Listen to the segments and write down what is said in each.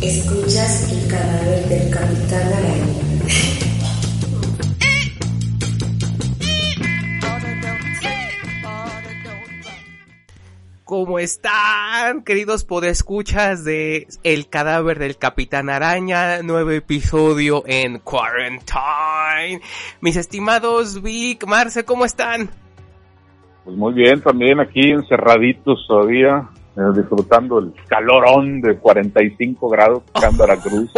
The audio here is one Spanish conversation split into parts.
Escuchas el cadáver del Capitán Araña. ¿Cómo están, queridos podescuchas de El cadáver del Capitán Araña? Nuevo episodio en Quarantine. Mis estimados Vic, Marce, ¿cómo están? Pues muy bien, también aquí encerraditos todavía, disfrutando el calorón de 45 grados acá en Veracruz.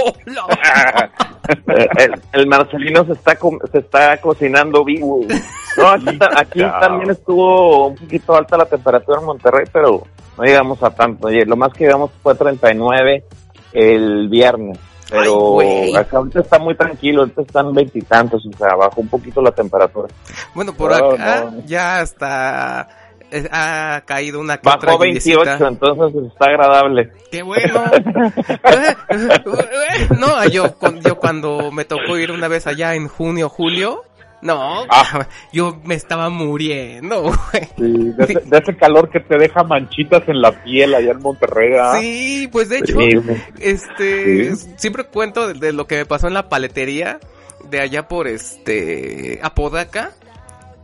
el, el Marcelino se está co- se está cocinando vivo. No, aquí, ta- aquí Chao. también estuvo un poquito alta la temperatura en Monterrey, pero no llegamos a tanto. Oye, Lo más que llegamos fue 39 el viernes. Ay, Pero güey. acá ahorita está muy tranquilo, ahorita están veintitantos, o sea, bajó un poquito la temperatura. Bueno, por acá no. ya hasta eh, ha caído una que Bajó 28, lluviecita. entonces está agradable. ¡Qué bueno! no, yo, yo cuando me tocó ir una vez allá en junio, julio, no, Ah. yo me estaba muriendo, güey. Sí, de, ese, de ese calor que te deja manchitas en la piel allá en Monterrey. ¿ah? Sí, pues de hecho, Sí, este, siempre cuento de, de lo que me pasó en la paletería de allá por este Apodaca,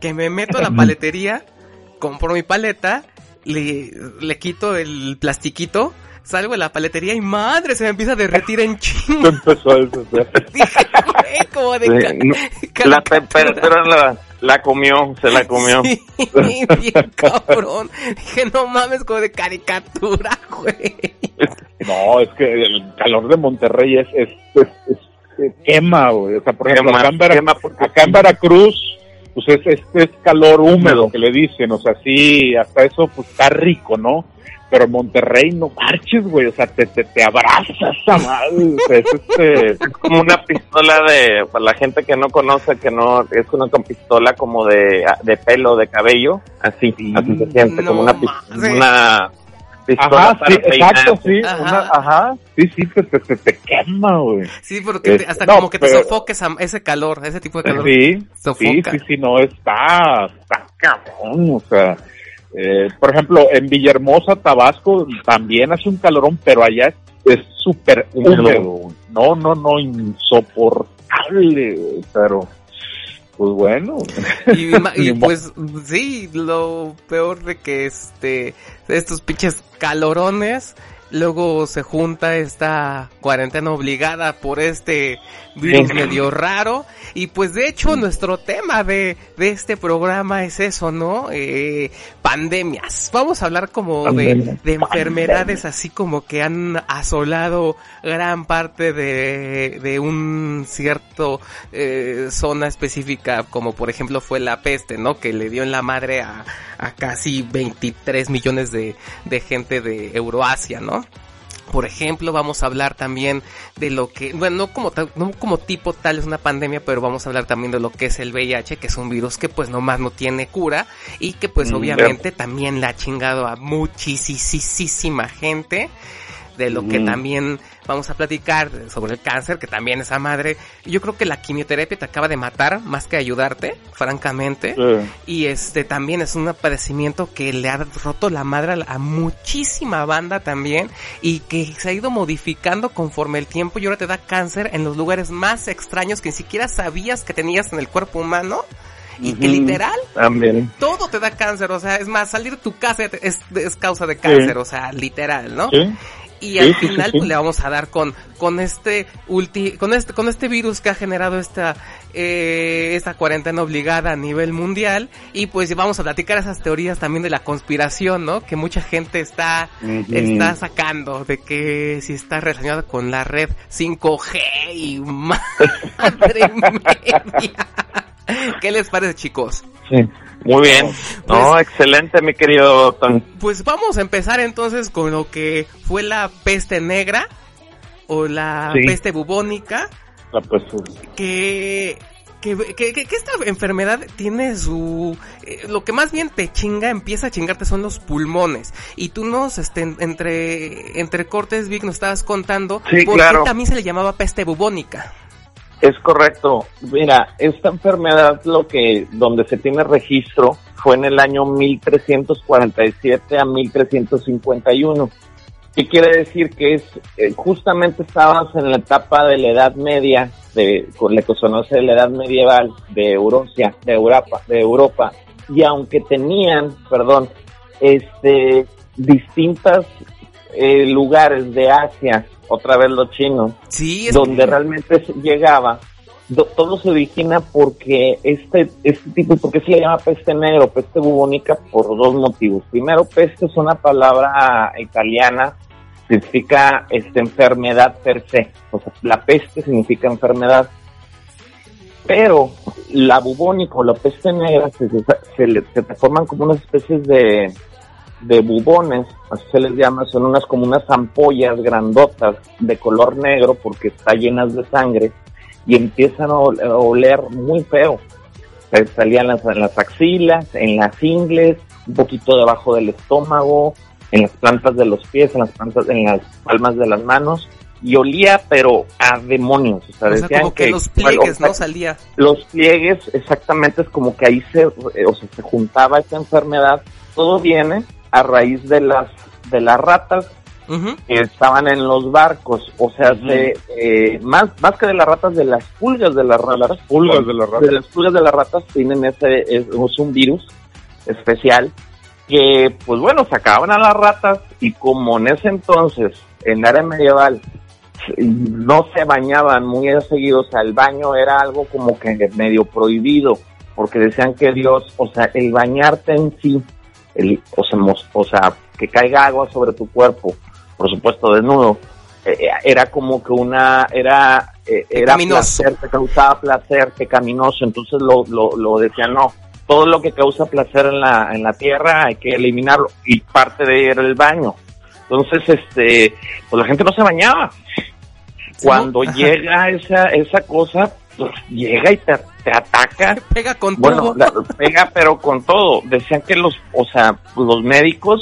que me meto a la paletería, compro mi paleta, le, le quito el plastiquito, salgo de la paletería y madre, se me empieza a derretir en chingo. Empezó a. Dije, güey, como de Sí, no, La temperatura la, la comió, se la comió. Sí, bien cabrón. Dije, no mames, como de caricatura, güey. No, es que el calor de Monterrey es, es, es- es- quema, güey. O sea, por ejemplo, Quema, acá en Veracruz, pues es, es, es calor húmedo que le dicen, o sea, sí, hasta eso, pues está rico, ¿no? Pero Monterrey no marches, güey, o sea, te, te, te abrazas a madre, o sea, es este... Es como una pistola de, para la gente que no conoce, que no, es una con pistola como de, de pelo, de cabello, así, así se siente, No como una, pis- mames. una pistola Ajá, para sí, peinar. exacto, sí, Ajá. una- ajá, sí, sí, te, te, te, te quema, güey. Sí, porque te- hasta no, como que te pero- sofoque esa- ese calor, ese tipo de calor. Sí, sí, Sofoca. sí, sí, no, está, está cabrón, o sea, eh, por ejemplo, en Villahermosa, Tabasco, también hace un calorón, pero allá es- súper húmedo, no, no, no, insoportable, güey, pero, pues bueno, Y, y pues sí, lo peor de que este estos pinches calorones luego se junta esta cuarentena obligada por este virus Sí. medio raro y pues de hecho nuestro tema de, de este programa es eso, ¿no? Eh, pandemias. Vamos a hablar como de, de enfermedades así como que han asolado gran parte de, de un cierto eh, zona específica como por ejemplo fue la peste, ¿no? Que le dio en la madre a, a casi 23 millones de, de gente de Euroasia, ¿no? Por ejemplo, vamos a hablar también de lo que, bueno, no como, no como tipo tal es una pandemia, pero vamos a hablar también de lo que es el VIH, que es un virus que pues nomás no tiene cura y que pues Mm, obviamente también le ha chingado a muchísima gente. De lo que también vamos a platicar sobre el cáncer, que también esa madre. Yo creo que la quimioterapia te acaba de matar más que ayudarte, francamente. Y este también es un padecimiento que le ha roto la madre a, muchísima banda también y que se ha ido modificando conforme el tiempo y ahora te da cáncer en los lugares más extraños que ni siquiera sabías que tenías en el cuerpo humano y que literal También. todo te da cáncer, o sea, es más, salir de tu casa es, es causa de cáncer, o sea, literal, ¿no? sí, Y Sí, al sí, sí, final sí. pues, le vamos a dar con con este ulti, con este con este virus que ha generado esta eh, esta cuarentena obligada a nivel mundial y pues vamos a platicar esas teorías también de la conspiración, ¿no? Que mucha gente está está sacando de que si está relacionada con la red 5G y madre media. ¿Qué les parece, chicos? Sí. Muy bien. No, excelente, mi querido. Pues vamos a empezar entonces con lo que fue la peste negra o la Sí. peste bubónica, Ah, pues, que, que, que, que- que esta enfermedad tiene su... eh, lo que más bien te chinga, empieza a chingarte son los pulmones. Y tú nos, este, entre, entre cortes, Vic, nos estabas contando Sí, por claro. qué también se le llamaba peste bubónica. Es correcto. Mira, esta enfermedad lo que donde se tiene registro fue en el año 1347 a 1351. ¿Qué quiere decir? Que es eh, justamente estábamos en la etapa de la Edad Media, de, con la que se conoce la Edad Medieval de Eurosia, de Europa, de Europa, y aunque tenían, perdón, este, distintas eh, lugares de Asia, otra vez los chinos, Sí, donde realmente llegaba, todo se origina porque este, este tipo, ¿por qué se le llama peste negro, peste bubónica? Por dos motivos. Primero, peste es una palabra italiana, significa este, enfermedad per se, o sea, la peste significa enfermedad. Pero la bubónica o la peste negra se, se, se forman como unas especies de, de bubones, así se les llama, son unas como unas ampollas grandotas de color negro porque están llenas de sangre y empiezan a ol- a oler muy feo. Se salían las, en las axilas, en las ingles, un poquito debajo del estómago, en las plantas de los pies, en las plantas, en las palmas de las manos y olía pero a demonios. O sea, o sea, decían como que, los bueno, pliegues, o sea, ¿no? Salía. los pliegues exactamente es como que ahí se, eh, o sea, se juntaba esta enfermedad. Todo viene a raíz de las de las ratas Que estaban en los barcos, o sea, Ujú. se, eh, más más que de las ratas, de las pulgas de las ratas, Pulgas de la rata. de las pulgas de las ratas tienen ese es, es un virus especial que, pues bueno, sacaban a las ratas y como en ese entonces, en la era medieval, no se bañaban muy seguido, o sea, el baño era algo como que medio prohibido, porque decían que Dios, o sea, el bañarte en sí, el, o, sea, o sea, que caiga agua sobre tu cuerpo, por supuesto desnudo, eh, era como que una, era, eh, era placer, te causaba placer, pecaminoso, entonces lo, lo, lo decían, no, todo lo que causa placer en la, en la tierra hay que eliminarlo, y parte de era el baño. Entonces, este, pues la gente no se bañaba. Cuando llega esa, esa cosa, pues llega y te, te ataca. Pega con Bueno, todo. la- pega pero con todo. Decían que los, o sea, los médicos,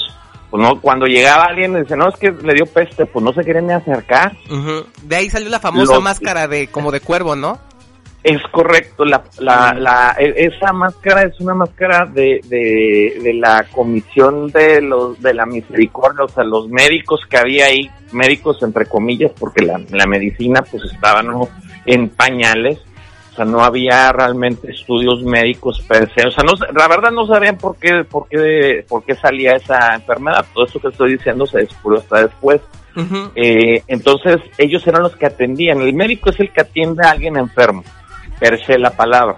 pues no, cuando llegaba alguien, decían, no, es que le dio peste, pues no se quieren ni acercar. De ahí salió la famosa Los- máscara de como de cuervo, ¿no? Es correcto, la, la, la, e- esa máscara es una máscara de, de, de la comisión de los de la misericordia, o sea, los médicos que había ahí, médicos entre comillas, porque la, la medicina pues estaba ¿no? en pañales, o sea, no había realmente estudios médicos per se, o sea, no, la verdad no sabían por qué, por qué, por qué salía esa enfermedad, todo esto que estoy diciendo se descubrió hasta después. Eh, entonces, ellos eran los que atendían. El médico es el que atiende a alguien enfermo, per se la palabra.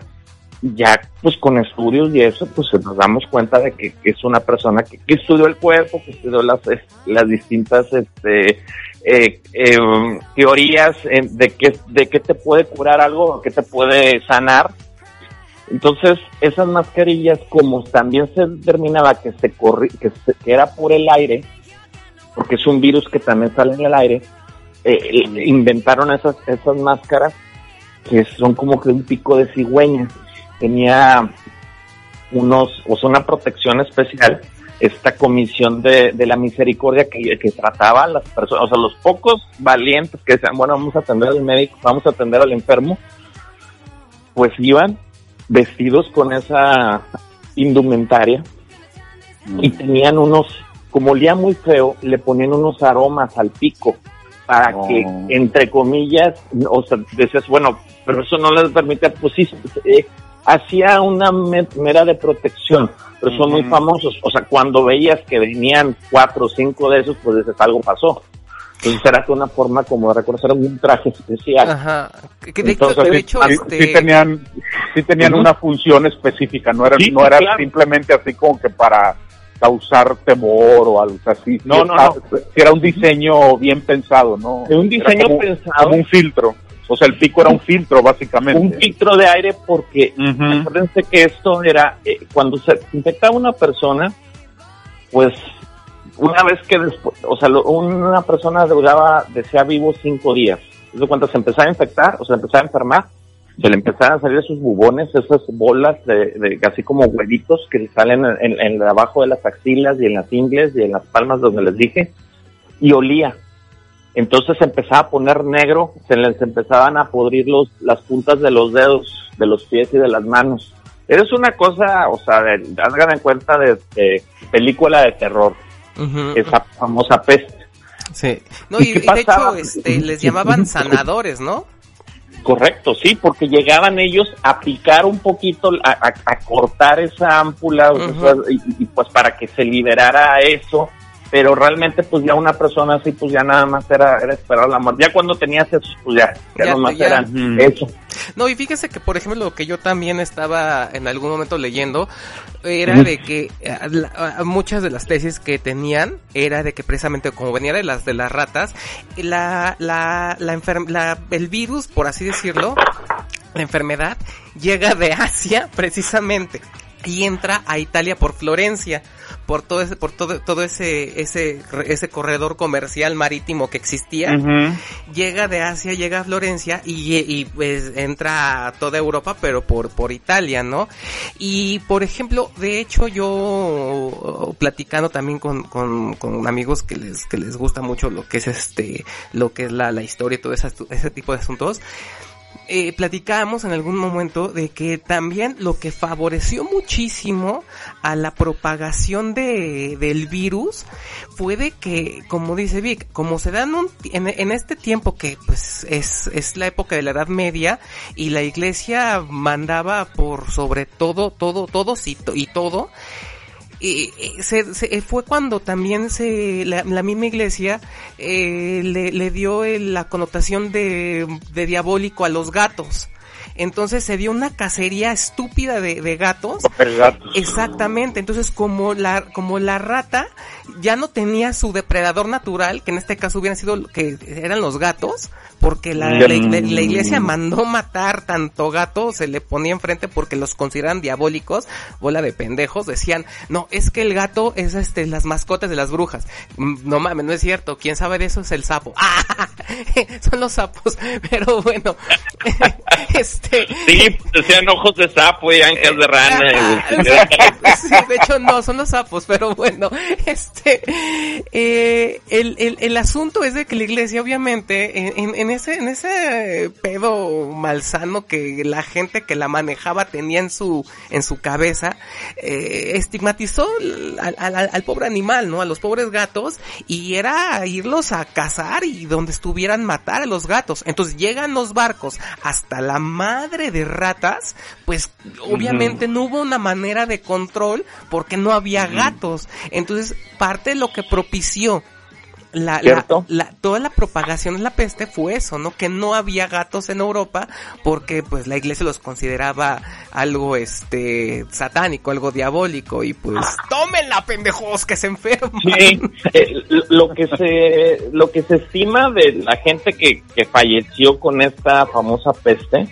Ya, pues con estudios y eso, pues nos damos cuenta de que, que es una persona que, que estudió el cuerpo, que estudió las, las distintas este, eh, eh, teorías eh, de qué de qué te puede curar algo, qué te puede sanar. Entonces, esas mascarillas, como también se determinaba que se corri que, se- era por el aire, porque es un virus que también sale en el aire, eh, inventaron esas, esas máscaras que son como que un pico de cigüeña. Tenía unos, o sea, una protección especial, esta comisión de, de la misericordia que, que trataba a las personas, o sea, los pocos valientes que decían, bueno, vamos a atender al médico, vamos a atender al enfermo, pues iban vestidos con esa indumentaria y tenían unos, como olía muy feo, le ponían unos aromas al pico para No. que, entre comillas, o sea, decías, bueno, pero eso no les permite, pues sí, hacía una me- mera de protección, pero son muy famosos, o sea, cuando veías que venían cuatro o cinco de esos, pues dices, algo pasó. Entonces era una forma como de reconocer un traje especial. Ajá. Que- de, Entonces, de sí, hecho, sí- este... sí tenían, sí tenían una función específica, no era, Sí, no era claro. simplemente así como que para causar temor o algo así. No, Sí no, no. sí era un diseño bien pensado, ¿no? Es un Era diseño como, pensado. como un filtro. O sea, el pico era un filtro, básicamente. un filtro de aire porque Ujú. acuérdense que esto era eh, cuando se infectaba una persona pues una vez que después o sea lo- una persona duraba decía vivo cinco días entonces cuando se empezaba a infectar o se empezaba a enfermar se le empezaban a salir esos bubones esas bolas de, de así como huevitos que le salen en, en, en abajo de las axilas y en las ingles y en las palmas donde les dije y olía entonces se empezaba a poner negro, se les empezaban a podrir los, las puntas de los dedos, de los pies y de las manos. Es una cosa, o sea, de, hagan en cuenta de, de película de terror, esa famosa peste. Sí. No, y, de hecho este, les llamaban sanadores, ¿no? Correcto, sí, porque llegaban ellos a picar un poquito, a, cortar esa ámpula, y, pues para que se liberara eso pero realmente pues ya una persona así pues ya nada más era, era esperar la muerte. Ya cuando tenías eso pues ya, ya, ya más era eso. No, y fíjese que por ejemplo lo que yo también estaba en algún momento leyendo era de que muchas de las tesis que tenían era de que precisamente como venía de las de las ratas, la la la, la el virus, por así decirlo, la enfermedad llega de Asia precisamente y entra a Italia por Florencia por todo ese por todo todo ese ese ese corredor comercial marítimo que existía. Llega de Asia llega a Florencia y, y pues entra a toda Europa pero por por Italia no y por ejemplo de hecho yo platicando también con, con, con amigos que les que les gusta mucho lo que es este lo que es la, la historia y todo ese, ese tipo de asuntos eh, en algún momento de que también lo que favoreció muchísimo a la propagación de, del virus fue de que, como dice Vic, como se dan un, en, en este tiempo que pues es, es la época de la Edad Media y la iglesia mandaba por sobre todo, todo, todo y, y todo, se, fue cuando también se la, misma iglesia eh, le, le, dio la connotación de, de diabólico a los gatos. Entonces se dio una cacería estúpida de, de gatos. Exactamente. Entonces como la, como la rata ya no tenía su depredador natural, que en este caso hubieran sido, que eran los gatos, porque la, la, iglesia mandó matar tanto gato, se le ponía enfrente porque los consideran diabólicos, bola de pendejos, decían, no, es que el gato es este, las mascotas de las brujas. Mm, no mames, no es cierto, quién sabe de eso es el sapo. ¡Ah! Son los sapos, pero bueno, este... Sí, decían ojos de sapo y ángeles de rana. sí, de hecho no, son los sapos, pero bueno, este, eh, el, el, el asunto es de que la iglesia obviamente en, en ese, en ese pedo malsano que la gente que la manejaba tenía en su, en su cabeza, eh, estigmatizó al, al, al, pobre animal, ¿no? A los pobres gatos, y era irlos a cazar y donde estuvieran matar a los gatos. Entonces llegan los barcos hasta la madre de ratas, pues obviamente no hubo una manera de control porque no había gatos. Entonces parte de lo que propició la, la, toda la propagación de la peste fue eso, ¿no? Que no había gatos en Europa porque pues la iglesia los consideraba algo este satánico, algo diabólico y pues tómenla pendejos que se enferman. Sí, eh, lo que se lo que se estima de la gente que, que falleció con esta famosa peste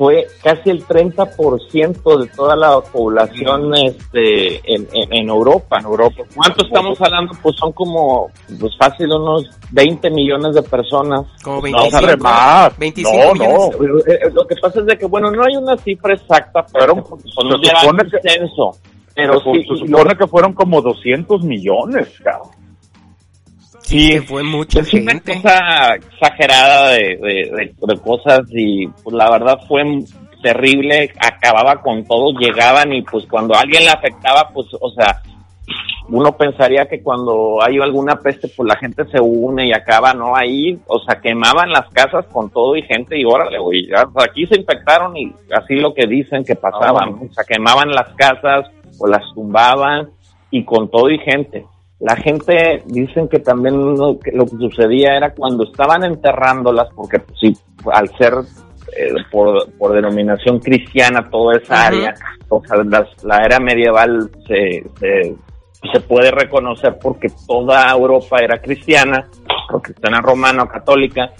fue casi el 30% de toda la población este, en, en, Europa. En Europa. ¿Cuánto estamos hablando? Pues son como, pues fácil, unos 20 millones de personas. Como 25, no, más. 25 no, millones. No. Eh, eh, lo que pasa es de que, bueno, no hay una cifra exacta, pero pues, se supone que, censo. Pero sí, se supone que fueron como 200 millones, cabrón. Sí, fue mucha es una cosa exagerada de, de, cosas y pues la verdad fue terrible, acababa con todos, llegaban y pues cuando alguien le afectaba, pues, o sea, uno pensaría que cuando hay alguna peste, pues la gente se une y acaba, ¿no? Ahí, o sea, quemaban las casas con todo y gente y órale, güey, aquí se infectaron y así lo que dicen que pasaban, o sea, quemaban las casas o las tumbaban y con todo y gente. La gente dicen que también lo que, sucedía era cuando estaban enterrándolas, porque pues, sí, al ser eh, por, denominación cristiana toda esa área, o sea, la era medieval se, se, puede reconocer porque toda Europa era cristiana, cristiana romana o católica,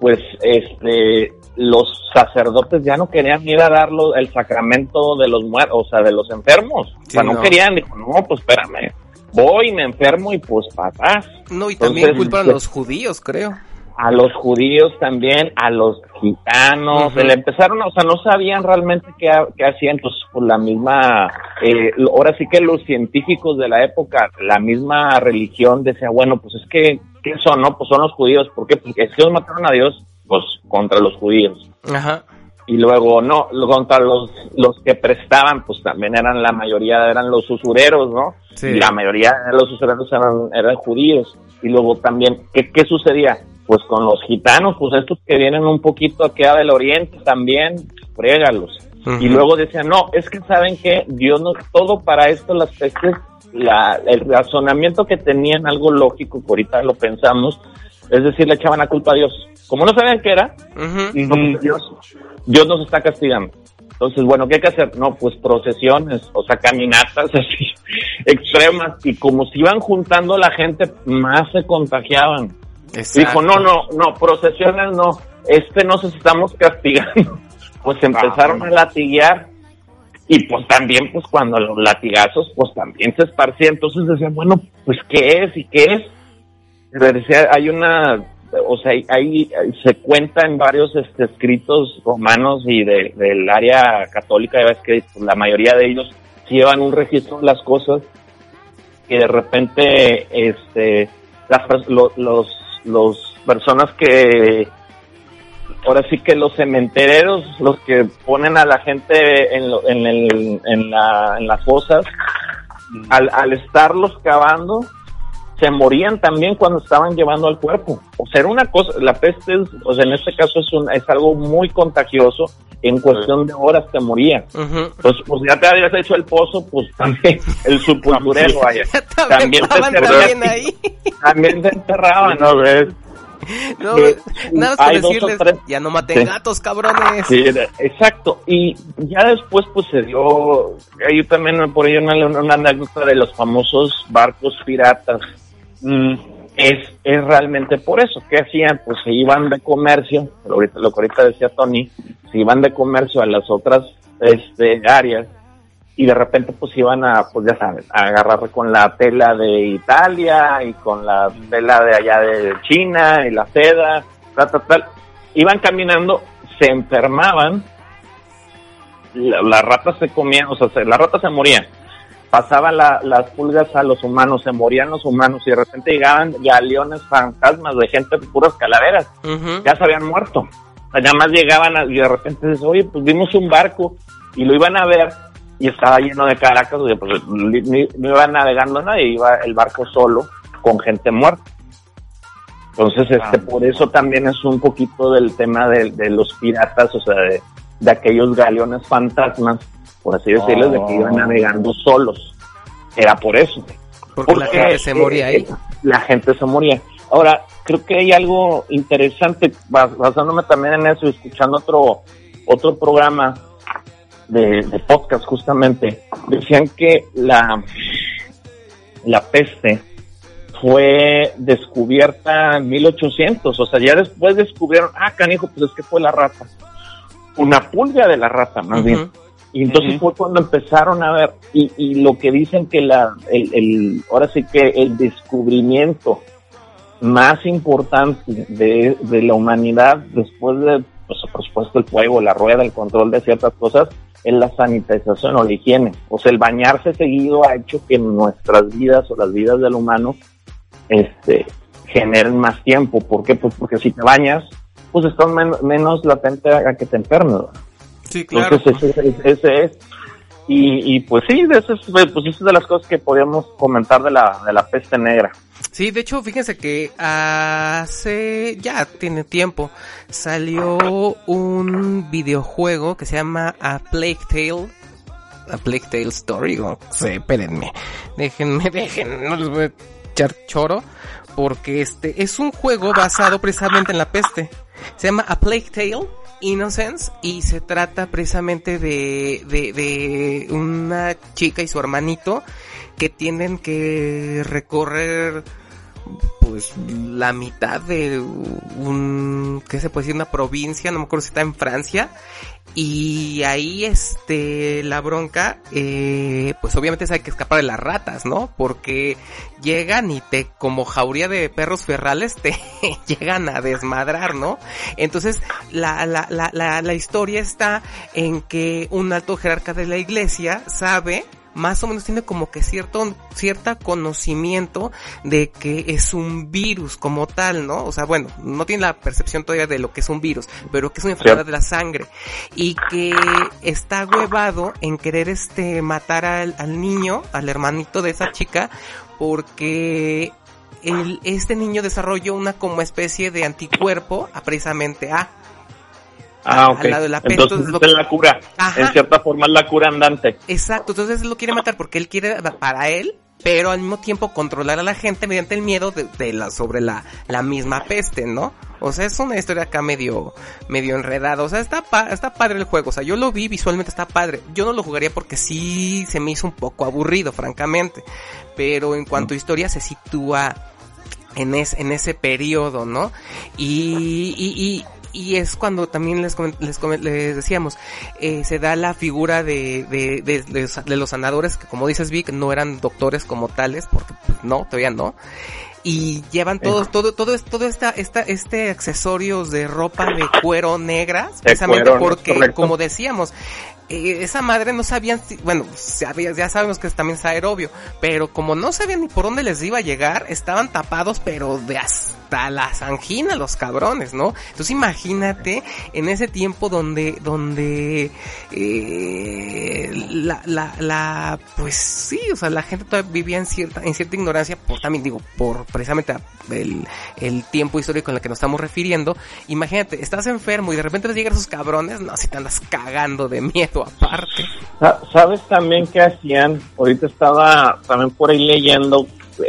pues este los sacerdotes ya no querían ir a dar el sacramento de los muertos, o sea, de los enfermos. o sea, no, no, querían, dijo, no, pues espérame, voy, me enfermo y pues papás. No, y también culpan a los judíos, creo. A los judíos también, a los gitanos, se le empezaron, o sea, no sabían realmente qué, qué hacían, pues por la misma, eh, ahora sí que los científicos de la época, la misma religión decía, bueno, pues es que, ¿qué son, no? Pues son los judíos, ¿por qué? Porque es que ellos mataron a Dios, pues contra los judíos. Ajá y luego no contra los los que prestaban pues también eran la mayoría eran los usureros no y la mayoría de los usureros eran eran judíos Y luego también, ¿qué, qué sucedía? Pues con los gitanos, pues estos que vienen un poquito aquí del oriente también, frégalos. Y luego decían, no, es que saben que Dios no, todo para esto, las pestes, la, el razonamiento que tenían, algo lógico, que ahorita lo pensamos, es decir, le echaban la culpa a Dios. Como no sabían qué era, Dios, Dios nos está castigando. Entonces, bueno, ¿qué hay que hacer? No, pues procesiones, o sea, caminatas así extremas. Y como se iban juntando la gente, más se contagiaban. Dijo, no, no, no, procesiones no, este nos estamos castigando. Pues empezaron a latiguear y pues también, pues cuando los latigazos, pues también se esparcían. Entonces decían, bueno, pues ¿qué es y qué es? Decía, hay una o sea, ahí se cuenta en varios este, escritos romanos y del área católica, ya ves que la mayoría de ellos llevan un registro de las cosas y de repente este las los, los personas que ahora sí que los cementereros los que ponen a la gente en, en, el, en, la, en las fosas al, al estarlos cavando se morían también cuando estaban llevando al cuerpo. O sea, era una cosa, la peste, o sea, en este caso es, un, es algo muy contagioso, en cuestión de horas te moría. Entonces, pues ya te habías hecho el pozo, pues también el sepulturero, vaya. también, te también, ahí. también te enterraban, ¿no ves? No, nada más que decirles, ya no maten gatos, cabrones. Sí, exacto. Y ya después, pues se dio, yo también por ello una, una anécdota de los famosos barcos piratas Mm, es, es realmente por eso. ¿Qué hacían? Pues se iban de comercio, lo, que ahorita decía Tony, se iban de comercio a las otras este, áreas y de repente pues iban a, pues ya sabes, a agarrar con la tela de Italia y con la tela de allá de China y la seda, tal, tal, tal. Iban caminando, se enfermaban, las ratas se comían, o sea, la rata se moría pasaban las pulgas a los humanos, se morían los humanos y de repente llegaban galeones fantasmas de gente de puras calaveras, ya se habían muerto. Nada más llegaban y de repente dices, oye, pues vimos un barco y lo iban a ver y estaba lleno de caracas, pues no iba navegando nadie, iba el barco solo con gente muerta. Entonces, este, por eso también es un poquito del tema de, de los piratas, o sea, de, de aquellos galeones fantasmas por así decirlo, de que iban oh. navegando solos. Era por eso. Porque, la gente se moría ahí. La gente se moría. Ahora, creo que hay algo interesante, basándome también en eso, escuchando otro, otro programa de, podcast justamente, decían que la, la peste fue descubierta en 1800, o sea, ya después descubrieron, ah, canijo, pues es que fue la rata. Una pulga de la rata, más bien. Y entonces fue cuando empezaron a ver, y, y lo que dicen que la, el, el, ahora sí que el descubrimiento más importante de, de la humanidad después de, pues, por supuesto, el fuego, la rueda, el control de ciertas cosas, es la sanitización o la higiene. O sea, el bañarse seguido ha hecho que nuestras vidas o las vidas del humano este, generen más tiempo. ¿Por qué? Pues porque si te bañas, pues estás menos latente a, que te enfermes. Sí, claro. Entonces, ese, es. Y, y, pues sí, eso es, pues eso es de las cosas que podíamos comentar de la, de la peste negra. Sí, de hecho, fíjense que hace ya tiene tiempo salió un videojuego que se llama A Plague Tale. A Plague Tale Story, o sé, espérenme. Déjenme, déjenme, no les voy a echar choro. Porque este es un juego basado precisamente en la peste. Se llama A Plague Tale Innocence y se trata precisamente de, de, de una chica y su hermanito que tienen que recorrer pues la mitad de un, ¿qué se puede decir? Una provincia, no me acuerdo si está en Francia. Y ahí, este, la bronca, eh, pues obviamente hay que escapar de las ratas, ¿no? Porque llegan y te, como jauría de perros ferrales, te llegan a desmadrar, ¿no? Entonces, la, la, la, la, la historia está en que un alto jerarca de la iglesia sabe más o menos tiene como que cierto, cierta conocimiento de que es un virus como tal, ¿no? O sea, bueno, no tiene la percepción todavía de lo que es un virus, pero que es una enfermedad de la sangre y que está huevado en querer este matar al, al niño, al hermanito de esa chica, porque el, este niño desarrolló una como especie de anticuerpo a precisamente a Ah, al ok. lado de la peste, Entonces entonces es lo- la cura. Ajá. En cierta forma es la cura andante. Exacto, entonces él lo quiere matar porque él quiere para él, pero al mismo tiempo controlar a la gente mediante el miedo de, de la sobre la, la misma peste, ¿no? O sea, es una historia acá medio medio enredada, o sea, está pa- está padre el juego, o sea, yo lo vi visualmente está padre. Yo no lo jugaría porque sí se me hizo un poco aburrido, francamente, pero en cuanto a historia se sitúa en, es, en ese periodo, ¿no? Y, y, y, y es cuando también les, les, les decíamos, eh, se da la figura de, de, de, de los- de los sanadores, que como dices Vic, no eran doctores como tales, porque pues, no, todavía no. Y llevan todos, todo, todo, es- todo esta, esta, este accesorios de ropa de cuero negras, precisamente porque, Correcto. como decíamos, eh, esa madre no sabían si, bueno, sabía- ya sabemos que también es aerobio, pero como no sabían ni por dónde les iba a llegar, estaban tapados, pero de hasta las anginas los cabrones, ¿no? Entonces imagínate en ese tiempo donde, donde, eh, la, la, la, pues sí, o sea, la gente todavía vivía en cierta, en cierta ignorancia, por también digo, por precisamente el, el tiempo histórico en el que nos estamos refiriendo. Imagínate, estás enfermo y de repente les llegan esos cabrones, no, si te andas cagando de miedo aparte. Sa- ¿Sabes también qué hacían? Ahorita estaba también por ahí leyendo,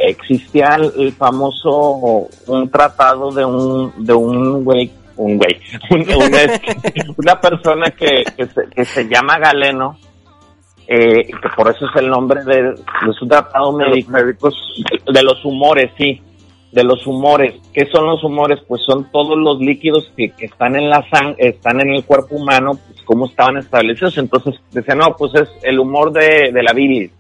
existía el, el famoso, un tratado de un, de un güey, un güey, un- un una persona que, que, se, que se llama Galeno, eh, que por eso es el nombre de, de su tratado médico, de los humores, sí, de los humores. ¿Qué son los humores? Pues son todos los líquidos que, que están en la sang están en el cuerpo humano, pues cómo estaban establecidos. Entonces decían, no, pues es el humor de, de la bilis,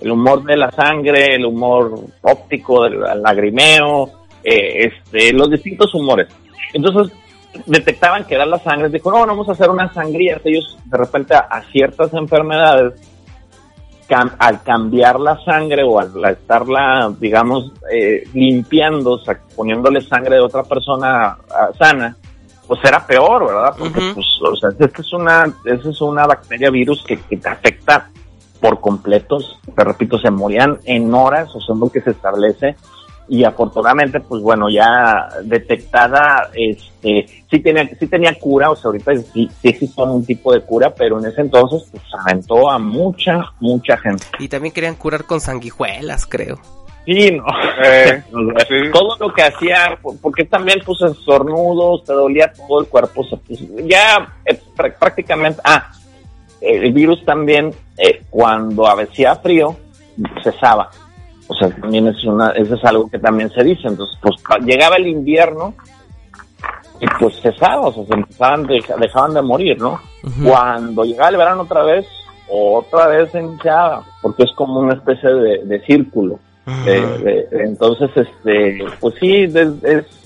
el humor de la sangre, el humor óptico, del lagrimeo, eh, este, los distintos humores. Entonces detectaban que era la sangre, dijo, no, vamos a hacer una sangría. Ellos de repente a, a ciertas enfermedades cam- al cambiar la sangre o al estarla, digamos, eh, limpiando, o sea, poniéndole sangre de otra persona sana, pues era peor, ¿verdad? Porque, pues, o sea, esta es una, esta es una bacteria virus que, que te afecta por completos, te repito, se morían en horas, o sea, es lo que se establece, y afortunadamente, pues bueno, ya detectada, este, sí tenía, sí tenía cura, o sea, ahorita sí, sí existe un tipo de cura, pero en ese entonces, pues aventó a mucha, mucha gente. Y también querían curar con sanguijuelas, creo. Sí, no. Eh, sí. Todo lo que hacía, por- porque también pues estornudos, te dolía todo el cuerpo, o sea, pues, ya eh, prá- prácticamente, ah, el virus también eh, cuando hacía frío cesaba. O sea, también es una, eso es algo que también se dice. Entonces, pues llegaba el invierno y pues cesaba, o sea, se empezaban, deja- dejaban de morir, ¿no? Cuando llegaba el verano otra vez, otra vez se iniciaba, porque es como una especie de, de círculo. De- de- entonces, este, pues sí, es,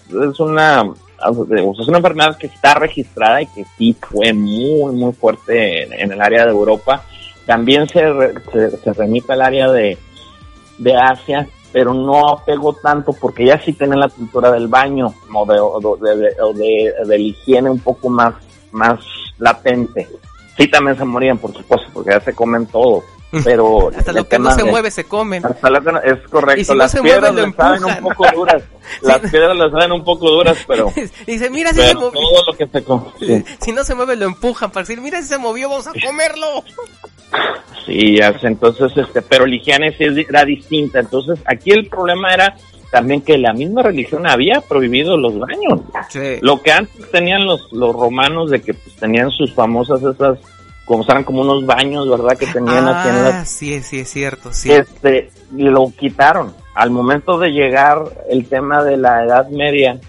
es una, es una enfermedad que está registrada y que sí fue muy, muy fuerte en, el área de Europa. También se, se, remite al área de, de Asia, pero no pegó tanto porque ya sí tienen la cultura del baño o de, o de, de- de la higiene un poco más, más latente. Sí también se morían, por supuesto, porque ya se comen todo. Pero Hasta lo que no se mueve se comen. hasta lo que no- es correcto. Y si no las se piedras mueve, lo saben un poco duras. Las piedras les saben un poco duras, pero, Dice, mira si se movió. todo lo que se come. Sí, Si no se mueve, lo empujan para decir, mira si se movió, vamos a comerlo. sí, entonces, este, pero la higiene sí es- era distinta. Entonces, aquí el problema era también que la misma religión había prohibido los baños. Sí. Lo que antes tenían los, los romanos de que pues, tenían sus famosas esas, como eran como unos baños, ¿verdad? Que tenían aquí en las Ah, sí, sí, es cierto, sí. este lo quitaron al momento de llegar el tema de la Edad Media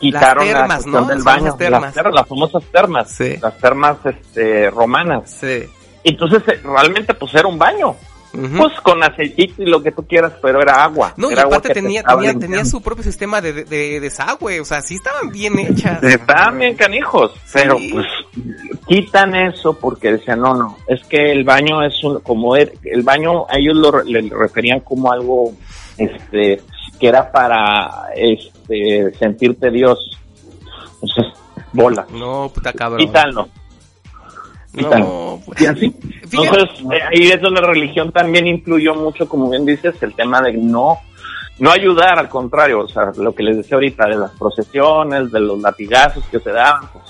quitaron Las la termas, cuestión ¿no? del Las baño termas. las, termas, las famosas termas Sí. las termas este romanas Sí. entonces eh, realmente pues era un baño Pues con aceitito y lo que tú quieras pero era agua no, y era agua aparte te tenía, tenía, tenía su propio sistema de, de, de desagüe, o sea, sí estaban bien hechas. Estaban bien canijos, pero pues quitan eso porque decían, no, no, es que el baño es un, como el, el baño, ellos lo le referían como algo, este, que era para, este, sentirte Dios. Entonces, bola, No, puta cabrón. quítalo. No, pues. Y así. Entonces, eh, ahí es donde la religión también influyó mucho, como bien dices, el tema de no, no ayudar, al contrario, o sea, lo que les decía ahorita de las procesiones, de los latigazos que se daban, pues,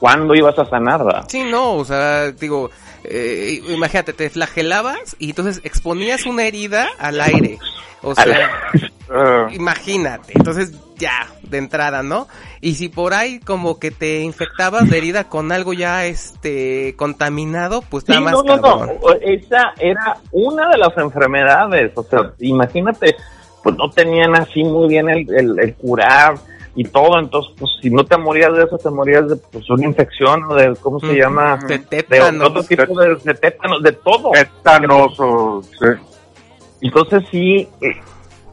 ¿cuándo ibas a sanar? ¿verdad? Sí, no, o sea, digo, eh, imagínate, te flagelabas y entonces exponías una herida al aire. O sea, Ah, imagínate. Entonces, ya, de entrada, ¿no? Y si por ahí como que te infectabas de herida con algo ya, este, contaminado, pues Sí, nada más no, no, no. Esa era una de las enfermedades. O sea, imagínate, pues no tenían así muy bien el, el, el curar y todo. Entonces, pues si no te morías de eso, te morías de pues, una infección o de, ¿cómo se llama? De De tétanos. otro tipo de, de tétanos, de todo. Tétanos sí. Entonces sí, eh,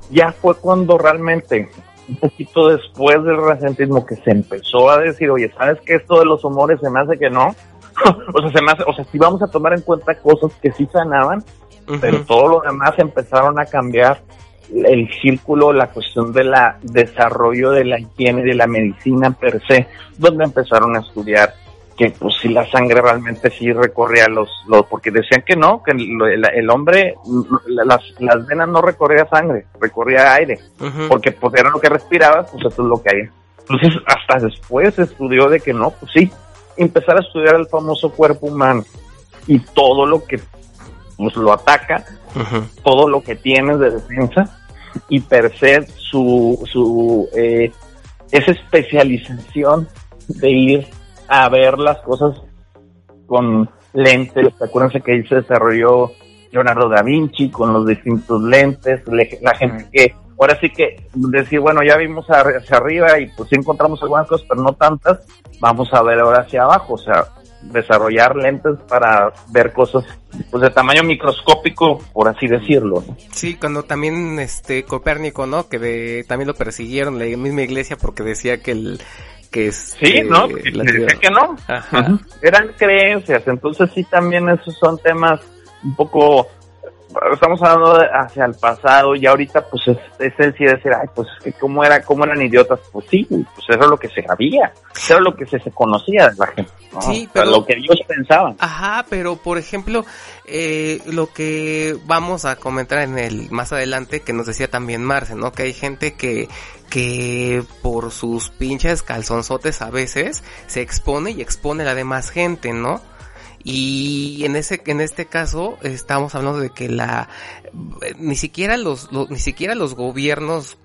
ya fue cuando realmente, un poquito después del recentismo, que se empezó a decir, oye, ¿sabes qué? Esto de los humores se me hace que no. o sea, se me hace, o sea, sí vamos a tomar en cuenta cosas que sí sanaban, pero todo lo demás empezaron a cambiar el círculo, la cuestión de la desarrollo de la higiene, de la medicina per se, donde empezaron a estudiar que pues si la sangre realmente sí recorría los, los porque decían que no, que el, hombre, las, las venas no recorría sangre, recorría aire, porque pues era lo que respirabas, pues eso es lo que hay. Entonces hasta después se estudió de que no, pues sí, empezar a estudiar el famoso cuerpo humano y todo lo que pues lo ataca, todo lo que tienes de defensa y per se su, su eh, esa especialización de ir a ver las cosas con lentes. Acuérdense que ahí se desarrolló Leonardo da Vinci con los distintos lentes, le- la gente que ahora sí que decir, bueno, ya vimos hacia arriba y pues sí encontramos algunas cosas, pero no tantas, vamos a ver ahora hacia abajo, o sea, desarrollar lentes para ver cosas pues de tamaño microscópico, por así decirlo. Sí, cuando también este Copérnico, ¿no? Que de, también lo persiguieron la misma iglesia porque decía que el que es Sí, ¿no? Y decía que no. Ajá. Eran creencias, entonces sí también esos son temas un poco estamos hablando de hacia el pasado y ahorita pues es, es el sí decir, ay, pues es que cómo era, cómo eran idiotas, pues sí, pues eso es lo que se sabía, eso era lo que se, se conocía de la gente, ¿no? Sí, O sea, pero- lo que ellos pensaban. Ajá, pero por ejemplo, eh, lo que vamos a comentar en el más adelante, que nos decía también Marce, ¿no? Que hay gente que, que por sus pinches calzonzotes a veces se expone y expone a la demás gente, ¿no? Y en ese, en este caso, estamos hablando de que la, ni siquiera los, los- ni siquiera los gobiernos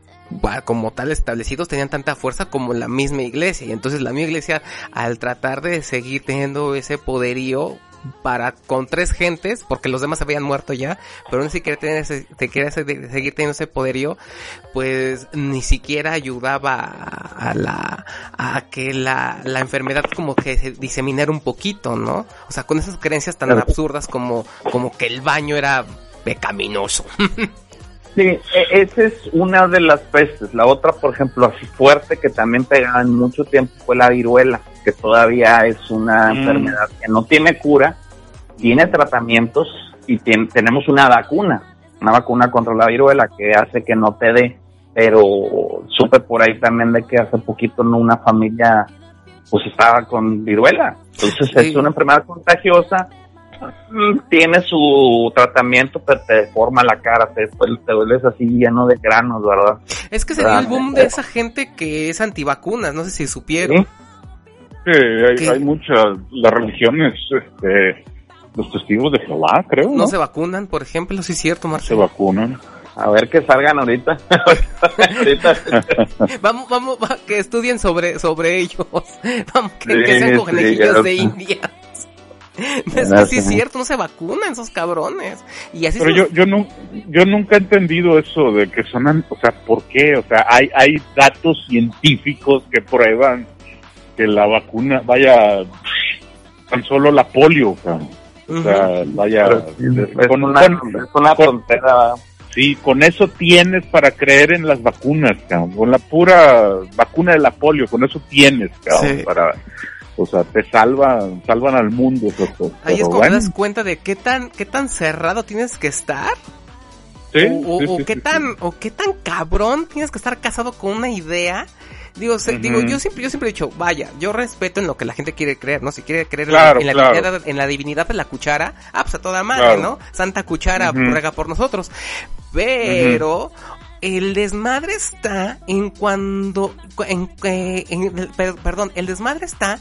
como tal establecidos tenían tanta fuerza como la misma iglesia. Y entonces la misma iglesia, al tratar de seguir teniendo ese poderío para con tres gentes, porque los demás habían muerto ya, pero ni siquiera tener ese, te quería se- seguir teniendo ese poderío, pues ni siquiera ayudaba a, a la, a que la, la enfermedad como que se diseminara un poquito, ¿no? O sea, con esas creencias tan Claro. absurdas como, como que el baño era pecaminoso. Sí, e- esa es una de las pestes. La otra, por ejemplo, así fuerte que también pegaba en mucho tiempo fue la viruela, que todavía es una Mm. enfermedad que no tiene cura, tiene tratamientos y tenemos una vacuna, una vacuna contra la viruela que hace que no te dé. Pero supe por ahí también de que hace poquito una familia pues estaba con viruela. Entonces Sí. es una enfermedad contagiosa Mm, tiene su tratamiento, pero te deforma la cara, te, te vuelves así lleno de granos, ¿verdad? Es que se dio el boom de esa gente que es antivacunas, no sé si supieron. Sí. Sí, hay, ¿Qué? hay muchas, las religiones, este, los testigos de Jehová, creo, ¿no? No se vacunan, por ejemplo, sí es cierto, Se Marcelo. vacunan. A ver que salgan ahorita. ahorita. Vamos, vamos, va- que estudien sobre, sobre ellos. Vamos, que, Sí, que sean sí, conejillos claro. de indias. Es que sí es cierto, no se vacunan esos cabrones. Y así Pero se- yo, yo, no, yo nunca he entendido eso de que son, o sea, ¿por qué? O sea, hay, hay datos científicos que prueban que la vacuna, vaya, tan solo la polio, cabrón. O sea, vaya, es, con- una, con- es una tontera. Sí, con eso tienes para creer en las vacunas, cabrón. Con la pura vacuna de la polio, con eso tienes, cabrón, Sí. para, o sea, te salvan, salvan al mundo. Ahí es cuando bueno, te das cuenta de qué tan, qué tan cerrado tienes que estar. sí, o, o- sí, o sí, qué sí, tan, sí. o qué tan cabrón tienes que estar casado con una idea. Digo, se- digo, yo siempre, yo siempre he dicho, vaya, yo respeto en lo que la gente quiere creer, ¿no? Si quiere creer en- la claro. divinidad, en la divinidad de la cuchara, ah, pues a toda madre, Claro. ¿no? Santa cuchara Ujú. ruega por nosotros. Pero, el desmadre está en cuando, en, en, perdón, el desmadre está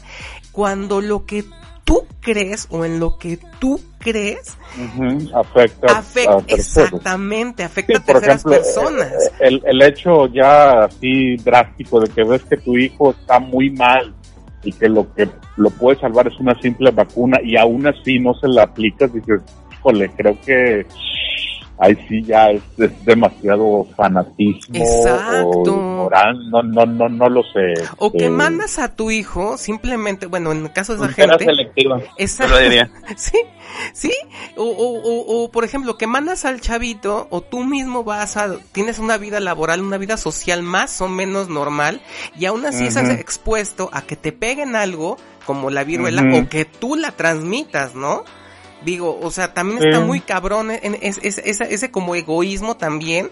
cuando lo que tú crees o en lo que tú crees afecta, a exactamente afecta a terceras personas. eh, el, el hecho ya así drástico de que ves que tu hijo está muy mal y que lo que lo puede salvar es una simple vacuna y aún así no se la aplicas dices híjole creo que ahí sí ya es, demasiado fanatismo Exacto. o no, no, no, no lo sé. O que este, mandas a tu hijo simplemente, bueno, en el caso de esa gente. selectiva. Exacto. sí, sí. O, o, o, por ejemplo, que mandas al chavito o tú mismo vas a, tienes una vida laboral, una vida social más o menos normal y aún así estás expuesto a que te peguen algo como la viruela o que tú la transmitas, ¿no? Digo, o sea, también está muy cabrón en, ese como egoísmo también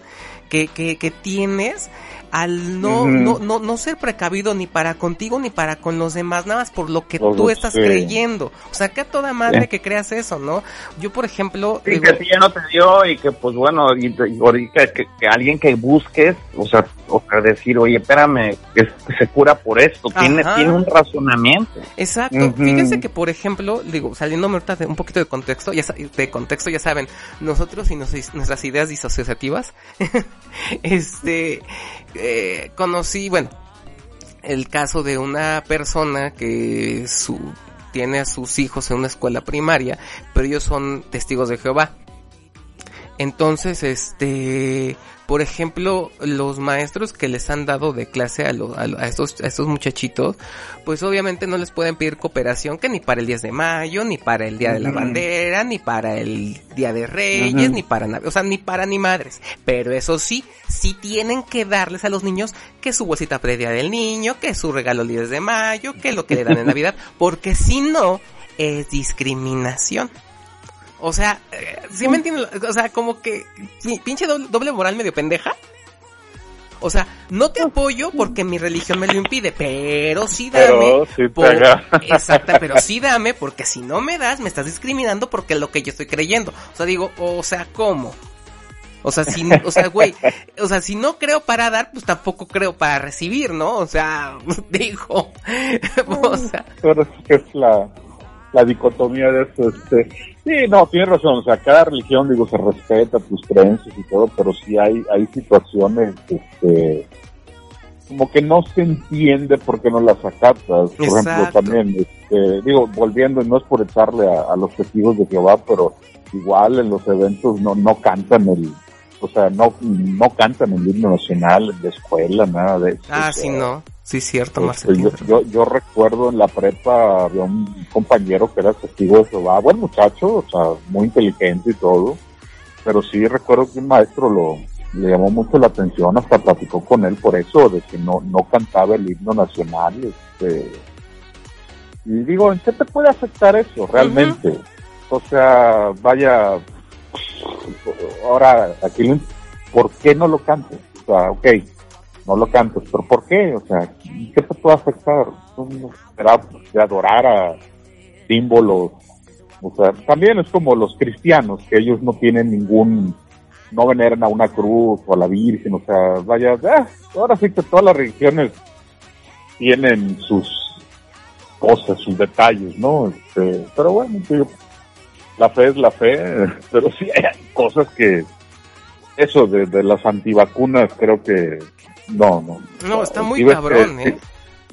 que, que, que tienes al no, no, no, no ser precavido ni para contigo ni para con los demás, nada más por lo que tú estás creyendo. O sea, que a toda madre que creas eso, ¿no? Yo, por ejemplo... Sí, que si ya no te dio y que, pues bueno, y, que, que, alguien que busques, o sea, o sea, decir, oye, espérame, que se cura por esto, tiene, tiene un razonamiento. Exacto. Fíjense que, por ejemplo, digo, saliéndome ahorita de un poquito de contexto, ya de contexto, ya saben, nosotros y nuestras ideas disociativas, este, eh, conocí, bueno, el caso de una persona que su, tiene a sus hijos en una escuela primaria, pero ellos son testigos de Jehová. Entonces, este, por ejemplo, los maestros que les han dado de clase a, a, estos, a estos muchachitos, pues obviamente no les pueden pedir cooperación que ni para el 10 de mayo, ni para el Día de la Bandera, ni para el Día de Reyes, ni para nada, o sea, ni para ni madres. Pero eso sí, sí tienen que darles a los niños que su bolsita previa del niño, que su regalo el 10 de mayo, que lo que le dan en Navidad, porque si no, es discriminación. O sea, eh, ¿sí me entienden? O sea, como que pinche doble, moral medio pendeja. O sea, no te apoyo porque mi religión me lo impide, pero sí dame. exacta, pero sí dame porque si no me das, me estás discriminando porque es lo que yo estoy creyendo. O sea, digo, o sea, ¿cómo? O sea, si, o sea, güey, o sea, si no creo para dar, pues tampoco creo para recibir, ¿no? O sea, digo, o sea. Pero es la, la dicotomía de eso, este, sí, no, tienes razón, o sea, cada religión, digo, se respeta tus creencias y todo, pero sí hay, hay situaciones, este, como que no se entiende por qué no las acatas, por ejemplo, también, este, digo, volviendo, no es por echarle a, los testigos de Jehová, pero igual en los eventos no, no cantan el, o sea, no, no cantan el himno nacional la escuela, nada de eso. Ah, sí, no. Sí, cierto, este, Yo, yo, recuerdo en la prepa había un compañero que era testigo de Jehová, buen muchacho, o sea, muy inteligente y todo, pero sí recuerdo que un maestro lo, le llamó mucho la atención, hasta platicó con él por eso, de que no, no cantaba el himno nacional, este, y digo, ¿en qué te puede afectar eso realmente? O sea, vaya, ahora, aquí, ¿por qué no lo cantes? O sea, ok, no lo cantes, pero ¿por qué? O sea, ¿qué te puede afectar? Será de adorar a símbolos. O sea, también es como los cristianos, que ellos no tienen ningún, no veneran a una cruz o a la Virgen, o sea, vaya, ah, ahora sí que todas las religiones tienen sus cosas, sus detalles, ¿no? Este, pero bueno, la fe es la fe, pero sí hay cosas que, eso de, de las antivacunas creo que no, no. No, está muy cabrón, ¿eh?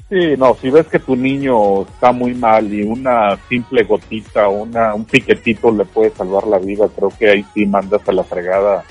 Sí, no, si ves que tu niño está muy mal y una simple gotita, una, un piquetito le puede salvar la vida, creo que ahí sí mandas a la fregada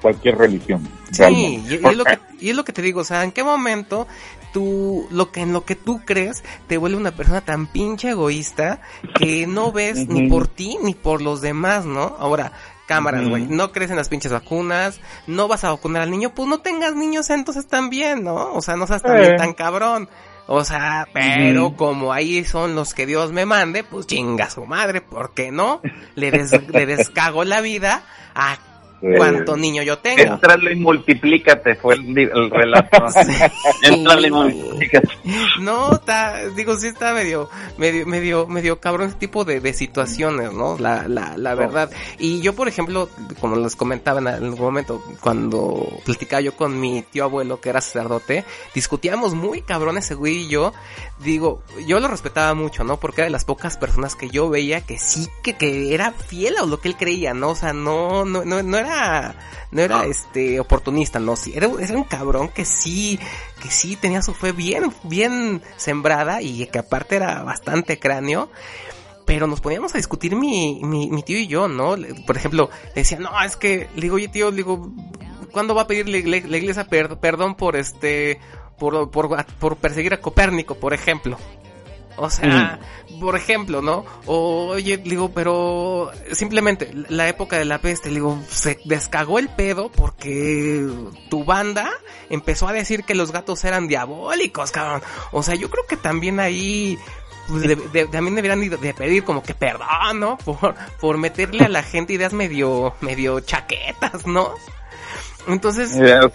cualquier religión. Sí, y, es lo que, y es lo que te digo, o sea, ¿en qué momento tú, lo que en lo que tú crees, te vuelve una persona tan pinche egoísta que no ves ni por ti ni por los demás, ¿no? Ahora, cámaras, güey. No crees en las pinches vacunas, no vas a vacunar al niño, pues no tengas niños entonces también, ¿no? O sea, no seas también tan cabrón. O sea, pero como ahí son los que Dios me mande, pues chinga su madre, ¿por qué no? Le, le descago la vida a cuánto niño yo tengo. Entrale y multiplícate, fue el, relato. Entrale y no, está, digo, sí está medio, medio, medio, medio cabrón ese tipo de, de situaciones, ¿no? La, la, la verdad. Y yo, por ejemplo, como les comentaba en algún momento, cuando platicaba yo con mi tío abuelo, que era sacerdote, discutíamos muy cabrón ese güey y yo, digo, yo lo respetaba mucho, ¿no? Porque era de las pocas personas que yo veía que sí, que, que era fiel a lo que él creía, ¿no? O sea, no, no, no, no era, no era este oportunista, no, sí, era, era un cabrón que sí, que sí tenía su fe bien, bien sembrada y que aparte era bastante cráneo. Pero nos poníamos a discutir mi, mi, mi tío y yo, ¿no? Por ejemplo, decía, no, es que, le digo, oye tío, le digo, ¿cuándo va a pedir la, la- la iglesia per- perdón por este, por, por, por perseguir a Copérnico, por ejemplo? O sea, por ejemplo, ¿no? O, oye, digo, pero simplemente la época de la peste, digo, se descagó el pedo porque tu banda empezó a decir que los gatos eran diabólicos, cabrón. O sea, yo creo que también ahí pues, de- de- también deberían de, de pedir como que perdón, ¿no? Por, por meterle a la gente ideas medio, medio chaquetas, ¿no? Entonces, Ideas,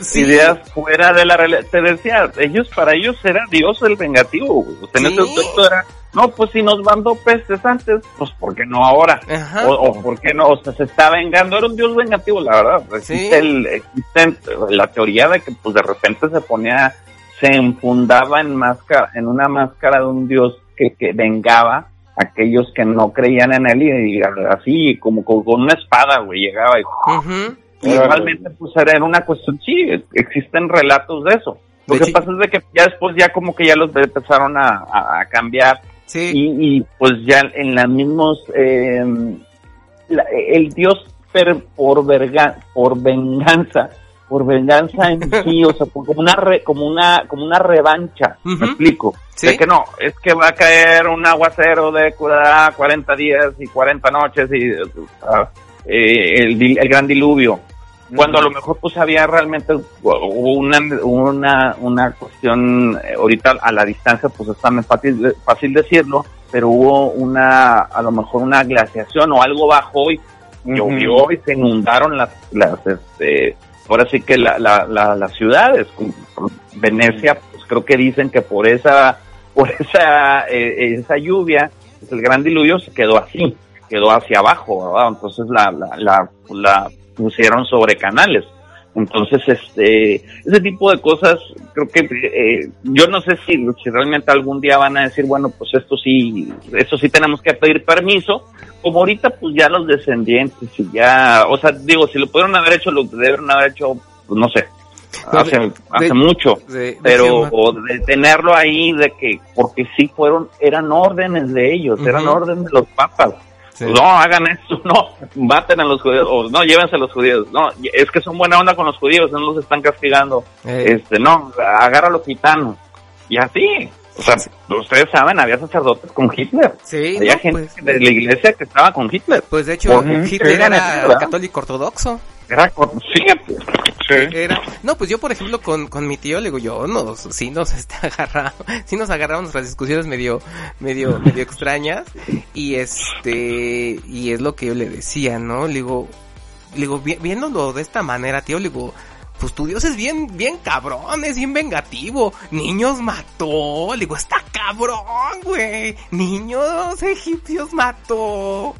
sí. ideas fuera de la realidad. Te decía, ellos, para ellos era Dios el vengativo. güey. O sea, en Sí. ese era, no, pues si nos mandó pestes antes, pues ¿por qué no ahora? O, o ¿por qué no? O sea, se está vengando. Era un Dios vengativo, la verdad. Existe, Sí. el, existe la teoría de que pues de repente se ponía, se enfundaba en máscara, en una máscara de un Dios que, que vengaba a aquellos que no creían en él y, y así como con, con una espada, güey, llegaba y y realmente, pues era una cuestión, sí, existen relatos de eso. Lo De que pasa es de que ya después ya como que ya los empezaron a, a- a cambiar sí, y, y, pues ya en las mismos, eh, la- el dios per- por, verga, por venganza, por venganza en sí, o sea, como una re- como una como una revancha, me explico. Sí. De que no, es que va a caer un aguacero de cura- 40 días y 40 noches y ah, eh, el gran diluvio. Cuando a lo mejor pues había realmente hubo una, una, una cuestión, eh, ahorita a la distancia pues es tan fácil, fácil decirlo, pero hubo una, a lo mejor una glaciación o algo bajó y llovió y se inundaron las, las este, ahora sí que la, la, la- las ciudades, Venecia, pues creo que dicen que por esa, por esa, eh, esa lluvia, pues, el gran diluvio se quedó así, quedó hacia abajo, ¿verdad? Entonces la, la, la, la pusieron sobre canales. Entonces, este, ese tipo de cosas, creo que eh, yo no sé si, si realmente algún día van a decir, bueno, pues esto sí, esto sí tenemos que pedir permiso, como ahorita pues ya los descendientes y ya, o sea, digo, si lo pudieron haber hecho, lo debieron haber hecho, pues no sé, Pues, hace, de- hace de- mucho, de- pero de tenerlo ahí de que, porque sí fueron, eran órdenes de ellos, eran órdenes de los papas. Sí. No, hagan esto, no, maten a los judíos, o no, llévense a los judíos, no, es que son buena onda con los judíos, no los están castigando, Eh, este, no, agarra a los gitanos, y así, o sea, ustedes saben, había sacerdotes con Hitler, sí, había no, gente pues, de la iglesia que estaba con Hitler, pues de hecho Hitler Era católico ortodoxo. Era, con- fíjate, Era, no, pues yo por ejemplo con, con mi tío le digo yo, nos, sí nos agarramos, sí nos agarramos nuestras discusiones medio, medio, medio extrañas y este, y es lo que yo le decía, ¿no? Le digo, le digo, vi- viéndolo de esta manera, tío, le digo, pues tu Dios es bien, bien cabrón, es bien vengativo. Niños mató, le digo, está cabrón, güey. Niños egipcios mató.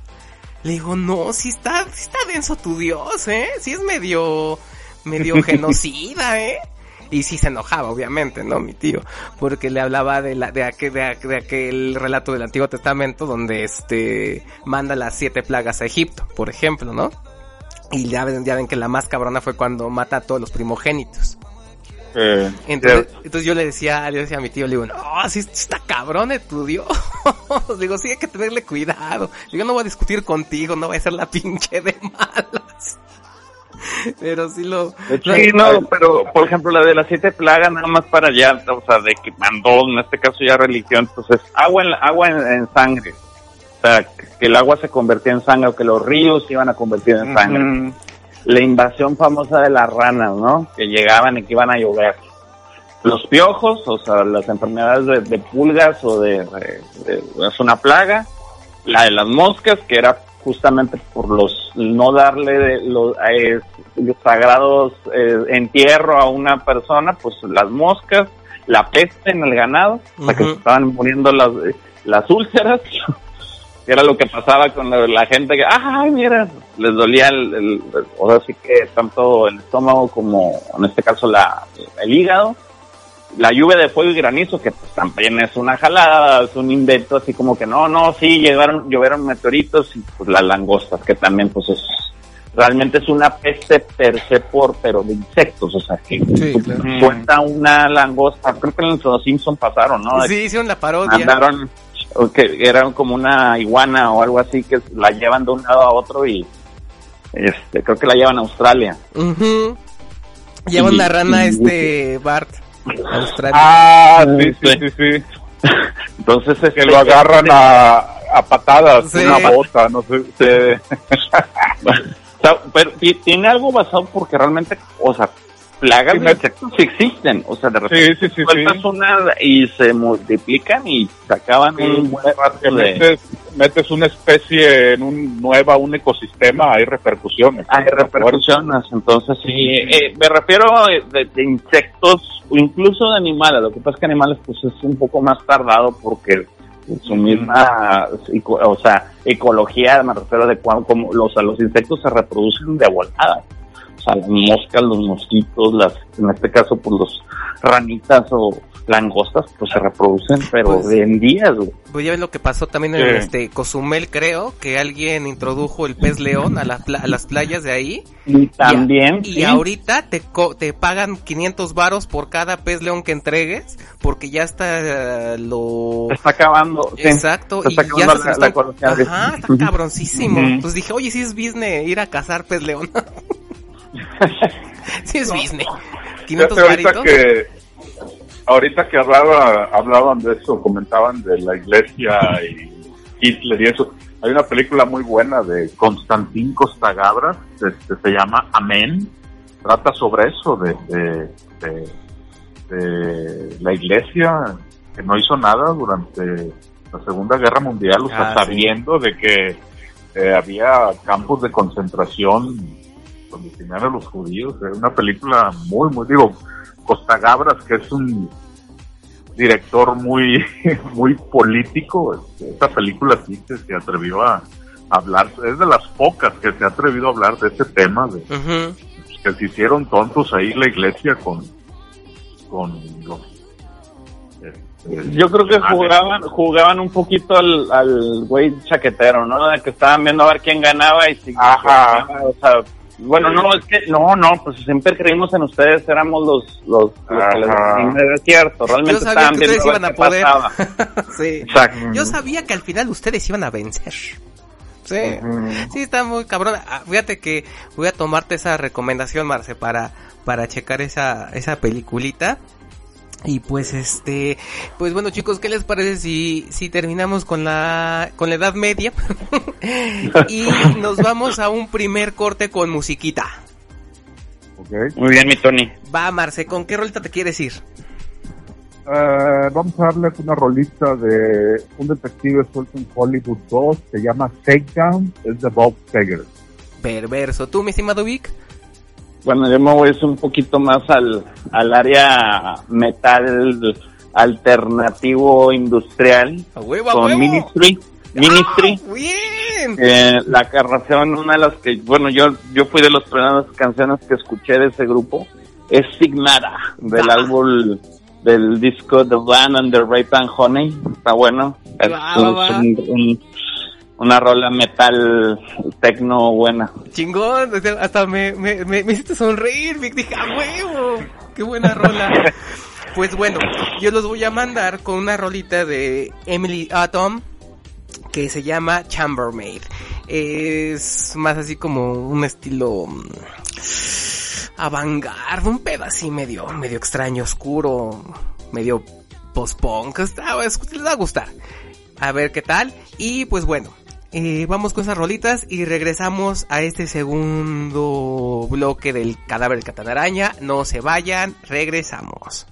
Le digo, no, si está, sí está denso tu Dios, eh. Sí es medio, medio genocida, eh. Y sí se enojaba, obviamente, ¿no? Mi tío. Porque le hablaba de la, de aquel, de, aqu- de aquel relato del Antiguo Testamento donde este, manda las siete plagas a Egipto, por ejemplo, ¿no? Y ya ven, ya ven que la más cabrona fue cuando mata a todos los primogénitos. Entonces, entonces yo le decía, yo decía a mi tío, le digo, no, sí está cabrón de tu Dios. Le digo, sí hay que tenerle cuidado. Digo, no voy a discutir contigo, no voy a ser la pinche de malas. Pero sí lo... Sí, no, pero por ejemplo la de las siete plagas nada más para allá, o sea, de que mandó, en este caso ya religión, entonces agua en, agua en, en sangre, o sea, que, que el agua se convertía en sangre o que los ríos se iban a convertir en sangre. La invasión famosa de las ranas, ¿no? Que llegaban y que iban a llover. Los piojos, o sea, las enfermedades de, de pulgas o de, de- de- es una plaga. La de las moscas, que era justamente por los no darle de- los, eh, los sagrados eh, entierro a una persona, pues las moscas la peste en el ganado, o sea, que se estaban muriendo las, las úlceras, que era lo que pasaba con la, la gente que, ay, mira, les dolía el, el- o sea, sí que tanto el estómago como, en este caso, la, el hígado. La lluvia de fuego y granizo, que pues, también es una jalada, es un invento, así como que no, no, sí, llegaron, llovieron meteoritos y pues las langostas, que también pues es, realmente es una peste per se por, pero de insectos, o sea, que Sí, claro. suelta una langosta, creo que en los Simpsons pasaron, ¿no? Sí, hicieron la parodia. mandaron que eran como una iguana o algo así que la llevan de un lado a otro y este creo que la llevan a Australia. Ujú. Lleva Y- una rana y- este Bart. Australia. Ah, sí, sí, Sí. sí, sí. Entonces este, Que lo agarran a, a patadas, Sí. una bota, no sé. sí. o sea, pero ti- tiene algo basado porque realmente, o sea, plagas Sí, de insectos existen, o sea, de repente Sí, sí, sueltas una y se multiplican y se acaban Sí, un buen rato de... metes, metes una especie en un nueva, un ecosistema, hay repercusiones. Hay repercusiones, entonces sí, eh, me refiero eh, de, de insectos o incluso de animales, lo que pasa es que animales pues es un poco más tardado porque su misma, o sea, ecología, me refiero de cuán, como los, a los insectos se reproducen de volada, las moscas, los mosquitos, las, en este caso pues los ranitas o langostas pues se reproducen pero Pues- en días, güey. Pues ya ves lo que pasó también en este Cozumel, creo, que alguien introdujo el pez león a, la a las playas de ahí. y también Y sí, ahorita te, co- te pagan 500 varos por cada pez león que entregues, porque ya está eh, lo... se está acabando, sí. Exacto, y está ya acabando se la- está... la. Ajá, está cabroncísimo. Entonces dije, oye, sí es business ir a cazar pez león. sí es business. 500 Fíjate, ahorita que ahorita que hablaba, hablaban de eso, comentaban de la iglesia y Hitler y eso. Hay una película muy buena de Constantín Costagabras, este, se llama Amén. Trata sobre eso, de, de, de, de la iglesia que no hizo nada durante la Segunda Guerra Mundial, o sea, Ah, sí. sabiendo de que eh, había campos de concentración tenían a los judíos. Es una película muy, muy, digo, Costa Gabras, que es un director muy, muy político. este, Esta película sí que se atrevió a hablar, es de las pocas que se ha atrevido a hablar de este tema, de Ujú. que se hicieron tontos ahí la iglesia con, con los... este, Yo creo que jugaban jugaban un poquito al, al güey chaquetero, ¿no? De que estaban viendo a ver quién ganaba y si Ajá. o sea, bueno, no, es que no, no, pues siempre creímos en ustedes, éramos los los, los que les Ajá. no era cierto, realmente Yo sabía estaban que ustedes iban a poder. pasaba. sí. Exacto. Yo sabía que al final ustedes iban a vencer. Sí. Sí, está muy cabrón. Ah, Fíjate que voy a tomarte esa recomendación, Marce, para, para checar esa, esa peliculita. Y pues este, pues bueno chicos, ¿qué les parece si, si terminamos con la, con la edad media? y nos vamos a un primer corte con musiquita. Ok. Muy bien, mi Tony. Va, Marce, ¿con qué rolita te quieres ir? Eh, vamos a darle una rolita de un detective suelto en Hollywood 2, se llama Takedown, es de Bob Seger. Perverso. ¿Tú, mi estimado Vic? Bueno, yo me voy ir un poquito más al, al área metal alternativo industrial A huevo, a con huevo. Ministry. Ministry. ¡Ah, bien. Eh, la canción, una de las que, bueno, yo, yo fui de las primeras canciones que escuché de ese grupo, es Signara, del Ah. álbum, del disco The Band and the Rape and Honey, está bueno, es, Va, un- va, va. un- un- una rola metal tecno buena. Chingón, hasta me, me, me, me hiciste sonreír, Vic. Dije, ¡a huevo! ¡Qué buena rola! Pues bueno, yo los voy a mandar con una rolita de Emily Atom que se llama Chambermaid. Es más así como un estilo mm, avant-garde, un pedo así medio, medio extraño, oscuro, medio post-punk. Les va a gustar. A ver qué tal. Y pues bueno, eh, vamos con esas rolitas y regresamos a este segundo bloque del cadáver de Catanaraña. No se vayan, regresamos.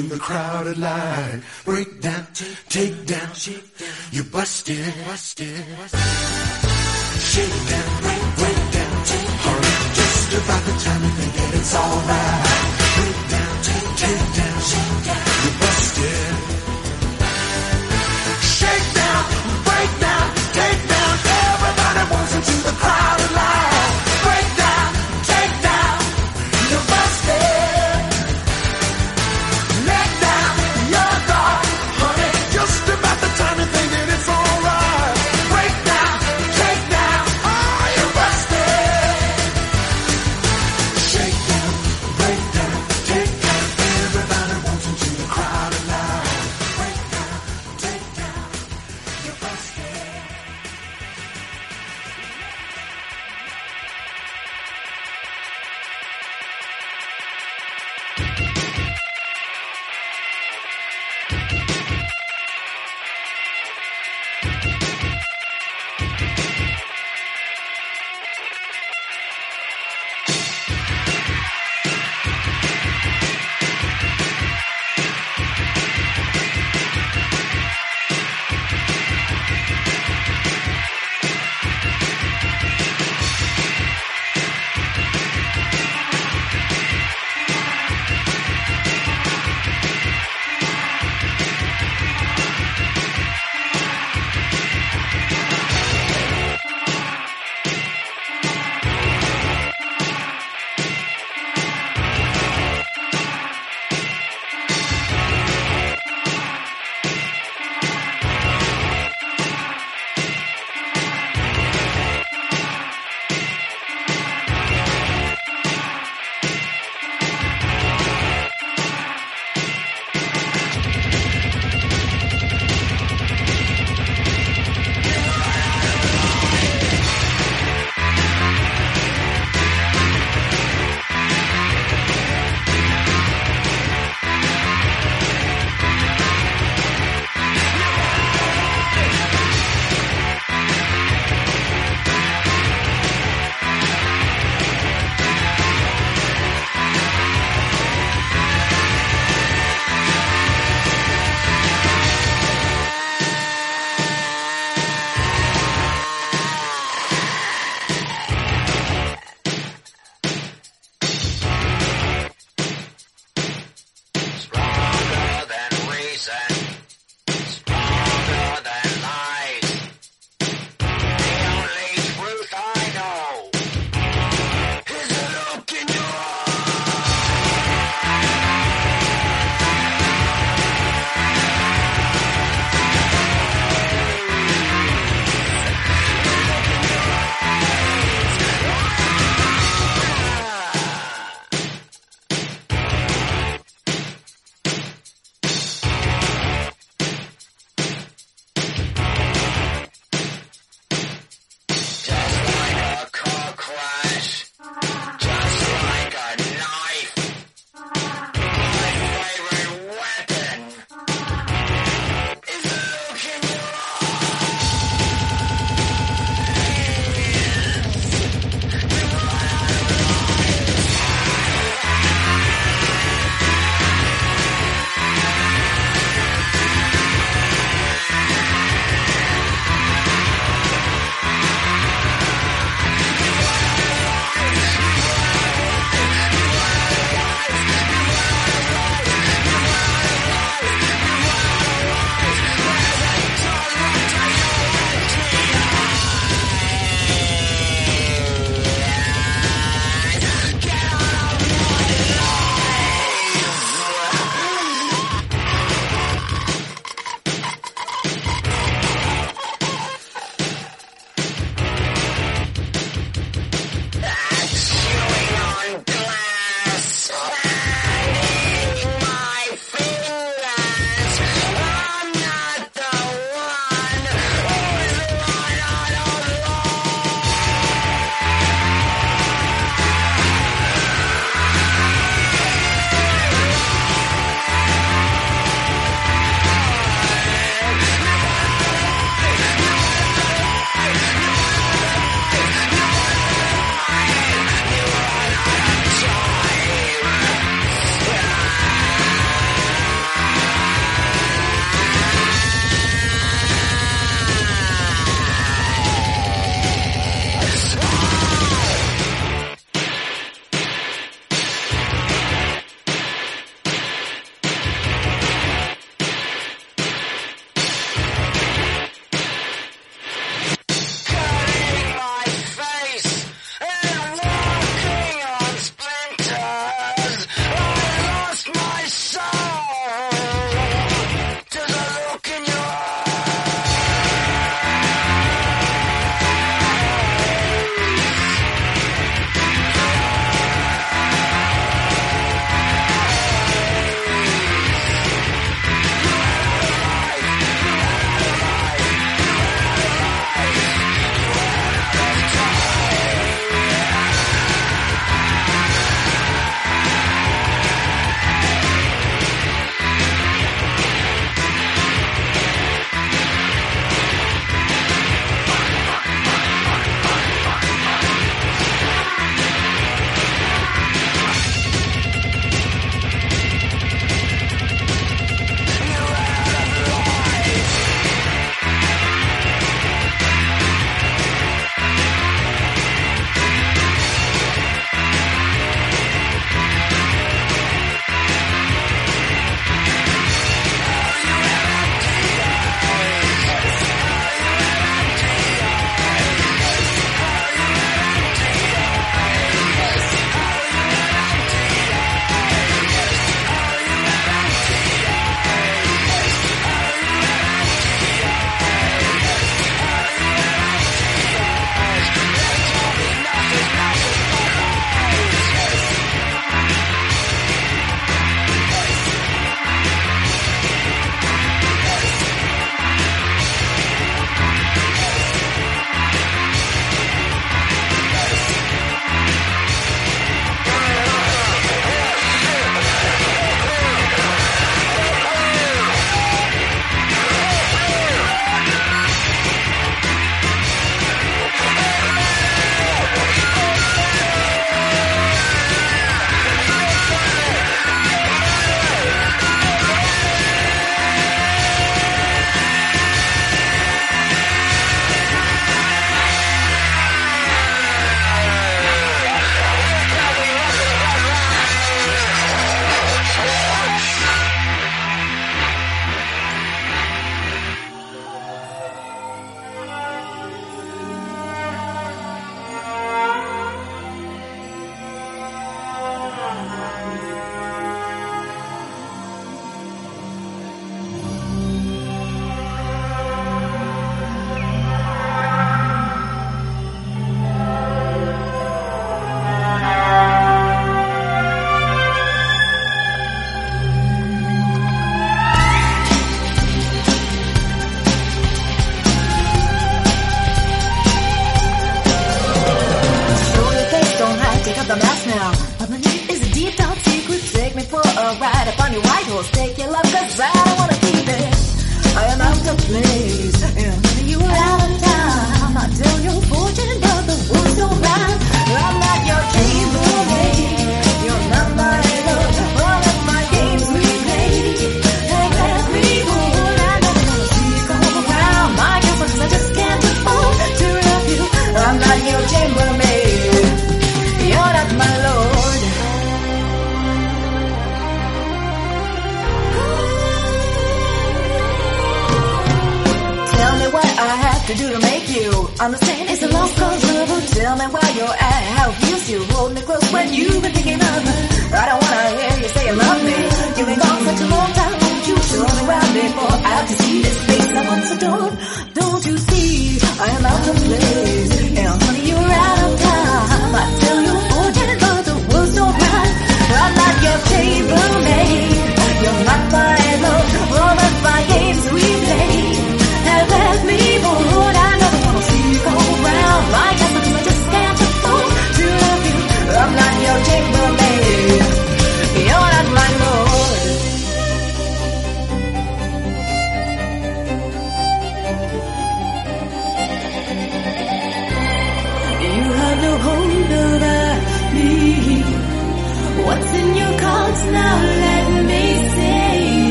in the crowd.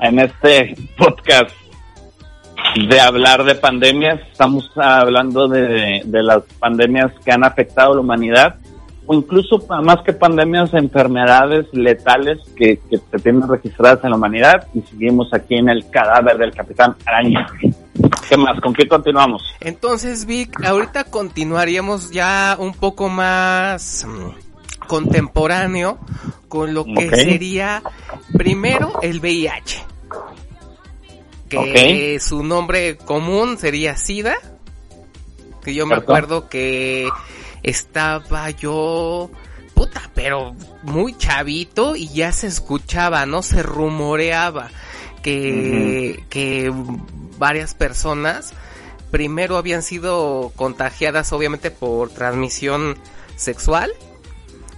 En este podcast de hablar de pandemias. Estamos hablando de, de las pandemias que han afectado a la humanidad o incluso más que pandemias, enfermedades letales que, que se tienen registradas en la humanidad y seguimos aquí en el cadáver del capitán Araña. ¿Qué más? ¿Con qué continuamos? Entonces, Vic, ahorita continuaríamos ya un poco más mm, contemporáneo con lo que sería primero el VIH. Que su nombre común sería SIDA. Que yo me acuerdo que estaba yo puta, pero muy chavito y ya se escuchaba, no se rumoreaba que, que varias personas primero habían sido contagiadas obviamente por transmisión sexual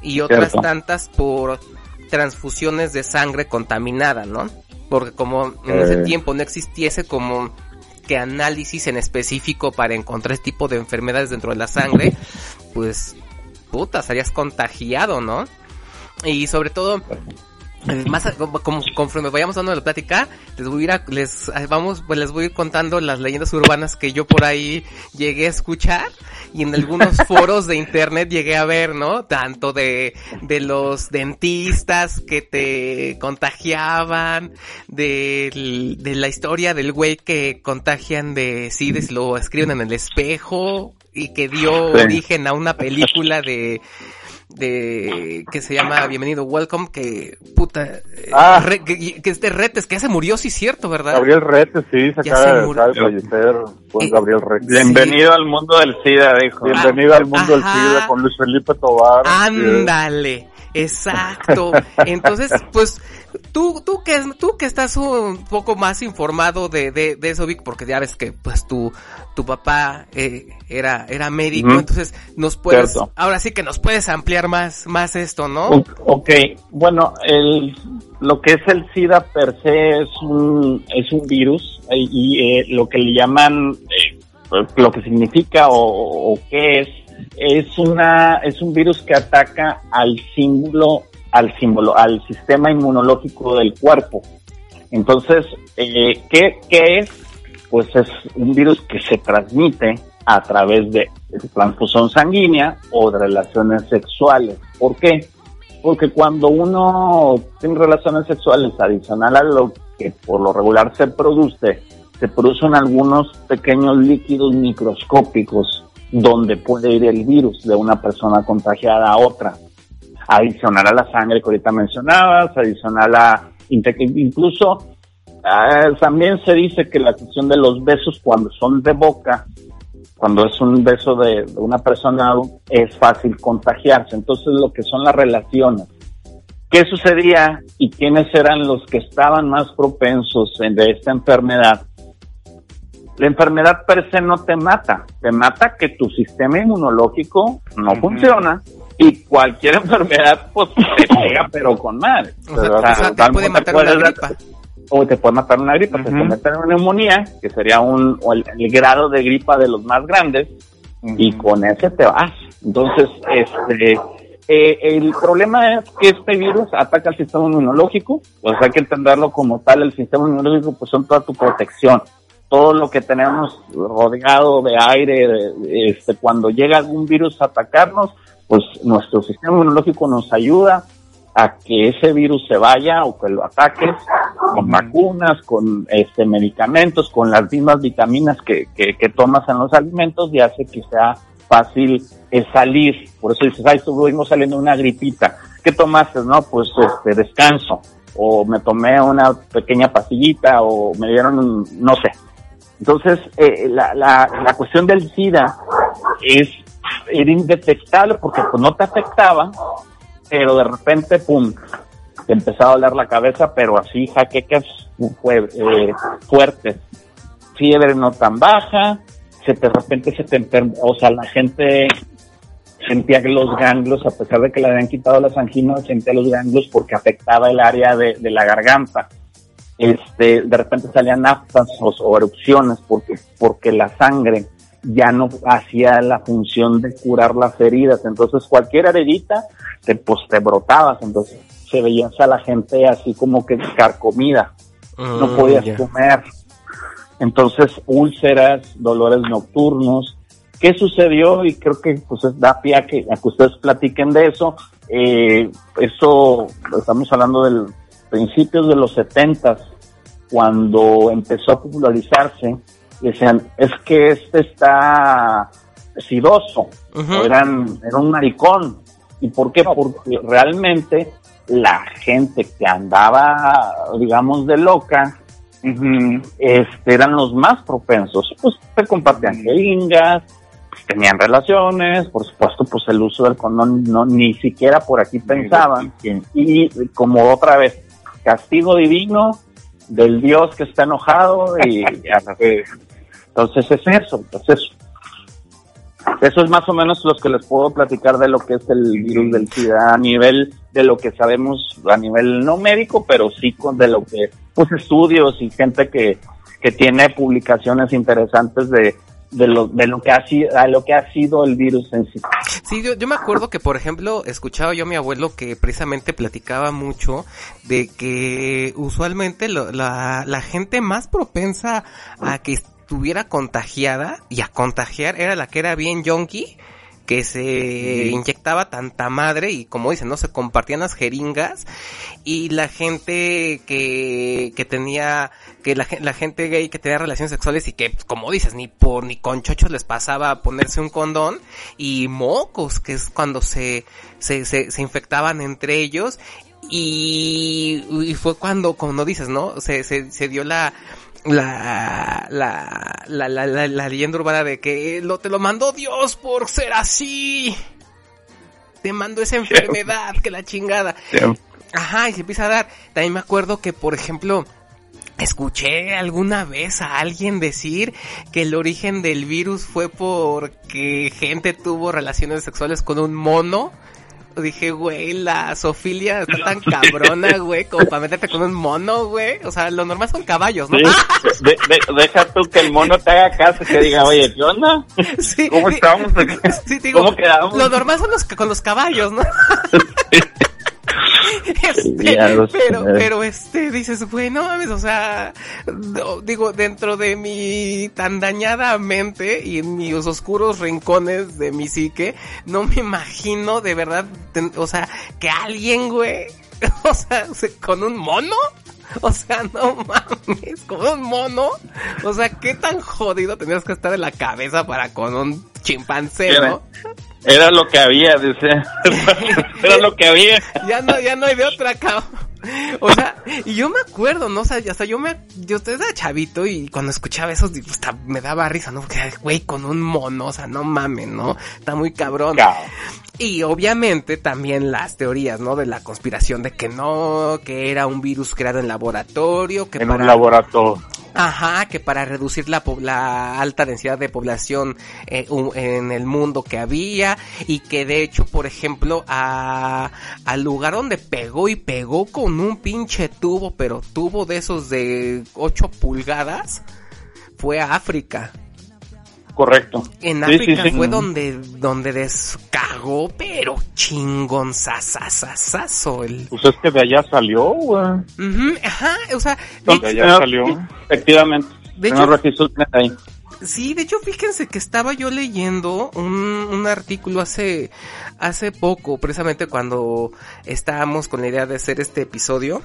y otras Cierto. tantas por transfusiones de sangre contaminada, ¿no? Porque como en ese Eh. tiempo no existiese como que análisis en específico para encontrar este tipo de enfermedades dentro de la sangre, pues puta, estarías contagiado, ¿no? Y sobre todo, más como, como- conforme vayamos dando la plática, les voy a ir a- les vamos, pues les voy a ir contando las leyendas urbanas que yo por ahí llegué a escuchar y en algunos foros de internet llegué a ver, ¿no? Tanto de, de los dentistas que te contagiaban, de, de la historia del güey que contagian de SIDS, lo escriben en el espejo y que dio Sí. origen a una película de de que se llama Bienvenido Welcome que puta eh, Ah. re- que, que este Retes que ya se murió sí cierto verdad Gabriel Retes, sí, se Ya acaba se de de fallecer. Eh, Gabriel Retes. Bienvenido al mundo del SIDA, dijo. Bienvenido al mundo del Ajá. SIDA con Luis Felipe Tobar. Ándale, exacto. Entonces, pues, tú, tú que, tú que estás un poco más informado de, de, de eso, Vic, porque ya ves que, pues, tu, tu papá eh, era, era médico, entonces nos puedes, Cierto. ahora sí que nos puedes ampliar más, más esto, ¿no? Ok, bueno, el, lo que es el SIDA per se es un, es un virus y eh, lo que le llaman, eh, lo que significa o, o qué es, es, una, es un virus que ataca al símbolo al símbolo, al sistema inmunológico del cuerpo. Entonces, eh, ¿qué, ¿qué es? Pues es un virus que se transmite a través de transfusión sanguínea o de relaciones sexuales. ¿Por qué? Porque cuando uno tiene relaciones sexuales adicional a lo que por lo regular se produce, se producen algunos pequeños líquidos microscópicos donde puede ir el virus de una persona contagiada a otra. Adicional a la sangre que ahorita mencionabas, adicional a incluso eh, también se dice que la cuestión de los besos cuando son de boca, cuando es un beso de, una persona es fácil contagiarse. Entonces lo que son las relaciones. ¿Qué sucedía y quiénes eran los que estaban más propensos en- de esta enfermedad? La enfermedad per se no te mata, te mata que tu sistema inmunológico no funciona y cualquier enfermedad pues te pega pero con madre. O sea, O sea, o sea, te puede matar una gripa. o te puede matar una gripa, te puede matar una neumonía, que sería un o el, el grado de gripa de los más grandes, y con ese te vas. Entonces, este, eh, el problema es que este virus ataca el sistema inmunológico, pues hay que entenderlo como tal, el sistema inmunológico pues son toda tu protección. Todo lo que tenemos rodeado de aire, este, cuando llega algún virus a atacarnos, pues nuestro sistema inmunológico nos ayuda a que ese virus se vaya o que lo ataques con vacunas, con este medicamentos, con las mismas vitaminas que, que, que tomas en los alimentos y hace que sea fácil eh, salir. Por eso dices, ay, estuvimos saliendo una gripita. ¿Qué tomaste? No, pues este descanso. O me tomé una pequeña pastillita o me dieron, no sé. Entonces, eh, la, la, la cuestión del SIDA es, era indetectable porque pues, no te afectaba, pero de repente, pum, te empezaba a doler la cabeza, pero así jaquecas fue, eh, fuertes. Fiebre no tan baja, se de repente se te enferma, o sea, la gente sentía que los ganglios, a pesar de que le habían quitado las anginas, sentía los ganglios porque afectaba el área de, de la garganta. Este, de repente salían aftas o, o erupciones porque, porque la sangre ya no hacía la función de curar las heridas. Entonces cualquier heridita te, pues, te brotabas. Entonces se veías a la gente así como que carcomida. No Mm, podías comer. Entonces úlceras, dolores nocturnos. ¿Qué sucedió? Y creo que pues es- da pie a que, a que ustedes platiquen de eso. Eh, eso, estamos hablando del principios de los setentas, cuando empezó a popularizarse, decían, es que este está sidoso, o eran, era un maricón. ¿Y por qué? Porque realmente la gente que andaba, digamos, de loca, este, eran los más propensos. Pues se compartían jeringas, pues, tenían relaciones, por supuesto, pues el uso del condón no, ni siquiera por aquí pensaban. Y como otra vez, castigo divino del Dios que está enojado y eh, entonces es eso, entonces eso es más o menos lo que les puedo platicar de lo que es el virus del SIDA a nivel de lo que sabemos a nivel no médico, pero sí con de lo que, pues estudios y gente que, que tiene publicaciones interesantes de, de lo, de lo que ha sido, a lo que ha sido el virus en sí. Sí, yo, yo me acuerdo que, por ejemplo, escuchaba yo a mi abuelo que precisamente platicaba mucho de que usualmente lo- la, la gente más propensa a que estuviera contagiada y a contagiar era la que era bien yonki, que se inyectaba tanta madre y como dicen, no se compartían las jeringas y la gente que, que tenía, que la, gen- la gente gay que tenía relaciones sexuales y que, como dices, ni por ni con chochos les pasaba a ponerse un condón y mocos, que es cuando se, se, se, se infectaban entre ellos y, y fue cuando, como no dices, ¿no? Se, se, se dio la, la, la, la, la, la, leyenda urbana de que lo, te lo mandó Dios por ser así. Te mandó esa enfermedad, que la chingada. Ajá, y se empieza a dar. También me acuerdo que, por ejemplo, escuché alguna vez a alguien decir que el origen del virus fue porque gente tuvo relaciones sexuales con un mono. Dije, güey, la sofilia está tan cabrona, güey, como para meterte con un mono, güey. O sea, lo normal son caballos, ¿no? Sí, de- de- deja tú que el mono te haga caso y que diga, oye, ¿qué onda? Sí, ¿Cómo estamos? sí, digo, ¿Cómo quedamos? Lo normal son los, con los caballos, ¿no? Este, pero, pero este, dices, bueno, mames, o sea, no, digo, dentro de mi tan dañada mente y en mis oscuros rincones de mi psique, no me imagino de verdad, ten- o sea, que alguien, güey, o sea, se- con un mono, o sea, no mames, con un mono, o sea, qué tan jodido tenías que estar en la cabeza para con un chimpancé, ¿no? Era lo que había, dice. Era lo que había. ya no, ya no hay de otra, cabrón. O sea, y yo me acuerdo, ¿no? O sea, hasta yo me, yo estaba chavito y cuando escuchaba eso, hasta me daba risa, ¿no? Porque, güey, con un mono, o sea, no mames, ¿no? Está muy cabrón. Cabrón. Y obviamente también las teorías, ¿no? De la conspiración de que no, que era un virus creado en laboratorio, que En para... un laboratorio. Ajá, que para reducir la, la alta densidad de población eh, en el mundo que había y que de hecho, por ejemplo, a, al lugar donde pegó y pegó con un pinche tubo, pero tubo de esos de 8 pulgadas, fue a África. Correcto. En Sí, África sí, sí. fue donde, donde descagó, pero chingón sasasasazo el... Pues es que de allá salió, güey. Ajá, o sea, de allá salió. Efectivamente. De hecho- ahí. Sí, de hecho, fíjense que estaba yo leyendo un, un artículo hace, hace poco, precisamente cuando estábamos con la idea de hacer este episodio,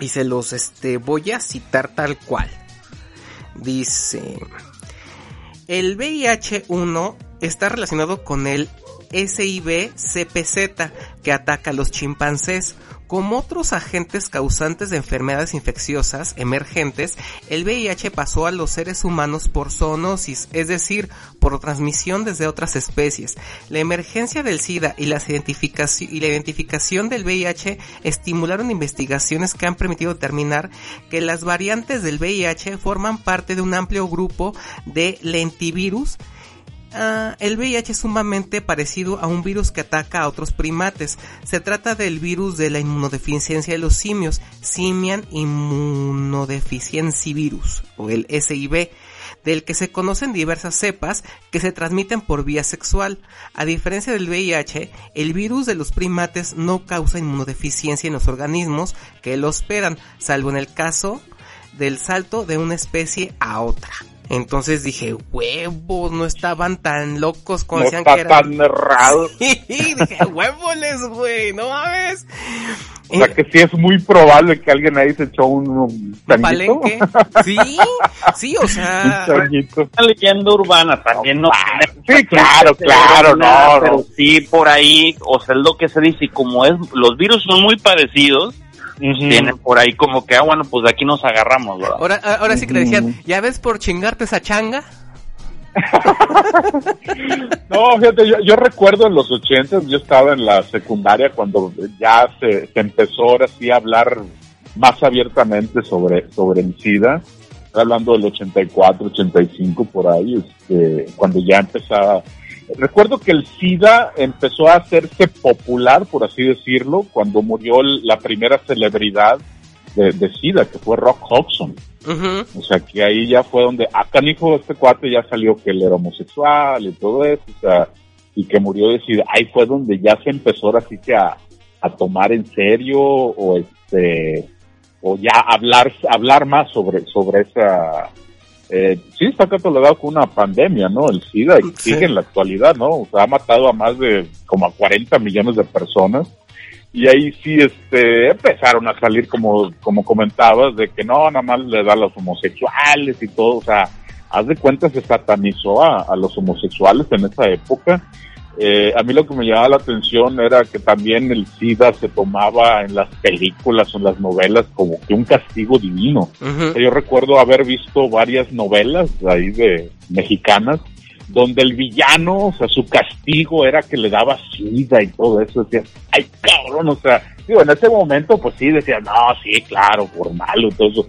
y se los este, voy a citar tal cual. Dice, el VIH-1 está relacionado con el SIV-CPZ que ataca a los chimpancés. Como otros agentes causantes de enfermedades infecciosas emergentes, el VIH pasó a los seres humanos por zoonosis, es decir, por transmisión desde otras especies. La emergencia del SIDA y, la identificación del VIH estimularon investigaciones que han permitido determinar que las variantes del VIH forman parte de un amplio grupo de lentivirus Ah, el VIH es sumamente parecido a un virus que ataca a otros primates. Se trata del virus de la inmunodeficiencia de los simios, Simian Immunodeficiency Virus, o el SIV, del que se conocen diversas cepas que se transmiten por vía sexual. A diferencia del VIH, el virus de los primates no causa inmunodeficiencia en los organismos que lo hospedan, salvo en el caso del salto de una especie a otra. Entonces dije, huevos, no estaban tan locos como No decían que eran. tan errado. Sí, dije, huevoles, güey, no mames. O sea Eh, que sí es muy probable que alguien ahí se echó un, un ¿Un tañito. palenque. Sí, sí, o Un sea. Una leyenda urbana también no. Sí, claro, claro, no, Pero no. sí, por ahí, o sea, es lo que se dice, y como es, los virus son muy parecidos, tienen por ahí como que, ah, bueno, pues de aquí nos agarramos, ¿verdad? Ahora, ahora sí que le decían, ¿ya ves por chingarte esa changa? No, fíjate, yo, yo recuerdo en los ochentas, yo estaba en la secundaria cuando ya se, se empezó ahora sí a hablar más abiertamente sobre, sobre el SIDA. Estoy hablando del 84, 85 por ahí, este, cuando ya empezaba. Recuerdo que el SIDA empezó a hacerse popular, por así decirlo, cuando murió la primera celebridad de, de SIDA, que fue Rock Hudson. Ujú. O sea, que ahí ya fue donde, acá hijo este cuate ya salió que él era homosexual y todo eso, o sea, y que murió de SIDA. Ahí fue donde ya se empezó ahora sí que a, a tomar en serio o este, o ya hablar, hablar más sobre, sobre esa, eh, sí está catalogado como una pandemia, ¿no? El SIDA y Sí. sigue en la actualidad, ¿no? O sea, ha matado a más de como a 40 millones de personas y ahí sí este empezaron a salir como como comentabas de que no nada más le da a los homosexuales y todo o sea haz de cuenta se satanizó a, a los homosexuales en esa época Eh, a mí lo que me llamaba la atención era que también el SIDA se tomaba en las películas o en las novelas como que un castigo divino yo recuerdo haber visto varias novelas ahí de mexicanas donde el villano, o sea, su castigo era que le daba sida y todo eso. Decía, ay, cabrón, o sea, digo, en ese momento, pues sí, decía, no, sí, claro, por malo y todo eso.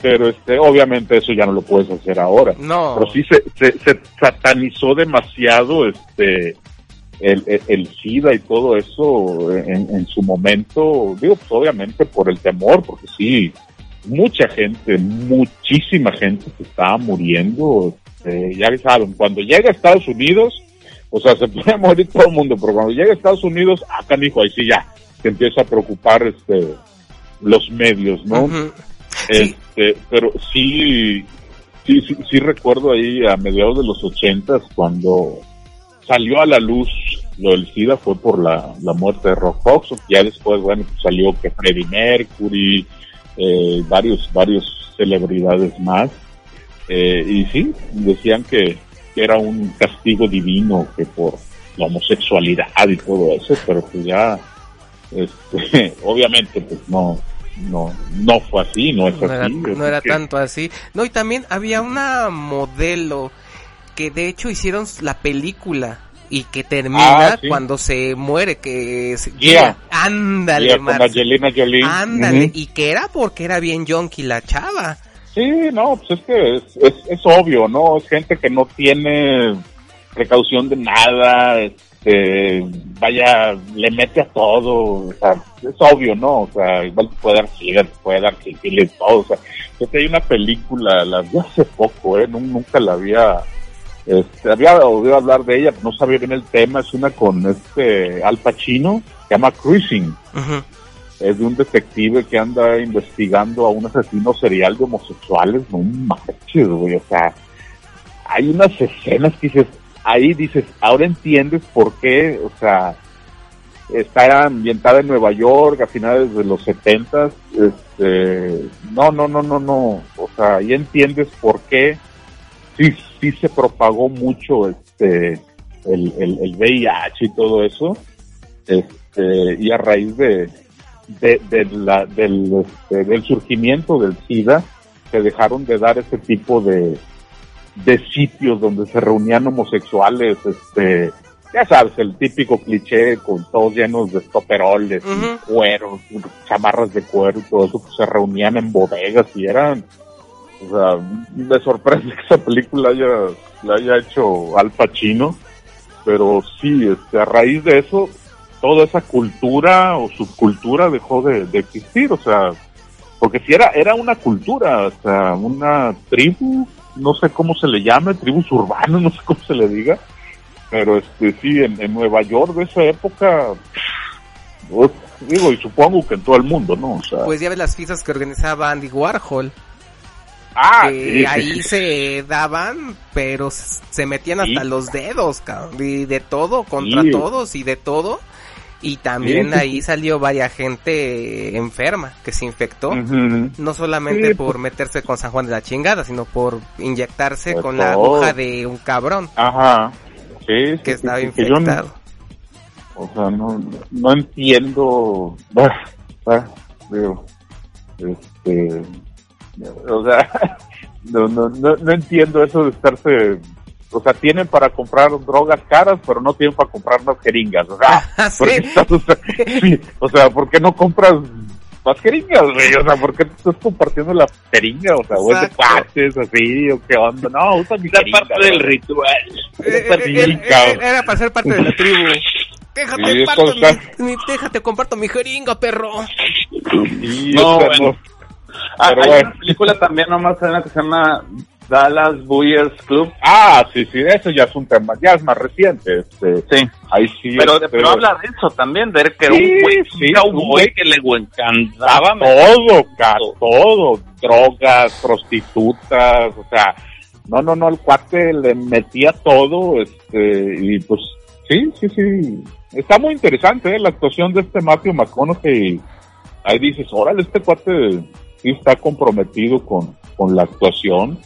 Pero, este, obviamente eso ya no lo puedes hacer ahora. No. Pero sí se, se, se satanizó demasiado, este, el, el, el SIDA y todo eso en, en su momento, digo, pues obviamente por el temor, porque sí, mucha gente, muchísima gente se estaba muriendo, este, ya saben, cuando llega a Estados Unidos, o sea, se puede morir todo el mundo, pero cuando llega a Estados Unidos, acá dijo, ahí sí ya, te empieza a preocupar este los medios, ¿no? Este, pero sí, sí, sí, sí recuerdo ahí a mediados de los ochentas cuando salió a la luz lo del SIDA fue por la, la muerte de Rock Hudson. Ya después, bueno, pues salió que Freddie Mercury, eh, varios, varios celebridades más. Eh, y sí, decían que, que era un castigo divino que por la homosexualidad y todo eso, pero pues ya, este, obviamente, pues no, no, no fue así, no es no era, así. no así era que- tanto así. No, y también había una modelo que de hecho hicieron la película y que termina Ah, sí. cuando se muere, que se- Gia. ándale, Ya con Marce. Angelina Jolie. ándale, Ujú. y que era porque era bien yonki la chava. Sí, no, pues es que es, es, es obvio, ¿no? Es gente que no tiene precaución de nada, este, vaya, le mete a todo, o sea, es obvio, ¿no? O sea, igual te puede dar sida, te puede dar sífilis, todo, o sea, hay una película, la vi hace poco, ¿eh? Nun- Nunca la había, este, había oído hablar de ella, no sabía bien el tema, es una con este Al Pacino, se llama Cruising. Es de un detective que anda investigando a un asesino serial de homosexuales, no manches, güey, o sea, hay unas escenas que dices, ahí dices, ahora entiendes por qué, o sea, está ambientada en Nueva York a finales de los setentas, este, no, no, no, no, no, o sea, ahí entiendes por qué. Sí, sí se propagó mucho este, el, el, el VIH y todo eso, este, y a raíz de, de, de la, del, este, del surgimiento del SIDA, se dejaron de dar ese tipo de, de sitios donde se reunían homosexuales, este, ya sabes, el típico cliché con todos llenos de estoperoles, y Ujú. cueros, chamarras de cuero y todo eso, pues se reunían en bodegas y eran, o sea, me sorprende que esa película haya, la haya hecho Al Pacino, pero sí, este, a raíz de eso, toda esa cultura o subcultura dejó de, existir, o sea, porque si era, era una cultura, o sea, una tribu, no sé cómo se le llame, tribus urbanas, no sé cómo se le diga, pero este sí, en, Nueva York de esa época, uf, digo, y supongo que en todo el mundo, ¿no? Pues ya ves las fiestas que organizaba Andy Warhol, ah, que sí, ahí sí. se daban, pero se metían hasta Sí. los dedos, cabrón, y de todo, contra todos y de todo. Y también ahí salió varias gente enferma que se infectó. No solamente por meterse con San Juan de la chingada, sino por inyectarse con la aguja de un cabrón Ajá, sí, que estaba que no- infectado. O sea, no, no entiendo. Bah, bah, digo, este, o sea, no, no, no, no entiendo eso de estarse. O sea, tienen para comprar drogas caras, pero no tienen para comprar más jeringas. O sea, Ah, sí. ¿por qué estás- o sea, sí, o sea, ¿por qué no compras más jeringas, güey? O sea, ¿por qué te estás compartiendo la jeringa? O sea, o es de Exacto. cuates, así, o qué onda. No, usa mi jeringa. parte del güey. ritual. Eh, eh, eh. Era para ser parte de la tribu. Déjate, Sí, eso parto está- mi, mi- déjate, comparto mi jeringa, perro. Sí, No, bueno. no. Ah, hay bueno. una película también nomás que se llama Dallas Buyers Club. Ah, sí, sí, eso ya es un tema, ya es más reciente. Este, Sí. ahí sí. Pero, este, pero habla de eso también, de que era Sí, un güey, sí, un güey- que le encantaba. todo, ca- todo, drogas, prostitutas, o sea, no, no, no, el cuate le metía todo, este, y pues, sí, sí, sí, está muy interesante, ¿eh? la actuación de este Matthew McConaughey, ahí dices, órale, este cuate sí está comprometido con, con la actuación,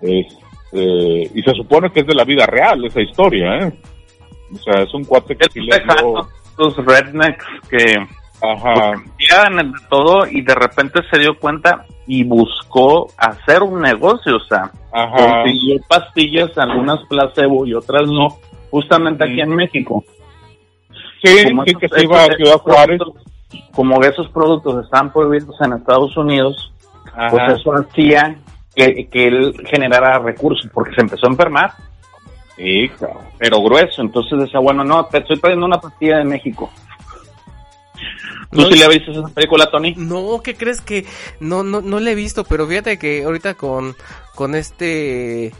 este, y se supone que es de la vida real esa historia, ¿eh? O sea, es un cuate que sí Los rednecks que ajá, de todo y de repente se dio cuenta y buscó hacer un negocio, o sea, ajá, consiguió pastillas, algunas placebo y otras no, justamente aquí en México. sí, sí, que se iba a Ciudad Juárez, productos- Como esos productos están prohibidos en Estados Unidos, Ajá. pues eso hacía que, que él generara recursos, porque se empezó a enfermar, Sí, cabrón. pero grueso. Entonces decía, bueno, no, te estoy trayendo una pastilla de México. ¿Tú No, sí le viste esa película, Tony? No, ¿qué crees que no no no le he visto, pero fíjate que ahorita con con este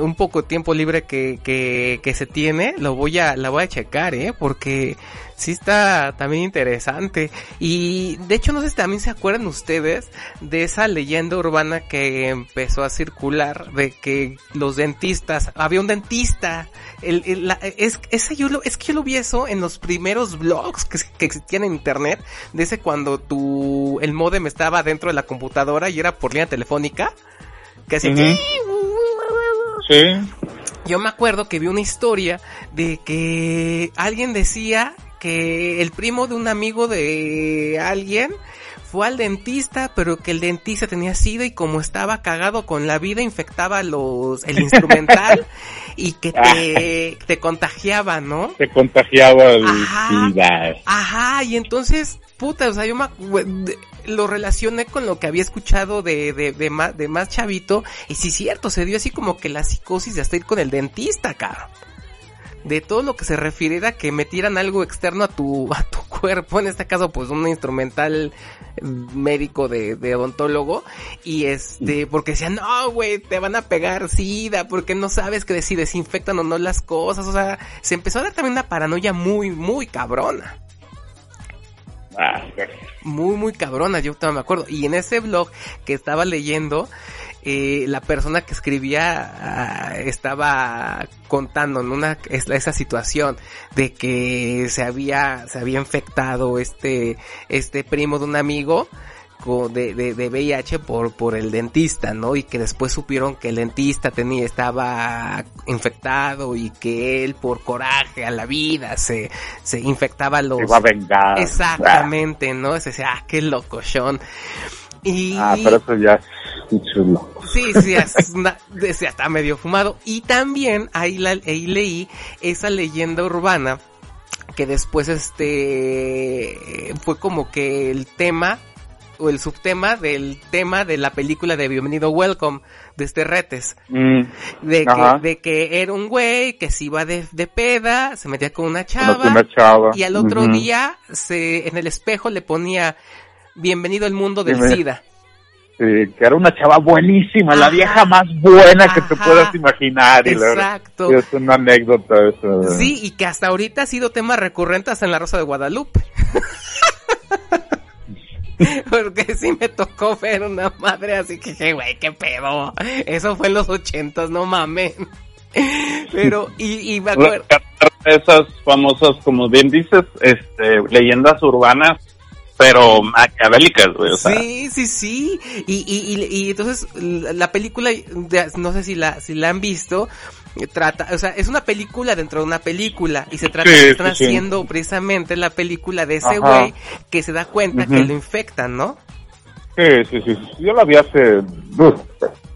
un poco de tiempo libre que, que, que se tiene, lo voy a, la voy a checar, eh, porque sí está también interesante. Y de hecho no sé si también se acuerdan ustedes de esa leyenda urbana que empezó a circular de que los dentistas, había un dentista, el, el- la- es, ese yo lo, es que yo lo vi eso en los primeros blogs que, que existían en internet, de ese cuando tu, el modem estaba dentro de la computadora y era por línea telefónica, que así. Sí. yo me acuerdo que vi una historia de que alguien decía que el primo de un amigo de alguien fue al dentista, pero que el dentista tenía sida y como estaba cagado con la vida infectaba los el instrumental y que te, te contagiaba, ¿no? Se contagiaba el Ajá. SIDA. Ajá, y entonces, puta, o sea, yo me lo relacioné con lo que había escuchado de, de, más, chavito, y sí, cierto, se dio así como que la psicosis de hasta ir con el dentista, cabrón. De todo lo que se refiriera a que metieran algo externo a tu, a tu cuerpo, en este caso, pues un instrumental eh, médico de, de odontólogo, y este, porque decían, no, güey, te van a pegar sida, porque no sabes que si desinfectan o no las cosas, o sea, se empezó a dar también una paranoia muy, muy cabrona muy, muy cabrona, yo todavía me acuerdo. Y en ese blog que estaba leyendo, eh, la persona que escribía ah, estaba contando en una es- esa situación de que se había se había infectado este este primo de un amigo de, de, de VIH por, por el dentista, ¿no? Y que después supieron que el dentista tenía, estaba infectado y que él por coraje a la vida se, se infectaba los, se va a vengar. Exactamente, ¿no? Ese, ese, ah, qué locochón. Y... Ah, pero eso ya es chulo. Sí, sí, es una- está medio fumado. Y también ahí, la, ahí leí esa leyenda urbana que después este fue como que el tema o el subtema del tema de la película de Bienvenido Welcome de este Retes. Mm, De que, de que era un güey que se iba de, de peda, se metía con una chava. conocí una chava. Y al otro día se en el espejo le ponía Bienvenido al mundo del. SIDA. Sí, que era una chava buenísima, la vieja más buena que te puedas imaginar. Y Exacto. es una anécdota eso. Sí, y que hasta ahorita ha sido tema recurrente hasta en la Rosa de Guadalupe. Porque sí me tocó ver una madre así que, güey, qué pedo. Eso fue en los ochentas, no mames. Pero, y, y me acuerdo. Esas famosas, como bien dices, este, leyendas urbanas, pero maquiavélicas, güey, o sea. Sí, sí, sí. Y, y, y, y entonces la la película, no sé si la, si la han visto, trata, o sea, es una película dentro de una película y se trata Sí, de que están sí, sí. haciendo precisamente la película de ese güey que se da cuenta que Ujú. lo infectan, ¿no? Sí, sí, sí, sí. Yo la vi hace, uf,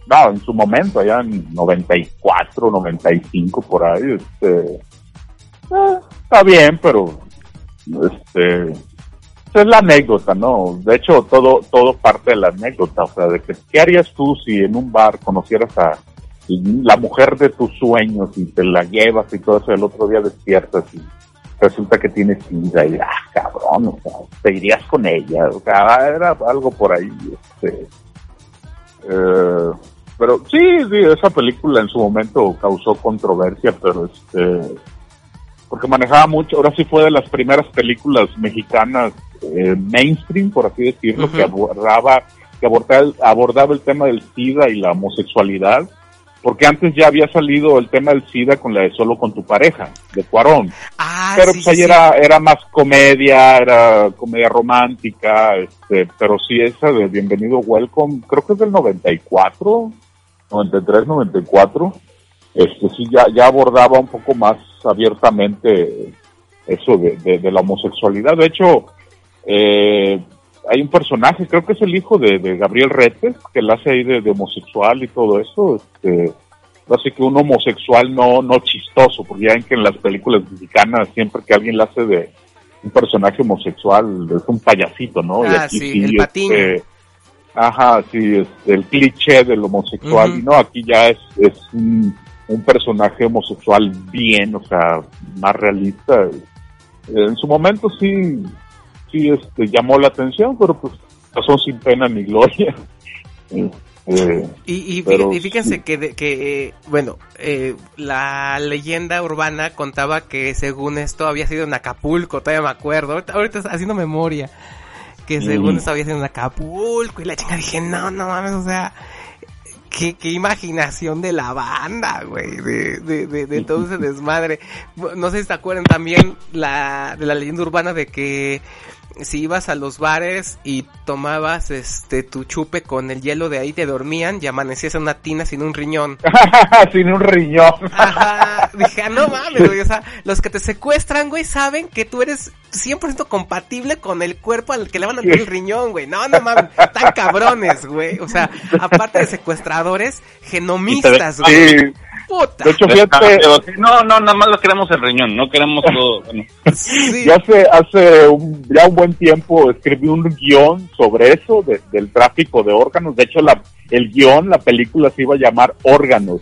no, en su momento, allá en 94, 95, por ahí, este, eh, está bien, pero, este, es la anécdota, ¿no? De hecho, todo, todo parte de la anécdota, o sea, de que, ¿qué harías tú si en un bar conocieras a la mujer de tus sueños y te la llevas y todo eso, el otro día despiertas y resulta que tienes sida y, ah, cabrón, o sea, te irías con ella, o sea, era algo por ahí, este, eh, pero sí, sí, esa película en su momento causó controversia, pero este, porque manejaba mucho, ahora sí fue de las primeras películas mexicanas eh, mainstream, por así decirlo, que abordaba, que abordaba el, abordaba el tema del SIDA y la homosexualidad, porque antes ya había salido el tema del SIDA con la de Solo con tu pareja, de Cuarón. Ah, pero sí, pues ahí sí, era, era más comedia, era comedia romántica, este, pero sí esa de Bienvenido Welcome, creo que es del 94, 93, 94, este sí ya, ya abordaba un poco más abiertamente eso de, de, de la homosexualidad. De hecho, eh, hay un personaje, creo que es el hijo de, de Gabriel Retes, que la hace ahí de, de homosexual y todo eso, este, así que un homosexual no, no chistoso, porque ya ven que en las películas mexicanas siempre que alguien la hace de un personaje homosexual es un payasito, ¿no? Y Ah, aquí sí, el este, ajá, sí, este, el cliché del homosexual, y no, aquí ya es, es un, un personaje homosexual bien, o sea, más realista. En su momento sí, sí, este, llamó la atención, pero pues pasó sin pena ni gloria. Eh, Y, y, Pero y fíjense que, bueno, eh, la leyenda urbana contaba que según esto había sido en Acapulco, todavía me acuerdo, ahorita, ahorita haciendo memoria, que según Mm. esto había sido en Acapulco y la chica dije, no, no mames, o sea, qué, qué imaginación de la banda, güey, de, de, de, de todo ese desmadre. No sé si te acuerdan también la, de la leyenda urbana de que si ibas a los bares y tomabas este tu chupe con el hielo de ahí te dormían y amanecías en una tina sin un riñón. Sin un riñón. Ajá, dije, ah, no mames, güey, o sea, los que te secuestran, güey, saben que tú eres 100% compatible con el cuerpo al que le van a dar el riñón, güey. No, no mames, tan cabrones, güey. O sea, aparte de secuestradores, genomistas, güey. Sí. Puta. De hecho, fíjate, No, no, nada más lo queremos el riñón, no queremos todo. bueno. Sí. yo hace, hace un- ya un buen tiempo escribí un guion sobre eso, de- del tráfico de órganos. De hecho, la, el guion, la película se iba a llamar Órganos.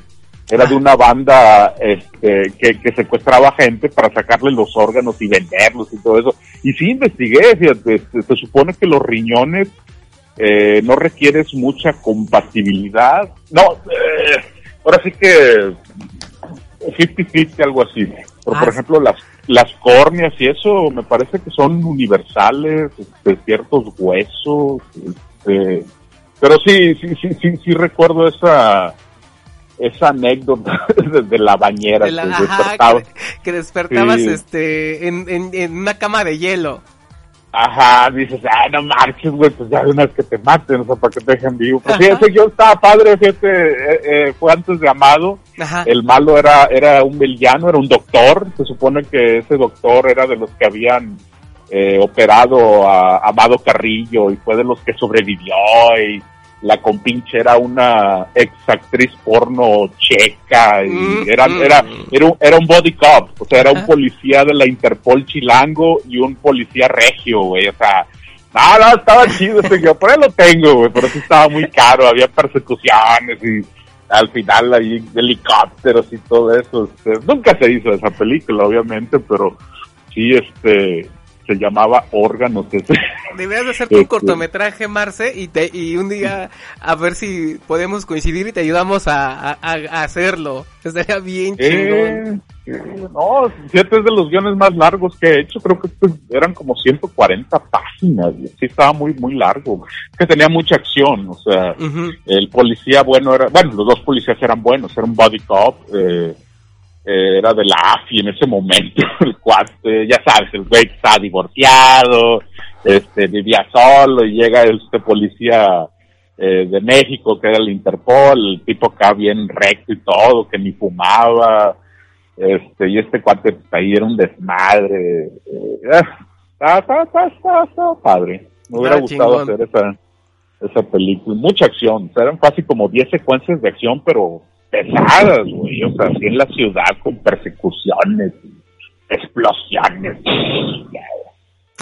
Era de una banda este, que, que secuestraba gente para sacarle los órganos y venderlos y todo eso. Y sí investigué, fíjate, se, se supone que los riñones eh, no requieres mucha compatibilidad. No, eh, ahora sí que 50-50, algo así. Pero, por Ah. ejemplo, las, las córneas y eso me parece que son universales, este, ciertos huesos. este, pero sí, sí, sí, sí, sí recuerdo esa esa anécdota de, de la bañera De la- que despertaba. que, que despertabas Sí. este en, en, en una cama de hielo. Ajá, dices, ah, no marches, güey, pues ya de una vez que te maten, o sea, para que te dejen vivo. Pues sí, ese guion estaba padre, fíjate, eh, eh, fue antes de Amado. Ajá. El malo era, era un villano, era un doctor. Se supone que ese doctor era de los que habían eh, operado a Amado Carrillo y fue de los que sobrevivió. Y la compinche era una ex actriz porno checa. Y Mm, era, mm. era, era, un, era un body cop. O sea, era un policía de la Interpol chilango y un policía regio, güey. O sea, no, no, estaba chido ese guion. Por ahí lo tengo, güey, pero sí estaba muy caro. Había persecuciones y al final ahí helicópteros y todo eso. Este, nunca se hizo esa película, obviamente, pero sí, este, se llamaba Órganos. Deberías de hacerte un Este. cortometraje, Marce, y, te, y un día a ver si podemos coincidir y te ayudamos a, a, a hacerlo. Estaría bien chingón. Eh, no, fíjate, es de los guiones más largos que he hecho. Creo que eran como 140 páginas. y Sí, estaba muy, muy largo. Que tenía mucha acción. O sea, Ujú. el policía bueno era. Bueno, los dos policías eran buenos. Era un body cop. Eh, eh, era de la AFI en ese momento. El cuate, ya sabes, el güey está divorciado. Este, vivía solo y llega este policía eh, de México, que era el Interpol, el tipo acá bien recto y todo, que ni fumaba, este, y este cuate pues, ahí era un desmadre, eh, ah, está, está, está, está, está padre, me hubiera Ah, gustado chingón. hacer esa, esa película, mucha acción, o sea, eran casi como 10 secuencias de acción, pero pesadas, güey, o sea, así en la ciudad con persecuciones, explosiones,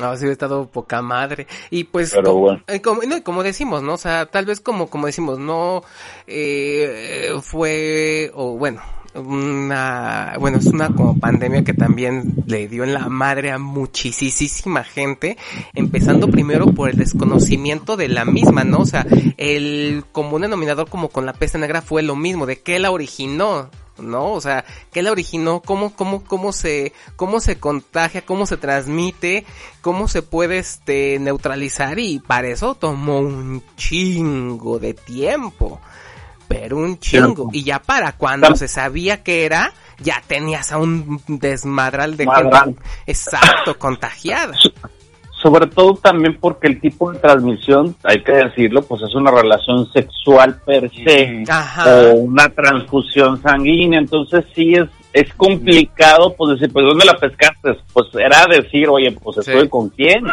No, sí, hubiera estado poca madre. Y pues, Pero bueno. eh, como, no, como decimos, ¿no? O sea, tal vez como, como decimos, no eh, fue, o bueno, una, bueno, es una como pandemia que también le dio en la madre a muchísima gente, empezando primero por el desconocimiento de la misma, ¿no? O sea, el común denominador como con la peste negra fue lo mismo, de qué la originó, ¿no? O sea, ¿qué la originó? ¿Cómo, cómo, cómo se, cómo se contagia? ¿Cómo se transmite? ¿Cómo se puede, este, neutralizar? Y para eso tomó un chingo de tiempo. Pero un chingo. Y ya para cuando se sabía que era, ya tenías a un desmadral de Madral. gente. Exacto, contagiada. Sobre todo también porque el tipo de transmisión, hay que decirlo, pues es una relación sexual per se Ajá. o una transfusión sanguínea, entonces sí es es complicado pues decir, pues ¿dónde la pescaste? Pues era decir, oye, pues Sí. estoy con quién.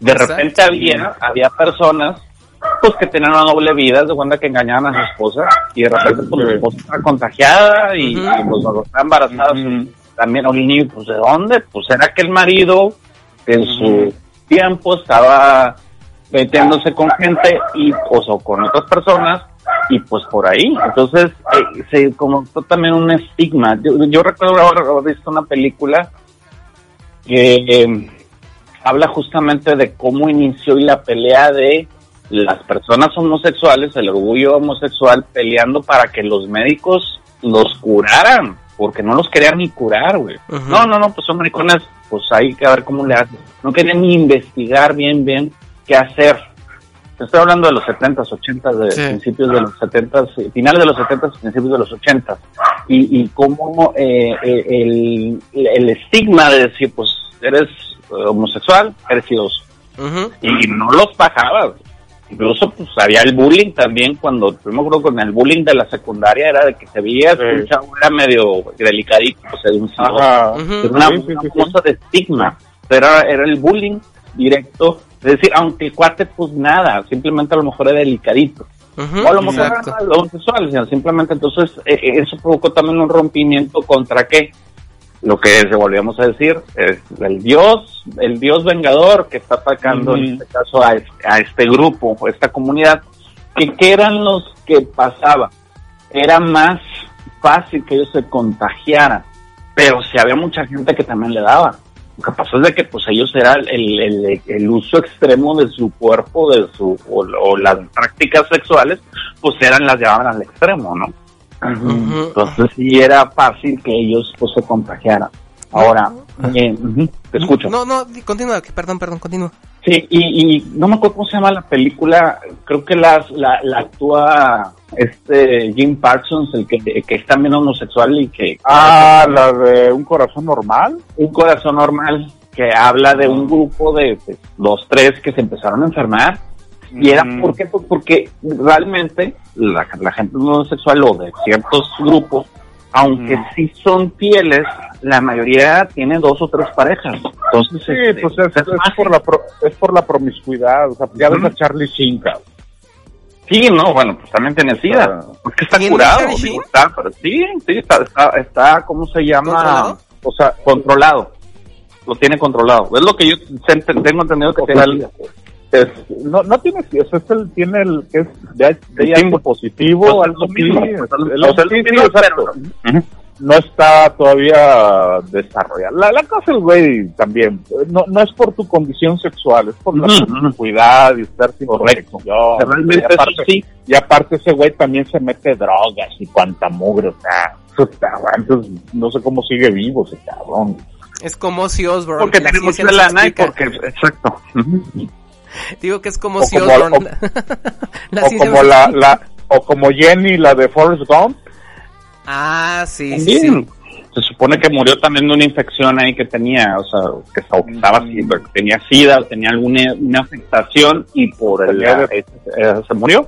De exacto. repente había había personas pues que tenían una doble vida, de cuenta que engañaban a su esposa y de repente pues su esposa estaba contagiada y, Ujú. y, pues cuando estaba embarazada Ujú. también oye niño, pues de dónde? Pues era que el marido que en su tiempo estaba metiéndose con gente y pues, o con otras personas y pues por ahí entonces eh, se como también un estigma yo, yo recuerdo haber haber visto una película que eh, habla justamente de cómo inició y la pelea de las personas homosexuales, el orgullo homosexual, peleando para que los médicos los curaran, porque no los querían ni curar, güey. No, no, no, pues son maricones, pues hay que ver cómo le hacen. No querían ni investigar bien, bien qué hacer. Te estoy hablando de los 70s, 80s, de Sí. principios de los 70s, eh, finales de los 70s, principios de los 80s. Y, y cómo eh, eh, el, el estigma de decir, pues eres homosexual, eres idoso y no los bajaba. Incluso pues había el bullying también cuando, yo me acuerdo con el bullying de la secundaria era de que se veía que un chavo era medio delicadito, pues era un. Ajá. Era una, Sí, sí, una sí, sí. cosa de estigma. Era, era el bullying directo. Es decir, aunque el cuate pues nada, simplemente a lo mejor era delicadito. O a lo mejor Exacto. era homosexual, sino simplemente entonces eh, eh, eso provocó también un rompimiento contra qué? Lo que se volvíamos a decir, es el dios, el dios vengador que está atacando en este caso a este grupo, a esta comunidad, que qué eran los que pasaba. Era más fácil que ellos se contagiaran, pero si había mucha gente que también le daba. Lo que pasó es de que pues ellos era el, el, el uso extremo de su cuerpo, de su o, o las prácticas sexuales, pues eran las llevaban al extremo, ¿no? Entonces sí era fácil que ellos pues se contagiaran. Ahora, eh, te escucho. No, no, continúa, que- perdón, perdón, continúa. Sí, y, y no me acuerdo cómo se llama la película, creo que las, la, la actúa este Jim Parsons, el que, que es también homosexual y que Ah, la de un corazón normal. un corazón normal, que habla de un grupo de pues, los tres que se empezaron a enfermar. Y era Mm. ¿por qué? Pues porque realmente la, la gente homosexual o de ciertos grupos, aunque Mm. sí son fieles, la mayoría tiene dos o tres parejas. Entonces, Sí, este, pues es, es es más- por la pro- es por la promiscuidad. O sea, ya ves a Charlie Sheen, cabrón. Sí, no, bueno, pues también tiene SIDA. Porque está ¿Tiene curado. Digo, está, pero sí, sí, está, está, está, ¿cómo se llama? ¿Controlado? O sea, controlado. Lo tiene controlado. Es lo que yo tengo entendido que O tiene sea, SIDA. Es, no, no tiene, es, es el, tiene el que es de, de Sí, positivo, pues, algo mismo, Es- sí, pero-. No está todavía desarrollado. La, la cosa el güey también, no, no es por tu condición sexual, es por la promiscuidad y estar sin Correcto. Realmente y, aparte, eso sí. y aparte ese güey también se mete drogas y cuanta mugre, o sea, entonces no sé cómo sigue vivo ese cabrón. Es como si Osborne. Porque la mucha nos lana y porque, exacto. Digo que es como O si como- Osborne. la o como la, la, o como Jenny, la de Forrest Gump. Ah, sí, sí. Se supone que murió también de una infección ahí que tenía, o sea, que estaba, que tenía sida, tenía alguna una afectación y por el, eh, eh, se murió.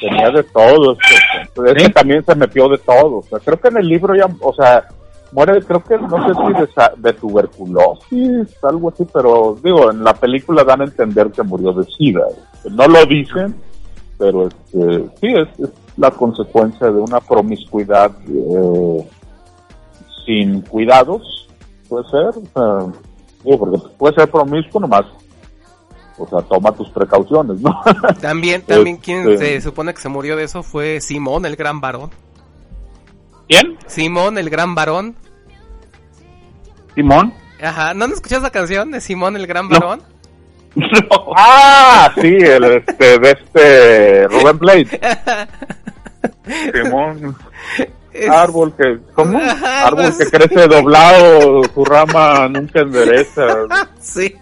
tenía de todo. Este, este ¿Sí? también se metió de todo. O sea, creo que en el libro ya, o sea, muere, creo que no sé si de, de tuberculosis, algo así, pero digo, en la película dan a entender que murió de SIDA. No lo dicen, pero este, sí, es, es la consecuencia de una promiscuidad eh, sin cuidados, puede ser. Sea, digo, porque puede ser promiscuo nomás. O sea, toma tus precauciones, ¿no? También, también quien Este- se supone que se murió de eso fue Simón, el gran varón. ¿Quién? Simón, el gran varón. Simón. Ajá, ¿no han escuchado esa canción de Simón, el gran No. varón? Ah, sí, el este, de este Rubén Blade. Simón, Es- árbol que, ¿cómo? Ajá, Árbol que crece doblado, su rama nunca endereza. Sí.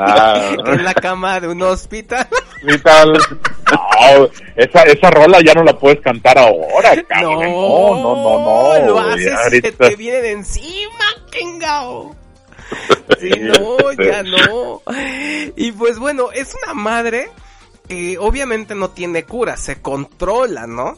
Ah. en la cama de un hospital. Y tal. No, esa, esa rola ya no la puedes cantar ahora, cabrón. No, no, no, no. Lo haces se te viene de encima, Kengao. Sí, no, ya no. Y pues bueno, es una madre que obviamente no tiene cura, se controla, ¿no?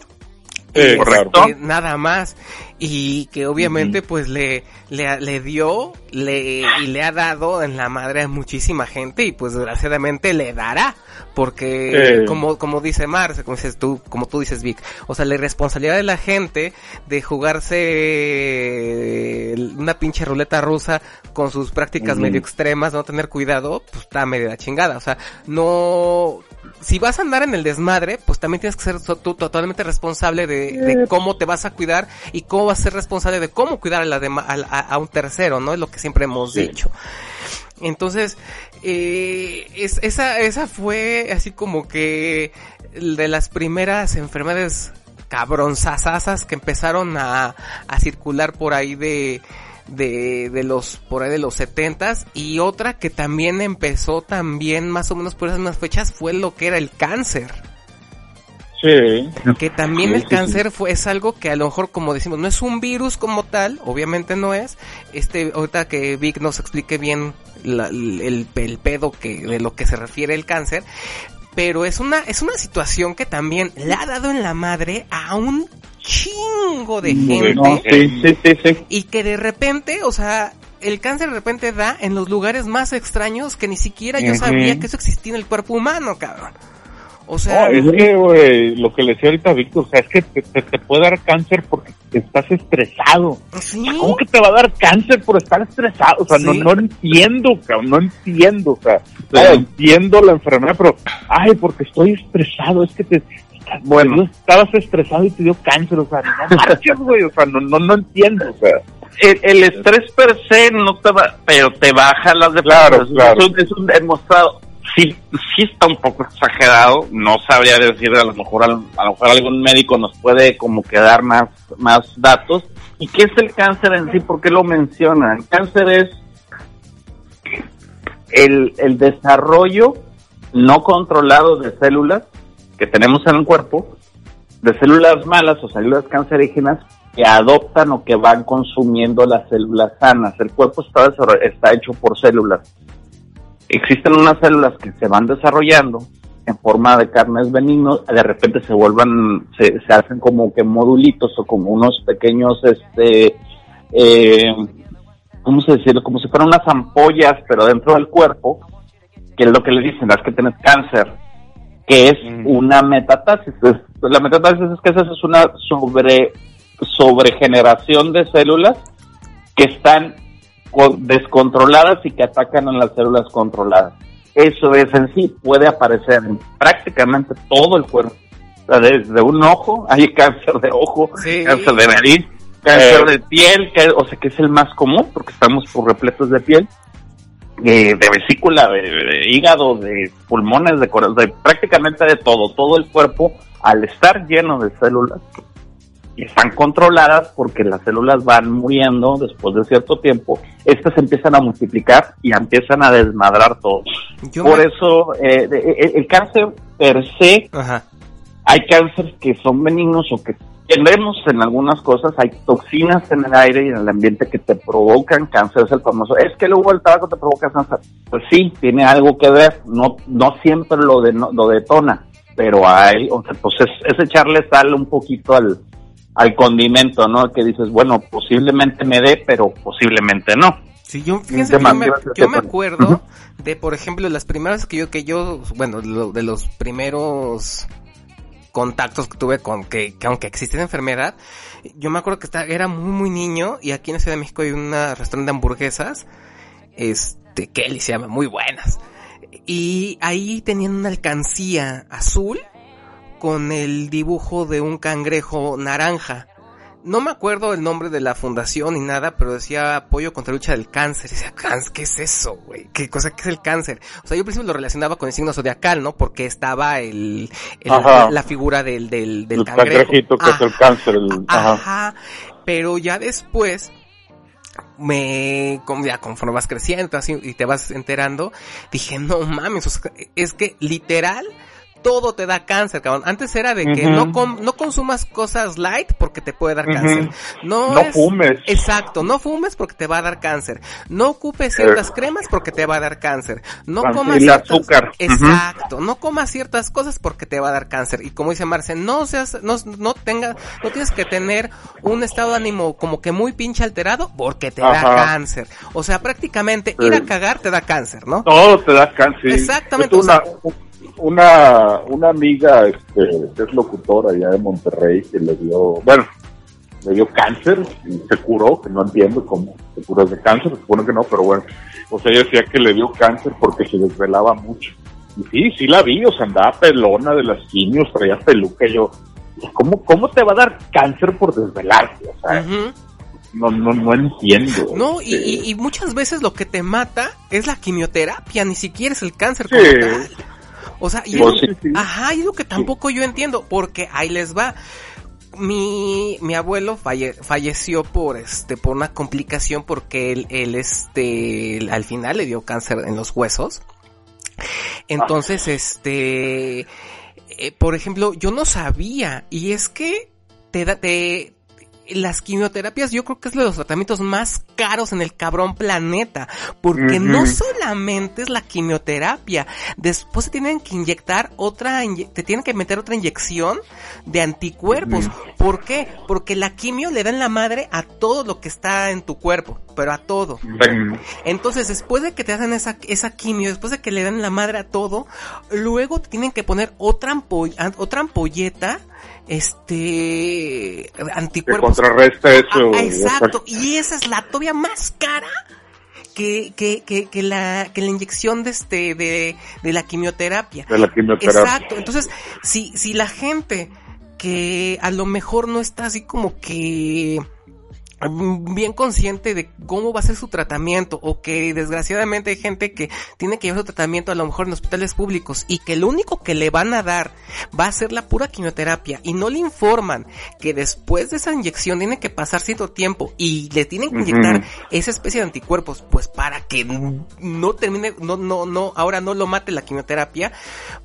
Y, correcto. nada más. Y que obviamente pues le, le, le dio le, y le ha dado en la madre a muchísima gente y pues desgraciadamente le dará. Porque como, como dice Marce, como dices tú, como tú dices Vic, o sea, la responsabilidad de la gente de jugarse eh, una pinche ruleta rusa con sus prácticas medio extremas, no tener cuidado, pues está medio de la chingada. O sea, no, si vas a andar en el desmadre, pues también tienes que ser to- tú totalmente responsable de, de cómo te vas a cuidar y cómo vas a ser responsable de cómo cuidar a, la dema- a, a- a un tercero, ¿no? Es lo que siempre hemos dicho. Entonces, eh, es- esa, esa fue así como que de las primeras enfermedades cabronzazazas que empezaron a, a circular por ahí de, de, de los, por ahí de los setentas. Y otra que también empezó también más o menos por esas mismas fechas fue lo que era el cáncer. Sí. Que también Sí, el sí, sí. cáncer fue, es algo que a lo mejor, como decimos, no es un virus como tal, obviamente no es. Este, ahorita que Vic nos explique bien la- el, el pedo que, de lo que se refiere el cáncer. Pero es una, es una situación que también le ha dado en la madre a un chingo de gente. No, sí, sí, sí, sí. Y que de repente, o sea, el cáncer de repente da en los lugares más extraños que ni siquiera yo sabía que eso existía en el cuerpo humano, cabrón. O sea, No, es que, güey, lo que le decía ahorita a Víctor, o sea, es que te, te- te puede dar cáncer porque estás estresado. sí. ¿Cómo que te va a dar cáncer por estar estresado? O sea, no, Sí. no entiendo, cabrón, no entiendo, o sea, Claro. entiendo la enfermedad, pero, ay, porque estoy estresado, es que te, Bueno. bueno, estabas estresado y te dio cáncer, o sea, no marches, güey, o sea, no, no, no entiendo, o sea. El, el estrés per se no te va, pero te baja las Claro, defensas. claro. Es un, es un demostrado. Sí, sí está un poco exagerado. No sabría decir, a lo mejor, a lo mejor algún médico nos puede como que dar más, más datos. ¿Y qué es el cáncer en sí? ¿Por qué lo menciona? El cáncer es el, el desarrollo no controlado de células que tenemos en el cuerpo, de células malas o células cancerígenas que adoptan o que van consumiendo las células sanas. El cuerpo está, está hecho por células. Existen unas células que se van desarrollando en forma de carnes benignos, de repente se vuelvan, se, se hacen como que modulitos o como unos pequeños, este, eh, ¿cómo se decirlo? Como si fueran unas ampollas, pero dentro del cuerpo, que es lo que le dicen, es que tienes cáncer, que es una metatasis. La metatasis es que esa es una sobre sobregeneración de células que están descontroladas y que atacan a las células controladas. Eso es en sí, puede aparecer en prácticamente todo el cuerpo. O sea, desde un ojo, hay cáncer de ojo, Sí. cáncer de nariz, cáncer Eh. de piel, que, o sea que es el más común porque estamos por repletos de piel, eh, de vesícula, de, de hígado, de pulmones, de corazón, de prácticamente de todo. Todo el cuerpo, al estar lleno de células, están controladas porque las células van muriendo después de cierto tiempo, estas empiezan a multiplicar y empiezan a desmadrar todo. Yo Por me- eso, eh, de- el, el cáncer per se Ajá. hay cánceres que son benignos o que tenemos en algunas cosas, hay toxinas en el aire y en el ambiente que te provocan cáncer, es el famoso, es que el humo del tabaco te provoca cáncer. Pues sí, tiene algo que ver, no, no siempre lo, de, lo detona, pero hay, o sea, pues es, es echarle sal un poquito al, al condimento, ¿no? Que dices, bueno, posiblemente me dé, pero posiblemente no. Sí, yo, fíjense, yo me, yo me acuerdo de, por ejemplo, las primeras que yo, que yo, bueno, lo- de los primeros contactos que tuve con que, que aunque existe la enfermedad, yo me acuerdo que estaba, era muy, muy niño y aquí en la Ciudad de México hay una restaurante de hamburguesas, este, Kelly se llama, muy buenas. Y ahí tenían una alcancía azul con el dibujo de un cangrejo naranja. No me acuerdo el nombre de la fundación ni nada, pero decía apoyo contra la lucha del cáncer. Y decía, "Cáncer, ¿qué es eso, güey? ¿Qué cosa qué es el cáncer? O sea, yo al principio lo relacionaba con el signo zodiacal, ¿no? Porque estaba el, el- Ajá. la figura del, del, del el cangrejo. cangrejito que es el Ajá. cáncer. el- ajá. Ajá. Pero ya después me ya conforme vas creciendo así, y te vas enterando, dije, no mames, es que literal todo te da cáncer, cabrón. Antes era de que no com- no consumas cosas light porque te puede dar cáncer. No, No es- fumes. Exacto, no fumes porque te va a dar cáncer. No ocupes ciertas cremas porque te va a dar cáncer. No comas ciertas- azúcar. Exacto, no comas ciertas cosas porque te va a dar cáncer. Y como dice Marce, no seas, no, no tenga, no tienes que tener un estado de ánimo como que muy pinche alterado porque te da cáncer. O sea, prácticamente Sí. ir a cagar te da cáncer, ¿no? Todo te da cáncer. Exactamente, Es Una, una, una amiga este, que es locutora allá de Monterrey que le dio, bueno, le dio cáncer y se curó, que no entiendo cómo se curó de cáncer, supone que no, pero bueno. O sea, ella decía que le dio cáncer porque se desvelaba mucho. y sí, sí la vi, o sea, andaba pelona de las quimios, traía peluca, y yo, ¿cómo, ¿cómo te va a dar cáncer por desvelarte? O sea, no, no, no entiendo. No, y, Este, y- y muchas veces lo que te mata es la quimioterapia, ni siquiera es el cáncer Sí. como tal. O sea, y Pues es- sí, sí. ajá, y es lo que tampoco yo entiendo, porque ahí les va. Mi, mi abuelo falle- falleció por este por una complicación porque él, él este al final le dio cáncer en los huesos. Entonces, este eh, por ejemplo, yo no sabía y es que te da te las quimioterapias yo creo que es de los tratamientos más caros en el cabrón planeta, porque no solamente es la quimioterapia, después te tienen que inyectar otra, inye- te tienen que meter otra inyección de anticuerpos. ¿Por qué? Porque la quimio le da en la madre a todo lo que está en tu cuerpo, pero a todo. Entonces, después de que te hacen esa, esa quimio, después de que le dan la madre a todo, luego te tienen que poner otra, ampo- an- otra ampolleta, este, que anticuerpos. contrarresta eso. Ah, exacto, y esa es la todavía más cara que, que, que, que la, que la inyección de este, de, de la quimioterapia. De la quimioterapia. Exacto, entonces, si, si la gente que a lo mejor no está así como que bien consciente de cómo va a ser su tratamiento o que desgraciadamente hay gente que tiene que llevar su tratamiento a lo mejor en hospitales públicos y que lo único que le van a dar va a ser la pura quimioterapia y no le informan que después de esa inyección tiene que pasar cierto tiempo y le tienen que inyectar esa especie de anticuerpos pues para que no termine no no no ahora no lo mate la quimioterapia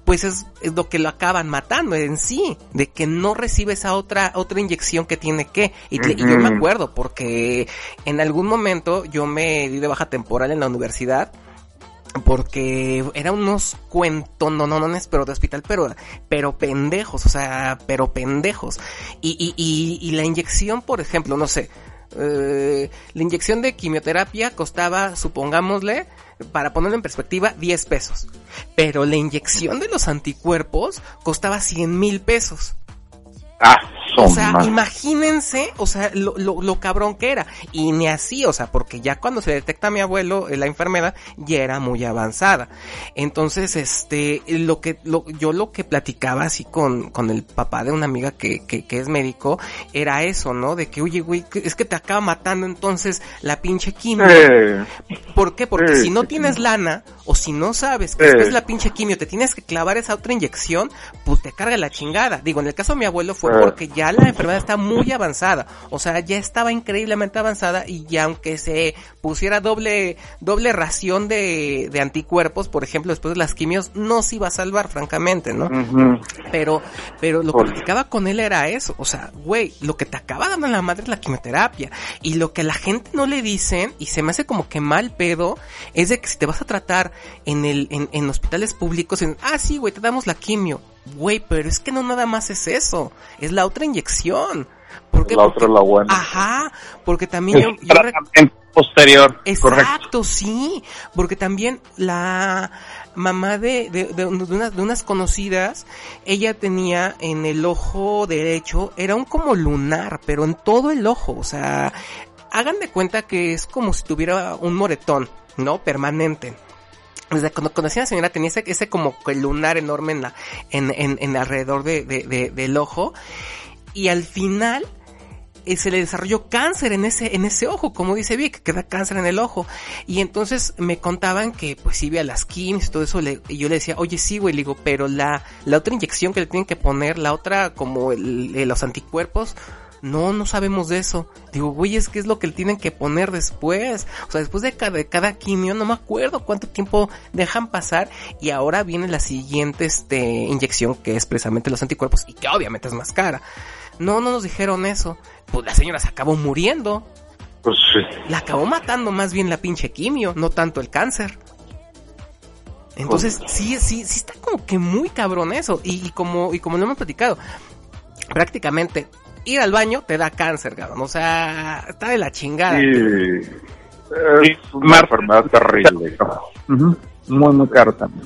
pues es, es lo que lo acaban matando en sí de que no recibe esa otra otra inyección que tiene que y, yo me acuerdo porque en algún momento yo me di de baja temporal en la universidad porque eran unos cuentos, no, no, no, pero de hospital, pero, pero pendejos, o sea, pero pendejos. Y, y, la inyección, por ejemplo, no sé, eh, la inyección de quimioterapia costaba, supongámosle, para ponerlo en perspectiva, 10 pesos. Pero la inyección de los anticuerpos costaba 100 mil pesos. Ah, O sea, imagínense, o sea, lo, lo, lo cabrón que era. Y ni así, o sea, porque ya cuando se detecta a mi abuelo eh, la enfermedad, ya era muy avanzada. Entonces, este, lo que, lo, yo lo que platicaba así con, con el papá de una amiga que, que, que es médico, era eso, ¿no? De que, oye, güey, es que te acaba matando entonces la pinche quimio. Eh, ¿Por qué? Porque si no tienes lana o si no sabes que después de la pinche quimio te tienes que clavar esa otra inyección, pues te carga la chingada. Digo, en el caso de mi abuelo fue Sí. porque ya la enfermedad está muy avanzada. O sea, ya estaba increíblemente avanzada y ya aunque se pusiera doble, doble ración de, de anticuerpos, por ejemplo, después de las quimios, no se iba a salvar, francamente, ¿no? Pero, pero lo que platicaba con él era eso. O sea, güey, lo que te acaba dando la madre es la quimioterapia. Y lo que la gente no le dicen, y se me hace como que mal pedo, es de que si te vas a tratar en el, en, en hospitales públicos, en, ah, sí, güey, te damos la quimio. Güey, pero es que no nada más es eso. Es la otra inyección. ¿Por qué? La Porque- otra la buena. Ajá, porque también El yo posterior. Correcto. Exacto, sí, porque también la mamá de, de, de, de unas, de unas conocidas, ella tenía en el ojo derecho, era un como lunar, pero en todo el ojo, o sea, hagan de cuenta que es como si tuviera un moretón, ¿no? Permanente. Desde cuando conocí a la señora tenía ese, como lunar enorme en la, en, en, en alrededor de, de, de- del ojo. Y al final, eh, se le desarrolló cáncer en ese, en ese ojo, como dice Vic, que da cáncer en el ojo. Y entonces me contaban que pues sí, a las quimios y todo eso, le- y yo le decía, oye sí, güey, le digo, pero la, la otra inyección que le tienen que poner, la otra como el, los anticuerpos, no, no sabemos de eso. Digo, güey, es que es lo que le tienen que poner después. O sea, después de cada, de cada quimio, no me acuerdo cuánto tiempo dejan pasar. Y ahora viene la siguiente este, inyección, que es precisamente los anticuerpos, y que obviamente es más cara. No, no nos dijeron eso. Pues la señora se acabó muriendo. Pues sí. La acabó matando más bien la pinche quimio, no tanto el cáncer. Entonces, sí, sí, sí está como que muy cabrón eso. Y, y como, y como lo hemos platicado, prácticamente ir al baño te da cáncer, cabrón. O sea, está de la chingada. Sí. Es una enfermedad terrible. Muy, muy caro también.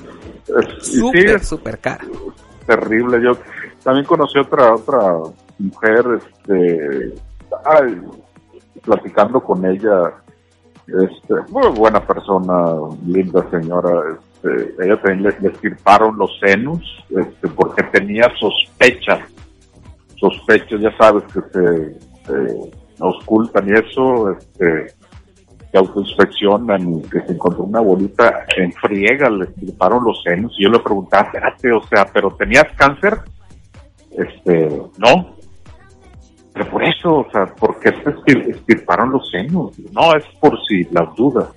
Sí, Súper, es súper cara. terrible. Yo también conocí otra otra mujer, este, ay, platicando con ella, este, muy buena persona, linda señora, este, ella también le, le extirparon los senos, este, porque tenía sospechas, sospechas, ya sabes, que se, se ocultan y eso, este, que autoinspeccionan y que se encontró una bolita en friega, le extirparon los senos y yo le preguntaba, espérate, o sea, pero tenías cáncer, este, no, pero por eso, o sea, ¿por qué se extirparon los senos? No, es por si las dudas.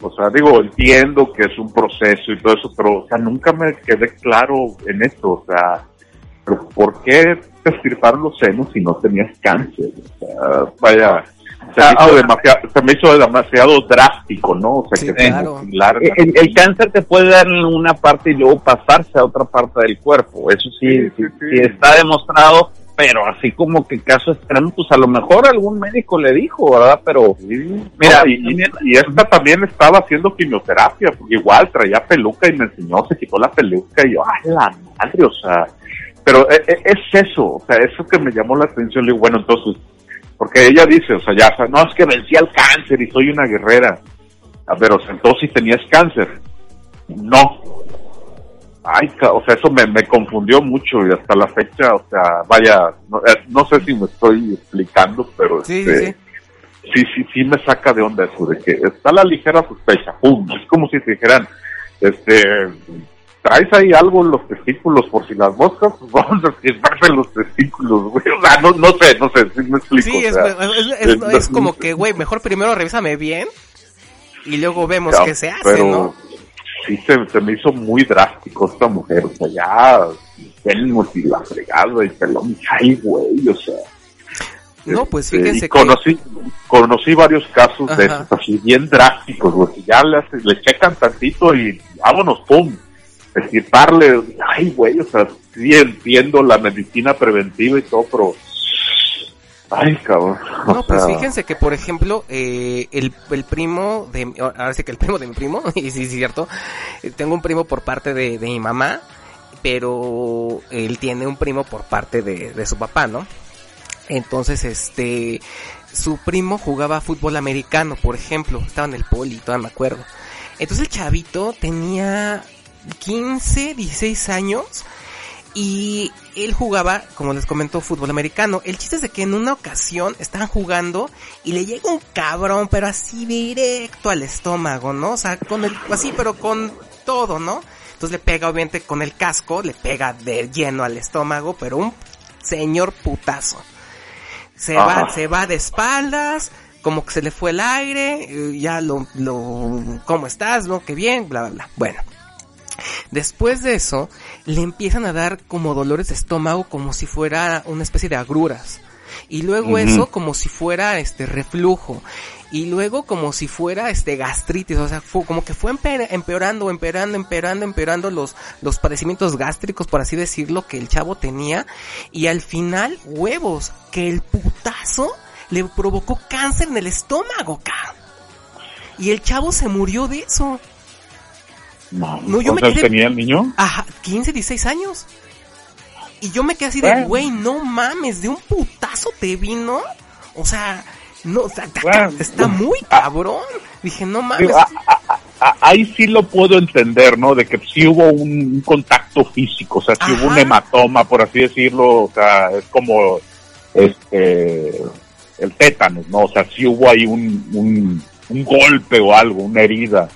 O sea, digo, entiendo que es un proceso y todo eso, pero, o sea, nunca me quedé claro en esto, o sea, pero ¿por qué te extirparon los senos si no tenías cáncer? O sea, vaya, se, Ah, me, demasiado, se me hizo demasiado drástico, ¿no? O sea, Sí, que claro. El, el cáncer te puede dar en una parte y luego pasarse a otra parte del cuerpo. Eso sí, Sí, sí, sí, sí. sí está demostrado, pero así como que caso extremo, pues a lo mejor algún médico le dijo, ¿verdad? Pero Sí. Mira, No, y, y- y esta también estaba haciendo quimioterapia, porque igual traía peluca y me enseñó, se quitó la peluca y yo, ¡ay, la madre! O sea, pero e- e- es eso, o sea, eso que me llamó la atención. Le digo, bueno, entonces, porque ella dice, o sea, ya, o sea, no, es que vencí al cáncer y soy una guerrera. A ver, o sea, entonces si tenías cáncer. No. Ay, o sea, eso me, me confundió mucho y hasta la fecha, o sea, vaya, no, eh, no sé si me estoy explicando, pero sí, este, sí. sí, sí, sí me saca de onda eso, de que está la ligera sospecha, pum, es como si te dijeran, este, traes ahí algo en los testículos por si las moscas, pues vamos a estirparse los testículos, güey, o sea, no, no sé, no sé, si me explico. Sí, o es, sea, es- es- es- es como que, güey, mejor primero revísame bien y luego vemos qué se hace, pero ¿no? sí se, se me hizo muy drástico esta mujer, o sea, ya, pelmos y la fregada y pelón, ay, güey, o sea. No, pues Este, fíjense y que... conocí, conocí varios casos de esos así bien drásticos, güey, ya le, le checan tantito y vámonos, pum, estirparle, ay, güey, o sea, sí entiendo la medicina preventiva y todo, pero, ay, cabrón. No, pues sea, fíjense que, por ejemplo, eh, el, el primo de... mi- Ahora sí que el primo de mi primo, y sí, es cierto, eh, tengo un primo por parte de, de mi mamá, pero él tiene un primo por parte de, de su papá, ¿no? Entonces, este, su primo jugaba fútbol americano, por ejemplo, estaba en el poli, todavía me acuerdo. Entonces el chavito tenía 15, 16 años y él jugaba, como les comentó, fútbol americano. El chiste es de que en una ocasión estaban jugando y le llega un cabrón, pero así directo al estómago, ¿no? O sea, con el, así, pero con todo, ¿no? Entonces le pega, obviamente, con el casco, le pega de lleno al estómago, pero un señor putazo. Se Ajá. va, se va de espaldas, como que se le fue el aire, eh, ya lo, lo, ¿cómo estás? No, qué bien, bla, bla, bla. Bueno. Después de eso, le empiezan a dar como dolores de estómago como si fuera una especie de agruras. Y luego eso como si fuera este reflujo. Y luego como si fuera este gastritis. O sea, fue, como que fue empe- empeorando, empeorando, empeorando, empeorando los, los padecimientos gástricos, por así decirlo, que el chavo tenía. Y al final, huevos, que el putazo le provocó cáncer en el estómago, cabrón. Y el chavo se murió de eso. No, no, yo me ¿cuántos quedé- tenía el niño? Ajá, 15, 16 años. Y yo me quedé así de, güey, no mames, de un putazo te vino. O sea, no, o sea, está, Bueno. está muy cabrón. Dije, no mames. Digo, a- a- a- ahí sí lo puedo entender, ¿no? De que sí hubo un, un contacto físico, o sea, sí hubo un hematoma, por así decirlo, o sea, es como este el tétanos, ¿no? O sea, sí hubo ahí un, un, un golpe o algo, una herida,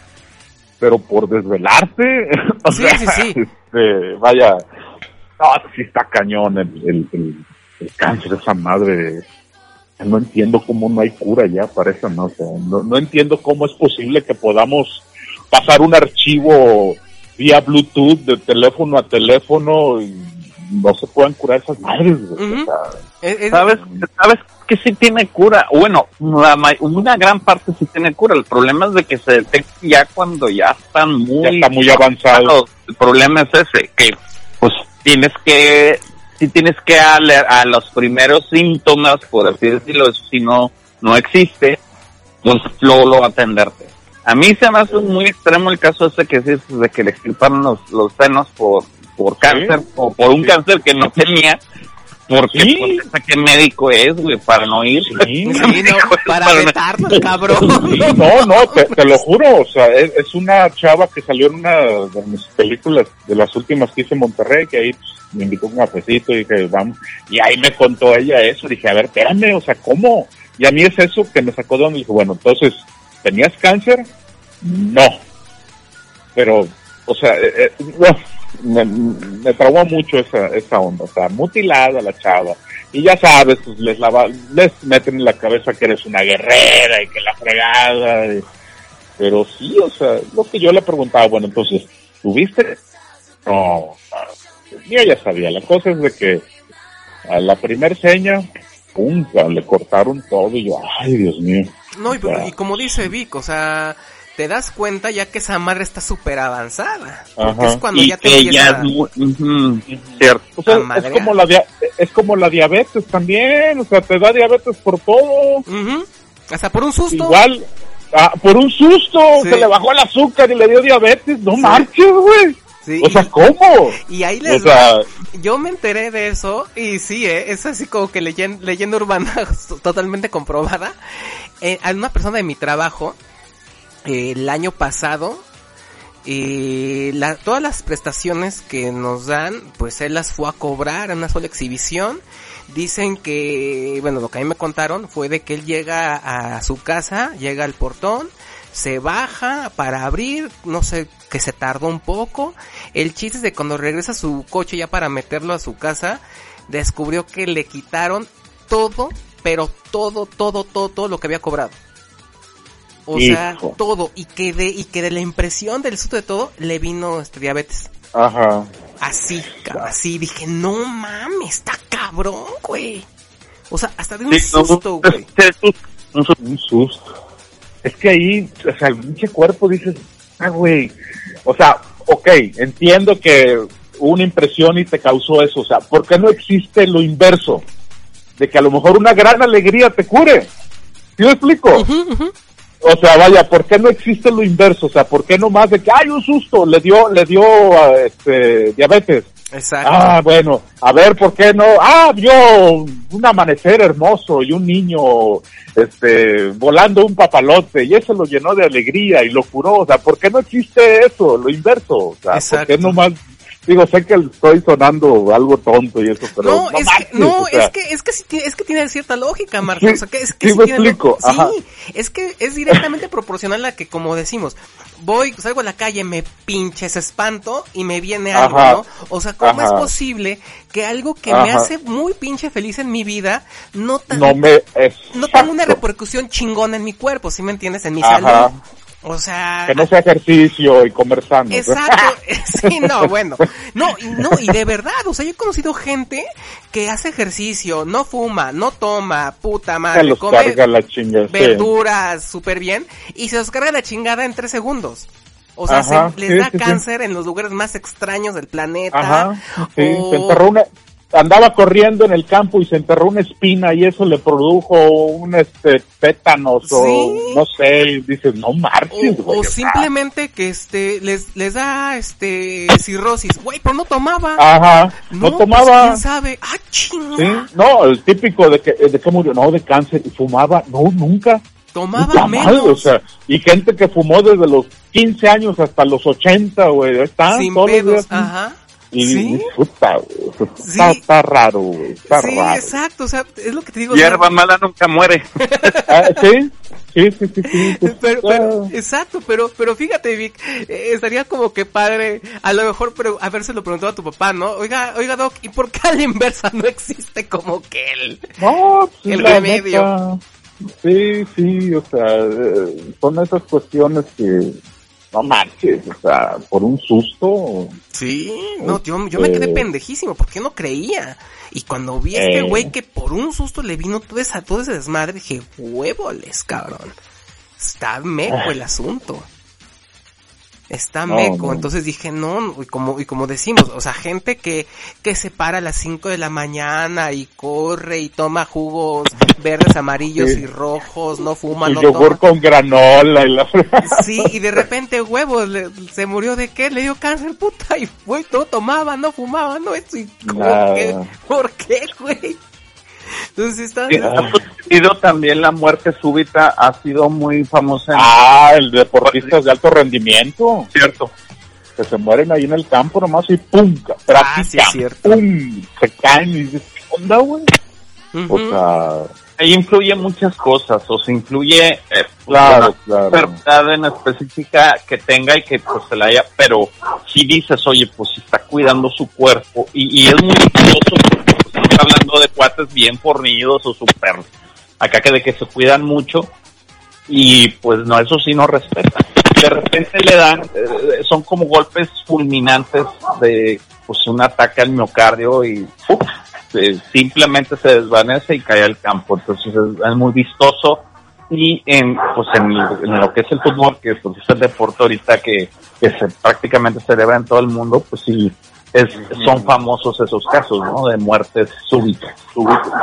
pero por desvelarte, o Sí, sea, sí, sí. este, vaya, no, sí está cañón el, el, el- el cáncer, esa madre, no entiendo cómo no hay cura ya para eso, no, o sea, no, no entiendo cómo es posible que podamos pasar un archivo vía Bluetooth de teléfono a teléfono y no se puedan curar esas madres. güey, Ujú. o sea, Es- es- ¿Sabes, ¿Sabes que sí tiene cura? Bueno, la ma- una gran parte sí tiene cura. El problema es de que se detecta ya cuando ya están muy... ya está muy avanzado. El problema es ese, que pues tienes que... Si tienes que a, a los primeros síntomas, por así decirlo, eso si no, no existe, pues luego lo atenderte. A mí se me hace muy extremo el caso ese que sí, de que le extirparon los, los senos por, por cáncer, o por un Sí. cáncer que no tenía, Porque, Sí. pues, ¿esta ¿qué médico es, güey? Para no ir. No, para vetarnos, cabrón. Sí, no, no, te, te lo juro, o sea, es, es una chava que salió en una de mis películas, de las últimas que hice en Monterrey, que ahí pues, me invitó un cafecito y dije, vamos, y ahí me contó ella eso, dije, a ver, espérame, o sea, ¿cómo? Y a mí es eso que me sacó de donde dije, bueno, entonces, ¿tenías cáncer? No. Pero, o sea, eh, eh, no, me, me traumó mucho esa, esa onda, o sea, mutilada la chava. Y ya sabes, pues les, lava, les meten en la cabeza que eres una guerrera y que la fregada. y- pero sí, o sea, lo que yo le preguntaba, bueno, entonces, ¿tuviste? No, y ella sabía. La cosa es de que a la primer seña, pum, le cortaron todo y yo, ay, Dios mío. No, y, y como dice Vic, o sea, te das cuenta ya que esa madre está súper avanzada. Porque es cuando y ya te es cierto. O sea, a es madrear. como la dia- es como la diabetes también, o sea, te da diabetes por todo. Ujú. Hasta por un susto. Igual, ah, por un susto, Sí. se le bajó el azúcar y le dio diabetes, no marches, güey. Sí, O sea, ¿cómo? y, ahí O les sea, va. Yo me enteré de eso y sí, eh, es así como que leyen- leyenda urbana totalmente comprobada. Eh, a una persona de mi trabajo, eh, el año pasado, eh, la- todas las prestaciones que nos dan, pues él las fue a cobrar en una sola exhibición. Dicen que, bueno, lo que a mí me contaron fue de que él llega a su casa, llega al portón, se baja para abrir, no sé, que se tardó un poco. El chiste es de cuando regresa a su coche ya para meterlo a su casa, descubrió que le quitaron todo, pero todo, todo, todo, todo lo que había cobrado. O sea, todo, y que de, y que de la impresión del susto de todo, le vino este diabetes. ajá. Así, así, dije, no mames, está cabrón, güey. O sea, hasta de un Sí, no, susto, güey. un susto. Un susto. Es que ahí, o sea, el pinche cuerpo dices, ah, güey. O sea, ok, entiendo que hubo una impresión y te causó eso. O sea, ¿por qué no existe lo inverso? De que a lo mejor una gran alegría te cure. ¿Sí me explico? O sea, vaya, ¿por qué no existe lo inverso? O sea, ¿por qué no más de que hay un susto? Le dio, le dio, ah, este, diabetes. Exacto. Ah, bueno, a ver, ¿por qué no? Ah, vio un amanecer hermoso y un niño, este, volando un papalote y eso lo llenó de alegría y lo curó. O sea, ¿por qué no existe eso, lo inverso? O sea, ¿por Exacto. qué no más? Digo, sé que estoy sonando algo tonto y eso, pero no, no, es manches, que, no, o sea, es que, es que sí, es que tiene cierta lógica, Marco. Sí, o sea, que es que sí me tiene lo- explico, Sí, es que es directamente proporcional a que, como decimos, voy, salgo a la calle, me pinches espanto y me viene algo, Ajá. ¿no? O sea, ¿cómo Ajá. es posible que algo que me hace muy pinche feliz en mi vida no, tan- no me, no tenga una repercusión chingona en mi cuerpo, ¿sí me entiendes? En mi salud. O sea, que no sea ejercicio y comer sano. Exacto, sí, no, bueno, no, y no, y de verdad, o sea, yo he conocido gente que hace ejercicio, no fuma, no toma, puta Se madre, los come carga la verduras súper bien, y se los carga la chingada en tres segundos. O sea, Ajá, se les sí, da sí. cáncer en los lugares más extraños del planeta. Ajá, sí, o- se enterró una, andaba corriendo en el campo y se enterró una espina y eso le produjo un este tétanos Sí. o no sé, y dices, no marches, o, güey. o simplemente que este les les da este cirrosis, güey, pero no tomaba. Ajá, no, pues, tomaba. quién sabe. Ah, chinga. Sí, no, el típico de que, de que murió, no, de cáncer, y fumaba, no, nunca. Tomaba menos. madre, o sea, y gente que fumó desde los 15 años hasta los 80, güey, están sin todos los pedos, días. ajá. Y, Sí. puta, Sí. está, está raro, güey, está sí, raro. exacto, o sea, es lo que te digo. Hierba mala nunca muere. Ah, sí, sí, sí, sí, pero, pero, exacto, pero, pero fíjate, Vic, eh, estaría como que padre, a lo mejor, pero habérselo preguntado a tu papá, ¿no? Oiga, oiga, Doc, ¿y por qué a la inversa no existe como que él? No, pues, El remedio. neta, sí, sí, o sea, eh, son esas cuestiones que no manches, o sea, por un susto. Sí, no, yo, yo me quedé Este- pendejísimo, porque yo no creía. Y cuando vi a este Eh. güey que por un susto le vino todo, esa, todo ese desmadre, dije, huevoles, cabrón. Está meco el asunto. Está meco, no. entonces dije, no, y como, y como decimos, o sea, gente que, que se para a las 5 de la mañana y corre y toma jugos verdes, amarillos Sí. y rojos, no fuma, Su no yogur toma. con granola y la Sí, y de repente, huevos, le- se murió de qué, le dio cáncer, puta, y fue, no tomaba, no fumaba, no, esto, y como que, ¿por qué, güey? Entonces está, sucedido también la muerte súbita, ha sido muy famosa. en- Ah, el deportistas de alto rendimiento. cierto. Que se mueren ahí en el campo nomás y pum, Ah, práctica, sí, es cierto. pum, se caen y dices, ¿qué onda, güey? Ujú. O sea, Ahí influye muchas cosas, o se influye eh, claro, una claro. enfermedad en específica que tenga y que pues se la haya, pero si dices, oye, pues si está cuidando su cuerpo y, y es muy curioso porque estamos hablando de cuates bien fornidos o súper, acá que de que se cuidan mucho y pues no, eso sí no respetan. De repente le dan, eh, son como golpes fulminantes de pues un ataque al miocardio y eh, simplemente se desvanece y cae al campo. Entonces es, muy vistoso y en pues en, en lo que es el fútbol, que pues, es el deporte ahorita que, que se prácticamente se celebra en todo el mundo, pues sí, es, son famosos esos casos, ¿no? De muertes súbitas.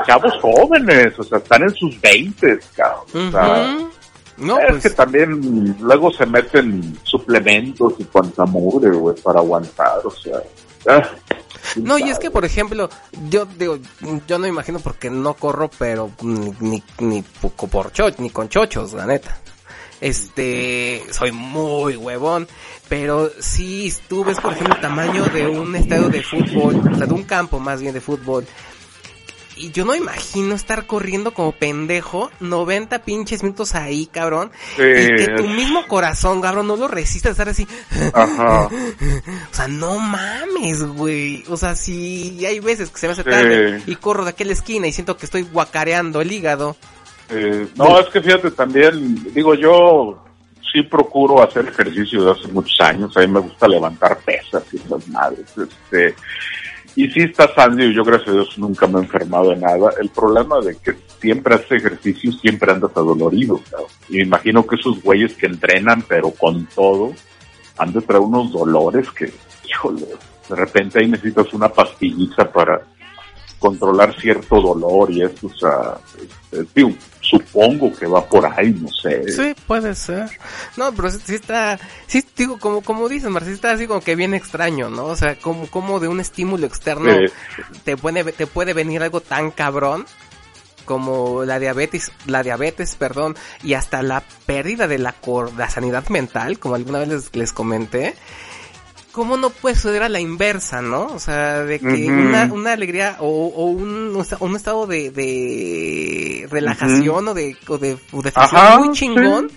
Chavos jóvenes, o sea, están en sus veintes, cabrón. O sea, Ujú. No, es pues, que también luego se meten suplementos y cuanta mugre, güey, para aguantar, o sea. ah, No, y es que, por ejemplo, yo digo, yo no me imagino porque no corro, pero ni, ni, ni poco por cho, ni con chochos, la neta. Este, soy muy huevón, pero si tú ves, por ejemplo, el tamaño de un estadio de fútbol, o sea, de un campo más bien de fútbol, y yo no imagino estar corriendo como pendejo 90 pinches minutos ahí, cabrón, Sí, y que tu mismo corazón, cabrón, no lo resiste a estar así. Ajá. O sea, no mames, güey. O sea, si hay veces que se me hace Sí. tarde y corro de aquella esquina y siento que estoy guacareando el hígado. Eh, no, es que fíjate también, digo yo, sí procuro hacer ejercicio de hace muchos años, a mí me gusta levantar pesas y esas madres, este, y sí está sano, y yo gracias a Dios nunca me he enfermado de nada, el problema de que siempre haces ejercicio, siempre andas adolorido, cabrón. y me imagino que esos güeyes que entrenan, pero con todo, han de traer unos dolores que, híjole, de repente ahí necesitas una pastillita para controlar cierto dolor y eso, o sea, este, digo, supongo que va por ahí, no sé. Sí, puede ser. No, pero sí sí está, sí, digo, como, como dices, Marcelo, está así como que bien extraño, ¿no? O sea, como, como de un estímulo externo te puede, te puede venir algo tan cabrón como la diabetes, la diabetes, perdón, y hasta la pérdida de la, la sanidad mental, como alguna vez les, les comenté. ¿Cómo no puede suceder a la inversa, no? O sea, de que una, una alegría o, o un, un esta- un estado de, de relajación o de, o de, o de Ajá, muy chingón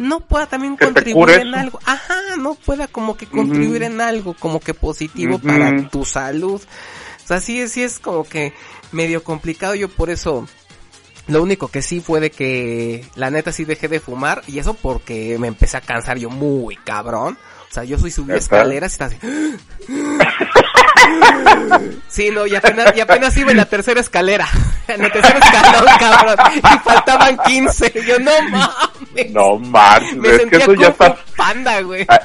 no pueda también Que contribuir en algo. Ajá, no pueda como que contribuir en algo como que positivo para tu salud. O sea, sí, sí es como que medio complicado. Yo por eso, lo único que sí fue de que la neta sí dejé de fumar y eso porque me empecé a cansar yo muy cabrón. O sea, yo soy ¿Neta? escaleras y estaba así. Sí, no, y apenas, y apenas iba en la tercera escalera. En la tercera escalón, cabrón. Y faltaban 15. Yo, no mames. No Me es que eso ya como está, panda, güey. Ah,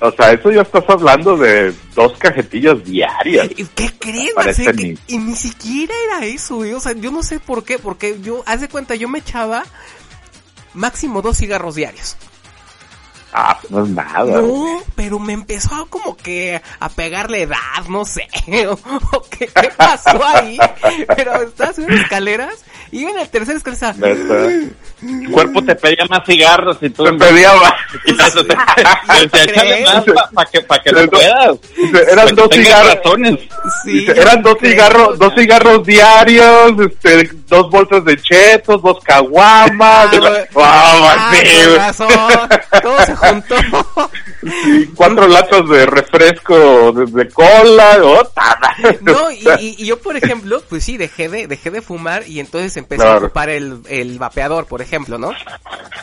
o sea, eso ya estás hablando de dos cajetillas diarias. ¿Y ¿Qué crees? Que- ni- Y ni siquiera era eso, güey. O sea, yo no sé por qué. Porque yo, haz de cuenta, yo me echaba máximo dos cigarros diarios. Ah, pues no es nada. güey. No, pero me empezó como que a pegar la edad, no sé. O, o qué, qué pasó ahí. Pero estaba subiendo escaleras y iba en la tercera escalera. Tu cuerpo te pedía más cigarros y tú... Te pedía más. Y te- más para que, pa que Pero lo puedas. Eran que dos cigarros. Sí, Dice, eran dos cigarros, dos cigarros diarios, este, dos bolsas de chetos, dos caguamas, Ah, wow, Ah, razón. Todo se juntó. Y cuatro latas de refresco de, cola, otra. No, y, y- y yo, por ejemplo, pues sí, dejé de, dejé de fumar y entonces empecé a ocupar el, el vapeador, por ejemplo, ¿no?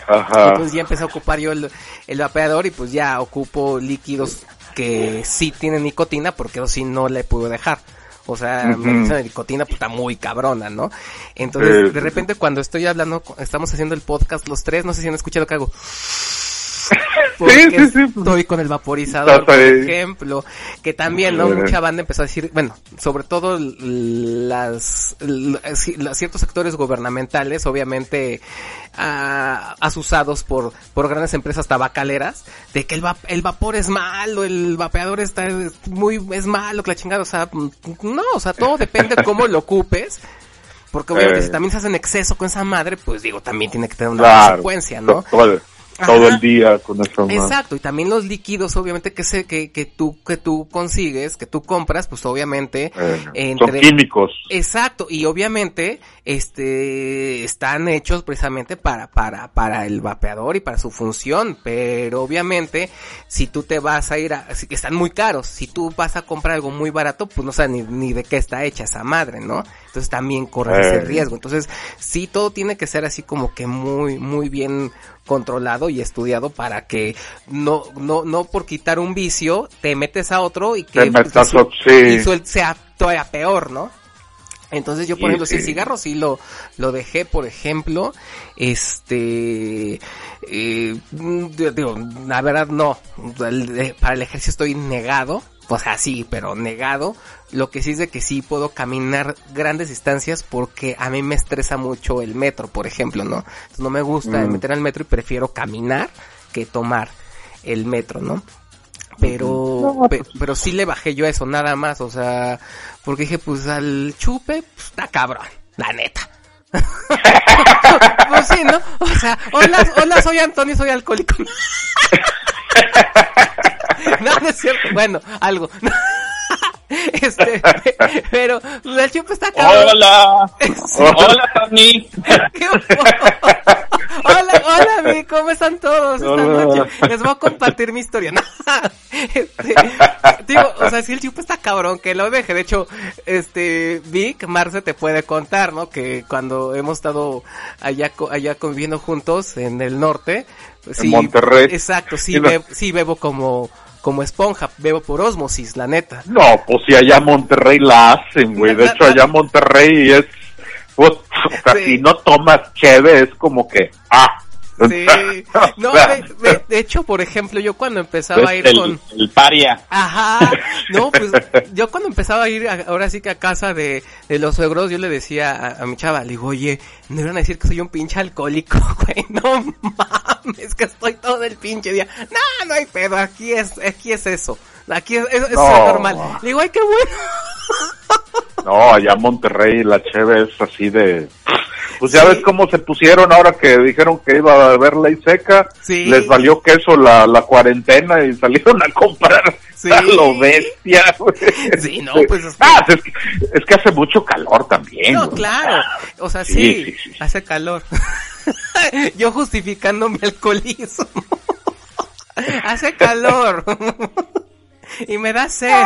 Ajá. Entonces ya empecé a ocupar yo el, el vapeador y pues ya ocupo líquidos que sí tienen nicotina porque eso sí no le puedo dejar. O sea, Ujú. me dicen de nicotina pues está muy cabrona, ¿no? Entonces, de repente cuando estoy hablando, estamos haciendo el podcast los tres, no sé si han escuchado que hago. Porque Sí, sí, sí. estoy con el vaporizador, por ahí. ejemplo, que también, ¿no? Mucha banda empezó a decir, bueno, sobre todo las, la- ciertos sectores gubernamentales, obviamente, ah, asusados por, por grandes empresas tabacaleras, de que el, va- el vapor es malo, el vapeador está es muy, es malo, que la chingada, o sea, no, o sea, todo depende de cómo lo ocupes. Porque obviamente Eh. si también se hace en exceso con esa madre, pues digo, también tiene que tener una Claro. consecuencia, ¿no? Todo, el día con eso. Exacto, y también los líquidos, obviamente, que se, que, que tú, que tú consigues, que tú compras, pues obviamente, Eh, Son entre, químicos. Exacto, y obviamente, este, están hechos precisamente para, para, para el vapeador y para su función, pero obviamente, si tú te vas a ir a, si- que están muy caros, si tú vas a comprar algo muy barato, pues no sabes ni, ni de qué está hecha esa madre, ¿no? Entonces también corres ese riesgo. Entonces, sí, todo tiene que ser así como que muy, muy bien controlado y estudiado para que no, no, no por quitar un vicio, te metes a otro y que su- a- sí. y sea todavía peor, ¿no? Entonces yo, por Sí, ejemplo, si el sí. cigarro sí lo, lo dejé, por ejemplo, este, eh, mm, digo, la verdad no, eh, para el ejercicio estoy negado, o sea, sí, pero negado, lo que sí es de que sí puedo caminar grandes distancias porque a mí me estresa mucho el metro, por ejemplo, ¿no? Entonces no me gusta Mm. meter al metro y prefiero caminar que tomar el metro, ¿no? Pero, pe- pero sí le bajé yo a eso, nada más, o sea, porque dije, pues al chupe, pues está cabrón, la neta. pues sí, ¿no? O sea, hola, hola, soy Antonio, soy alcohólico. no, no es cierto, bueno, algo. este, pero pues, el chupe está cabrón. Hola. Hola, Tony. Hola, hola, mi, ¿cómo están todos esta Hola. noche? Les voy a compartir mi historia. No, este, digo, o sea, si el chupo está cabrón, que lo deje. De hecho, este, Vic, Marce te puede contar, ¿no? Que cuando hemos estado allá, allá conviviendo juntos en el norte, pues, En Monterrey. Exacto, sí, Sí, lo- bebo, sí bebo como, como esponja, bebo por osmosis, la neta. No, pues si allá Monterrey la hacen, güey. De hecho, allá Monterrey es... Pues, o sea, Sí. si no tomas cheve, es como que... Ah. Sí. No, de, de- de hecho, por ejemplo, yo cuando empezaba a ir el, con... el paria. Ajá, no, pues yo cuando empezaba a ir a- ahora sí que a casa de, de los suegros, yo le decía a, a mi chava, le digo, oye, no iban a decir que soy un pinche alcohólico, güey, no mames, que estoy todo el pinche día. No, no hay pedo, aquí es, aquí es eso, aquí es, es- es No. normal. Le digo, ay, qué bueno. No, allá en Monterrey la cheve es así de... Pues ya Sí. ves cómo se pusieron ahora que dijeron que iba a haber ley seca. Sí. Les valió queso la, la cuarentena y salieron a comprar Sí. a lo bestia, güey. Sí, no, pues, es que- Ah, es, que, es que hace mucho calor también. No, güey. claro, o sea, sí. hace calor. yo justificando mi alcoholismo. hace calor. y me da sed.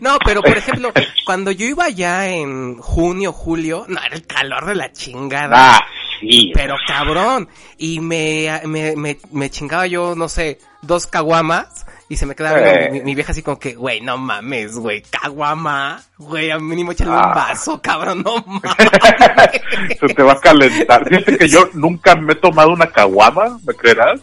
No, pero por ejemplo, cuando yo iba allá en junio, julio, no, era el calor de la chingada. Ah, sí. Pero cabrón. Y me, me, me, me chingaba yo, no sé, dos caguamas. Y se me quedaba Eh. mi, mi vieja así como que, güey, no mames, güey, caguama. Güey, a mínimo échale Ah. un vaso, cabrón, no mames. Se te va a calentar. Fíjate que yo nunca me he tomado una caguama, ¿me creerás?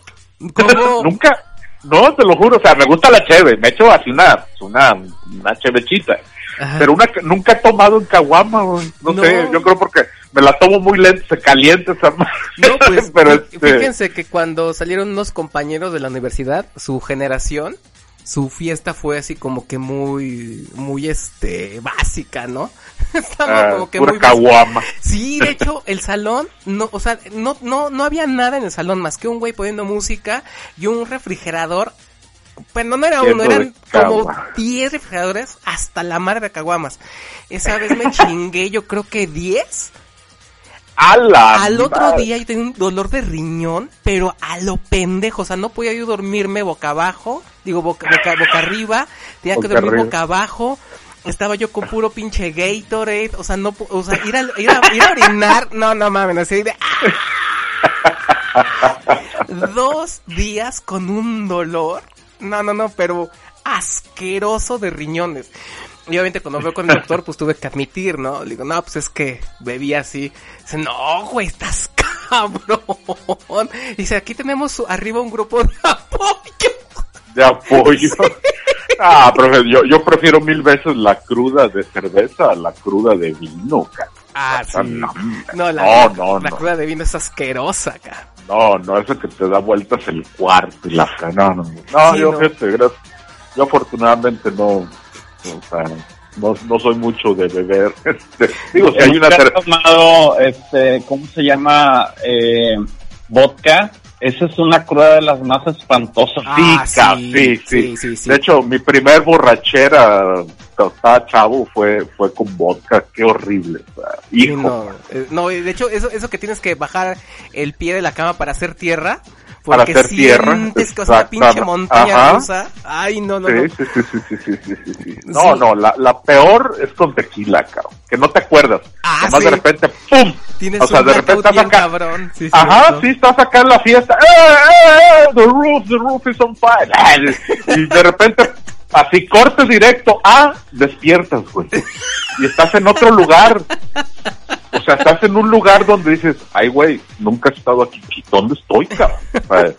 ¿Cómo? nunca. No, te lo juro, o sea, me gusta la cheve, me echo así una, una, una chevechita. Ajá. Pero una, nunca he tomado en caguama, güey. No, No. sé, yo creo porque me la tomo muy lento, se calienta esa. No, pues, pero este, fíjense que cuando salieron unos compañeros de la universidad, su generación, su fiesta fue así como que muy, muy este, básica, ¿no? Estaba ah, como que pura muy caguama. Sí, de hecho, el salón, no, o sea, no, no, no había nada en el salón más que un güey poniendo música y un refrigerador. Bueno, no era uno, eran como caguamas. 10 refrigeradores hasta la madre de caguamas. Esa vez me chingué, yo creo que 10. Al otro madre. día yo tenía un dolor de riñón, pero a lo pendejo, o sea, no podía yo dormirme boca abajo, digo boca, boca, boca arriba, tenía que dormir arriba. boca abajo, estaba yo con puro pinche Gatorade, o sea, no, o sea, ir a, ir a, ir a orinar, no, no mames, así de... Dos días con un dolor, no, no, no, pero asqueroso de riñones. Y obviamente cuando veo con el doctor, pues tuve que admitir, ¿no? Le digo, no, pues es que bebí así. Dice, no, güey, estás cabrón. Dice, aquí tenemos arriba un grupo de apoyo. de apoyo. Ah, profe, yo, yo prefiero mil veces la cruda de cerveza a la cruda de vino, ca. Ah, sí. no, No, la, no, no, la no. cruda de vino es asquerosa, acá. No, no, eso que te da vueltas el cuarto y la no, no, no. No, Sí, yo, no. fíjate, gracias. Yo afortunadamente no, o sea, no, no soy mucho de beber. Este, digo, si hay una ¿Nunca ter- has tomado, este, ¿cómo se llama? Eh, vodka. Esa es una cruda de las más espantosas. Ah, Sí, sí, sí, sí, sí, sí, sí. De hecho, mi primer borrachera estaba chavo fue, fue con vodka. Qué horrible. hijo. no, eh, no, de hecho, eso, eso que tienes que bajar el pie de la cama para hacer tierra para hacer tierra. que una pinche montaña rusa. Ay, no, no, sí, Sí, sí, sí, sí, No, no, la, peor es con tequila, cabrón. Que no te acuerdas. Ah, Además de repente, ¡pum! Tienes o sea, de repente estás acá. Cabrón. Ajá, sí, estás acá en la fiesta. ¡Eh, eh, eh! The roof, the roof is on fire. y de repente, así cortes directo, ah, despiertas, güey. Y estás en otro lugar. O sea, estás en un lugar donde dices, ay, güey, nunca he estado aquí. ¿Dónde estoy, cabrón? O sea,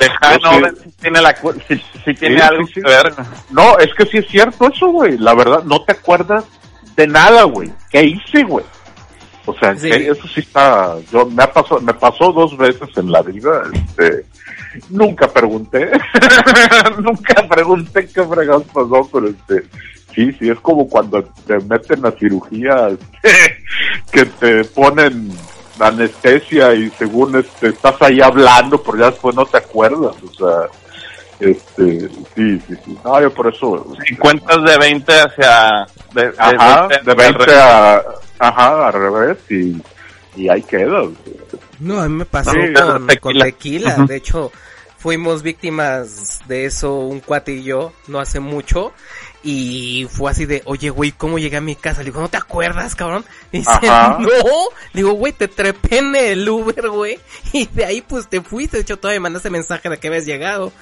Deja, yo no, sí- ver si tiene, la, si, si tiene Sí, algo sí, sí. que ver. No, es que sí es cierto eso, güey. La verdad, no te acuerdas de nada, güey. ¿Qué hice, güey? O sea, eso sí está... Yo, me, ha pasado, me pasó dos veces en la vida. Este, nunca pregunté. nunca pregunté qué fregados pasó, pero este... Sí, sí, es como cuando te meten a cirugía, este, que te ponen anestesia y según este, estás ahí hablando, pero ya después no te acuerdas, o sea, este, sí, sí, sí. No, yo por eso. Si cuentas de 20 hacia... De, de Ajá, 20 de 20 a, ajá, al revés y, y ahí queda. No, a mí me pasó Sí, con, tequila. con tequila. Ujú. De hecho, fuimos víctimas de eso un cuate y yo no hace mucho. Y fue así de, oye, güey, ¿cómo llegué a mi casa? Le digo, ¿no te acuerdas, cabrón? Y dice, Ajá. no. Digo, güey, te trepé en el Uber, güey. Y de ahí, pues, te fuiste. De hecho, todavía me mandaste mensaje de que habías llegado.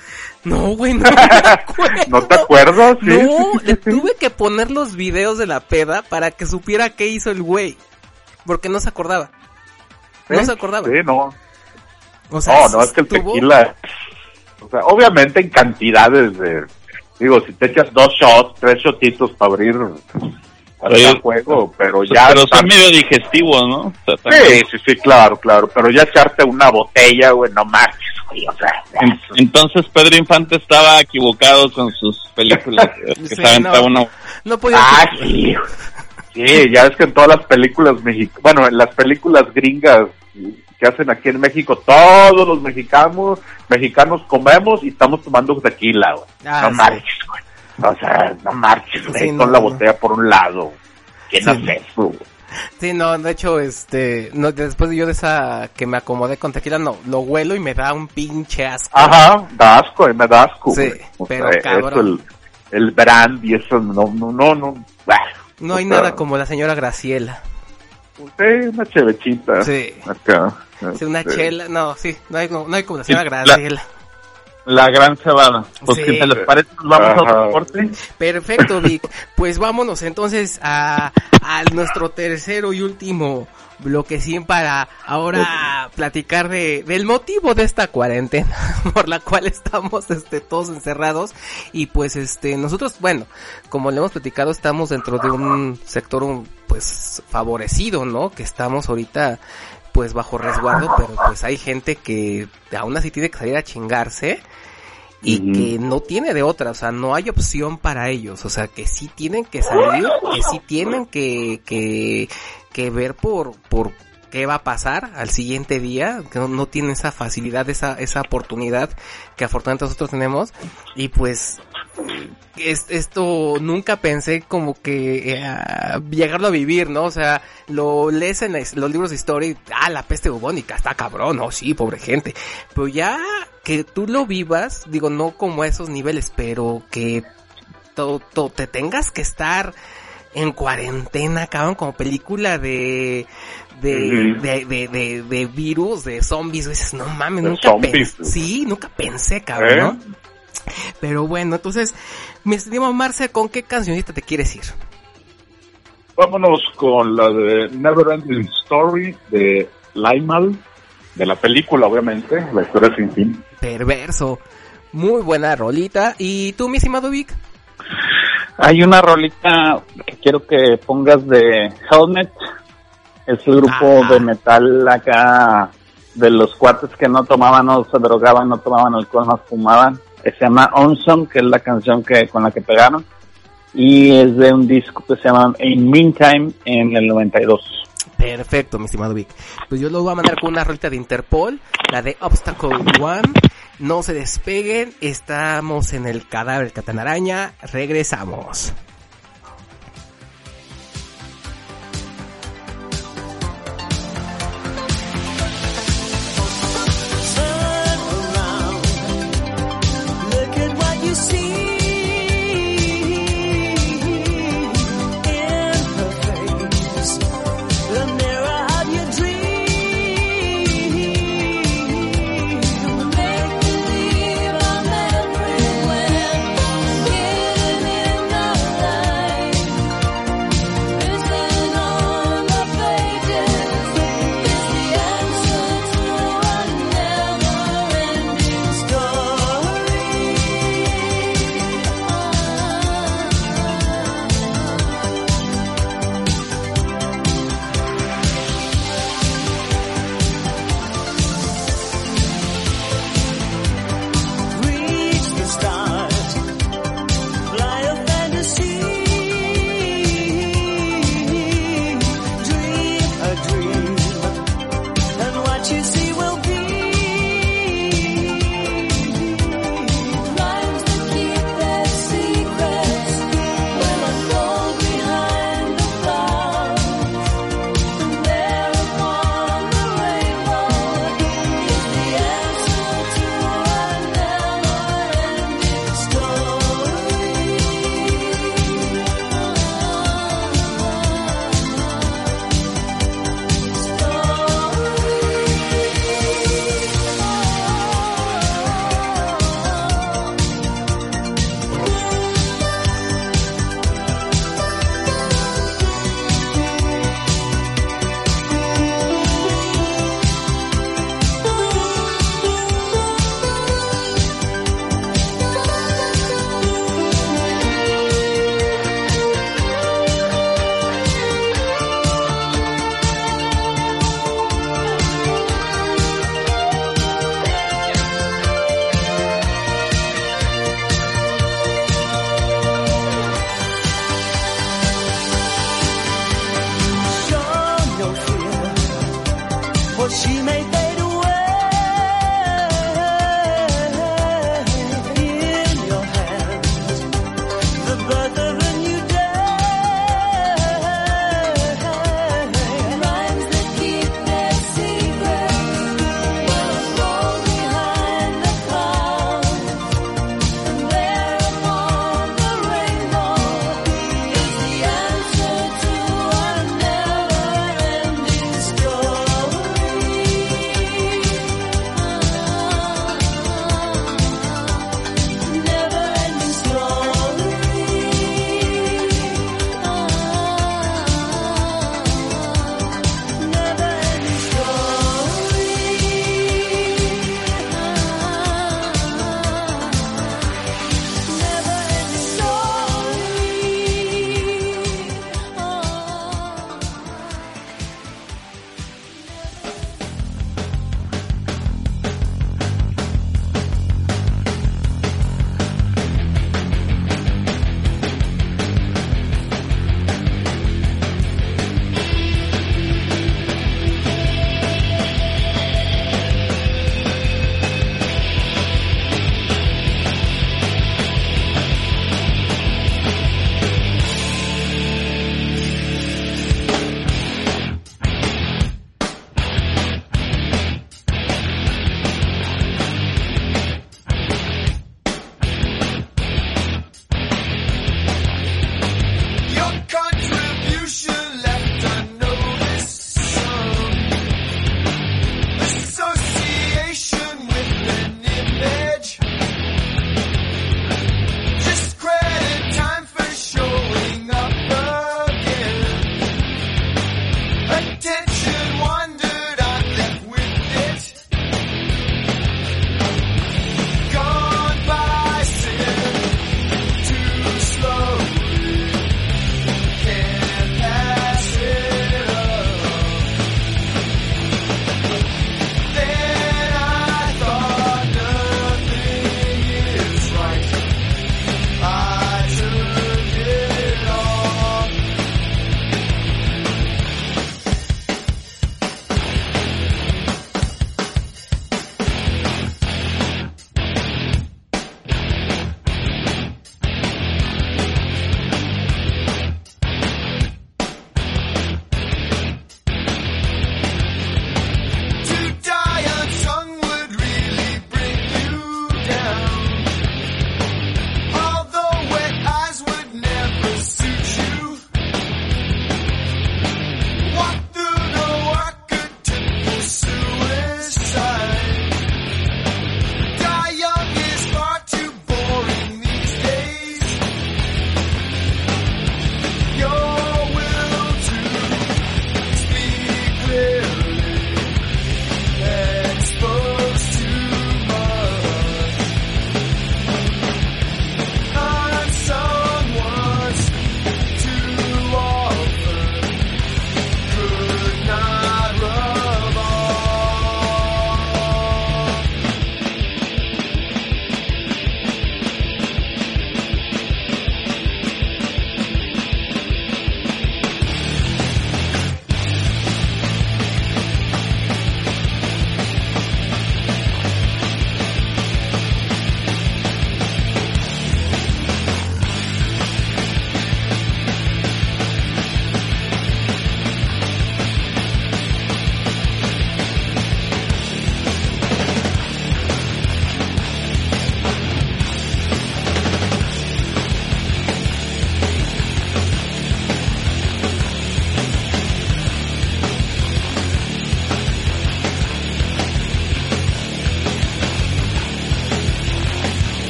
No, güey, no me acuerdo. ¿No te acuerdas? Sí, No, sí, sí, le sí. tuve que poner los videos de la peda para que supiera qué hizo el güey. Porque no se acordaba. No ¿Sí? se acordaba. Sí, no. O sea, No, no, es que el estuvo- tequila, o sea, obviamente en cantidades de, digo, si te echas dos shots, tres shotitos para abrir para Oye, el juego, pero ya... pero estar- son medio digestivos, ¿no? O sea, Sí, también- sí, sí, claro, claro, pero ya echarte una botella, güey, no marches, güey, o sea... En- Entonces Pedro Infante estaba equivocado con sus películas. eh, que Sí, no. una- No podía. Ah, sí. Sí, ya es que en todas las películas mexicanas, bueno, en las películas gringas que hacen aquí en México, todos los mexicanos, mexicanos comemos y estamos tomando tequila, güey. Ah, no sí. marches, güey. O sea, no marches, güey. Sí, con la botella por un lado. ¿Quién Sí. hace eso, güey? Sí, no, de hecho, este, no, después de yo de esa que me acomodé con tequila, no, lo huelo y me da un pinche asco. Ajá, da asco, eh, me da asco. Sí. O pero sea, cabrón. Eso, el, el brand y eso, no, no, no, no. No hay O sea, nada como la señora Graciela. Sí, una chevechita. Sí. Acá. Sí, una este, chela, no, sí, no hay, no hay como la señora Sí, la- gran cebada. Pues Sí. si te les parece, nos vamos a otro corte. Perfecto, Vic. Pues vámonos entonces a, a nuestro tercero y último bloquecín para ahora platicar de, del motivo de esta cuarentena por la cual estamos este, todos encerrados y pues este nosotros, bueno, como le hemos platicado, estamos dentro de un sector un, pues favorecido, ¿no? Que estamos ahorita pues bajo resguardo, pero pues hay gente que aún así tiene que salir a chingarse y que no tiene de otra, o sea, no hay opción para ellos, o sea, que sí tienen que salir, que sí tienen que, que, que ver por, por qué va a pasar al siguiente día, que no, no tienen esa facilidad, esa, esa oportunidad que afortunadamente nosotros tenemos, y pues, es, esto nunca pensé como que eh, a llegarlo a vivir, ¿no? O sea, lo lees en los libros de historia y, ah, la peste bubónica, está cabrón, no, sí, pobre gente. Pero ya que tú lo vivas, digo, no como a esos niveles, pero que to- to- te tengas que estar en cuarentena, cabrón, como película de de, de, de, de, de virus, de zombies, dices, no mames, nunca pensé, sí, nunca pensé, cabrón, ¿Eh? ¿no? Pero bueno, entonces, mi estimado Marce, ¿con qué cancionista te quieres ir? Vámonos con la de Never Ending Story de Limal, de la película, obviamente, la historia sin fin. Perverso. Muy buena rolita. ¿Y tú, mi estimado Vic? Hay una rolita que quiero que pongas de Helmet. Es el grupo Ah. de metal acá de los cuates que no tomaban, no se drogaban, no tomaban alcohol, no fumaban. Que se llama Onson, que es la canción que con la que pegaron. Y es de un disco que se llama In Meantime en el 92. Perfecto, mi estimado Vic. Pues yo lo voy a mandar con una rolita de Interpol, la de Obstacle One. No se despeguen, estamos en el cadáver catanaraña, regresamos.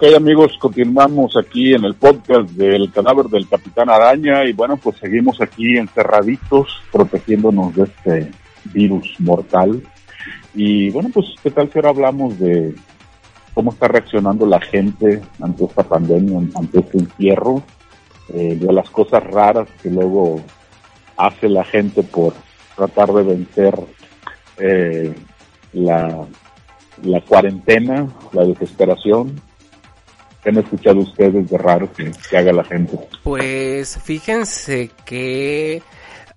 Ok amigos, continuamos aquí en el podcast del cadáver del Capitán Araña y bueno, pues seguimos aquí encerraditos protegiéndonos de este virus mortal. Y bueno, pues qué tal si ahora hablamos de cómo está reaccionando la gente ante esta pandemia, ante este encierro, eh, de las cosas raras que luego hace la gente por tratar de vencer eh, la, la cuarentena, la desesperación. ¿Qué han escuchado ustedes de raro que, que haga la gente? Pues fíjense que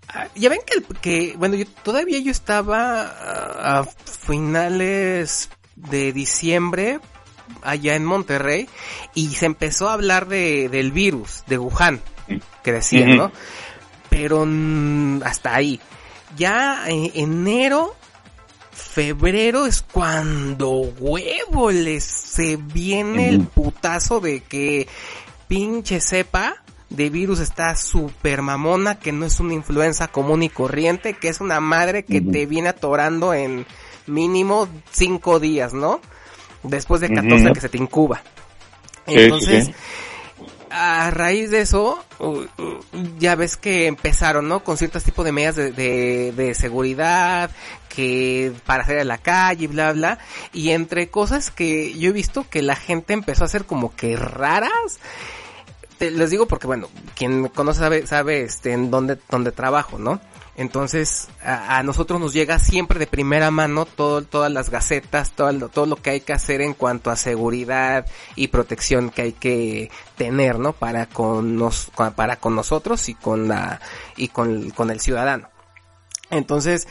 ah, ya ven que, bueno, yo todavía yo estaba ah, a finales de diciembre allá en Monterrey y se empezó a hablar de, del virus de Wuhan que decían. ¿no? Pero hasta ahí. Ya en enero, febrero es cuando huevo les se viene el putazo de que pinche cepa de virus está super mamona, que no es una influenza común y corriente, que es una madre que te viene atorando en mínimo cinco días, ¿no? Después de 14 Ujú. que se te incuba. Sí, sí, Entonces, sí. A raíz de eso, ya ves que empezaron, ¿no? Con ciertos tipos de medidas de, de, seguridad, que para salir a la calle, bla, bla. Y entre cosas que yo he visto que la gente empezó a hacer como que raras. Les digo porque, bueno, quien me conoce sabe, sabe este, en dónde, dónde trabajo, ¿no? Entonces, a, a nosotros nos llega siempre de primera mano todo, todas las gacetas, todo lo, todo lo que hay que hacer en cuanto a seguridad y protección que hay que tener, ¿no? Para con nos, para con nosotros y con la, y con, con el ciudadano. Entonces,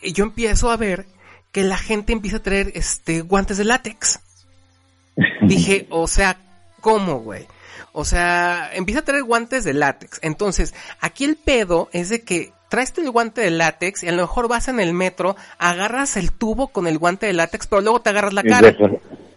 eh, yo empiezo a ver que la gente empieza a traer, este, guantes de látex. Dije, o sea, ¿cómo, güey? O sea, empieza a traer guantes de látex. Entonces, aquí el pedo es de que traes el guante de látex y a lo mejor vas en el metro, agarras el tubo con el guante de látex, pero luego te agarras la cara.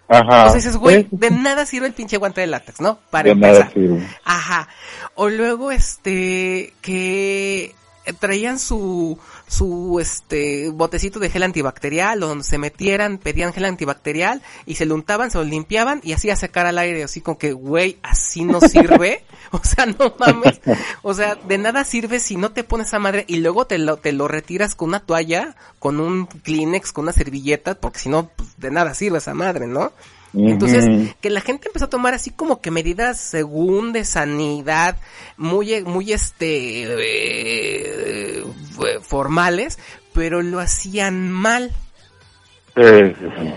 Ajá. Sea, dices, güey, de nada sirve el pinche guante de látex, ¿no? Para de nada empezar. sirve. Ajá. O luego, este, que traían su, su, este, botecito de gel antibacterial, o donde se metieran, pedían gel antibacterial, y se lo untaban, se lo limpiaban, y así a secar al aire, así como que, güey, así no sirve. o sea, no mames. O sea, de nada sirve si no te pones a madre, y luego te lo, te lo retiras con una toalla, con un Kleenex, con una servilleta, porque si no, pues, de nada sirve esa madre, ¿no? Entonces, que la gente empezó a tomar así como que medidas según de sanidad, muy, muy este, eh, eh, formales, pero lo hacían mal.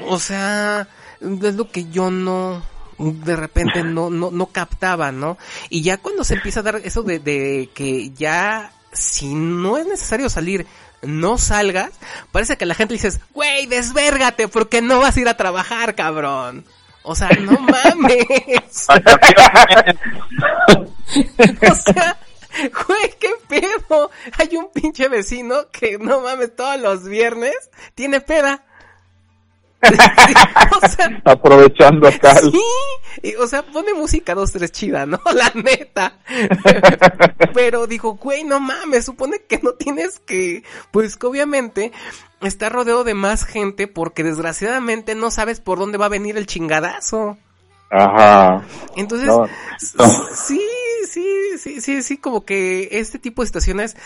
O sea, es lo que yo no, de repente no, no, no captaba, ¿no? Y ya cuando se empieza a dar eso de, de que ya, si no es necesario salir, no salgas, parece que la gente dices, güey, desvérgate, porque no vas a ir a trabajar, cabrón. O sea, no mames. o sea, güey, qué pedo. Hay un pinche vecino que no mames todos los viernes tiene peda. o sea, Aprovechando acá. sí, y, o sea, pone música dos, tres chida, ¿no? La neta. Pero dijo, güey, no mames, supone que no tienes que, pues que obviamente está rodeado de más gente porque desgraciadamente no sabes por dónde va a venir el chingadazo. Ajá. Entonces, No, s- no. sí, sí, sí, sí, sí, como que este tipo de situaciones,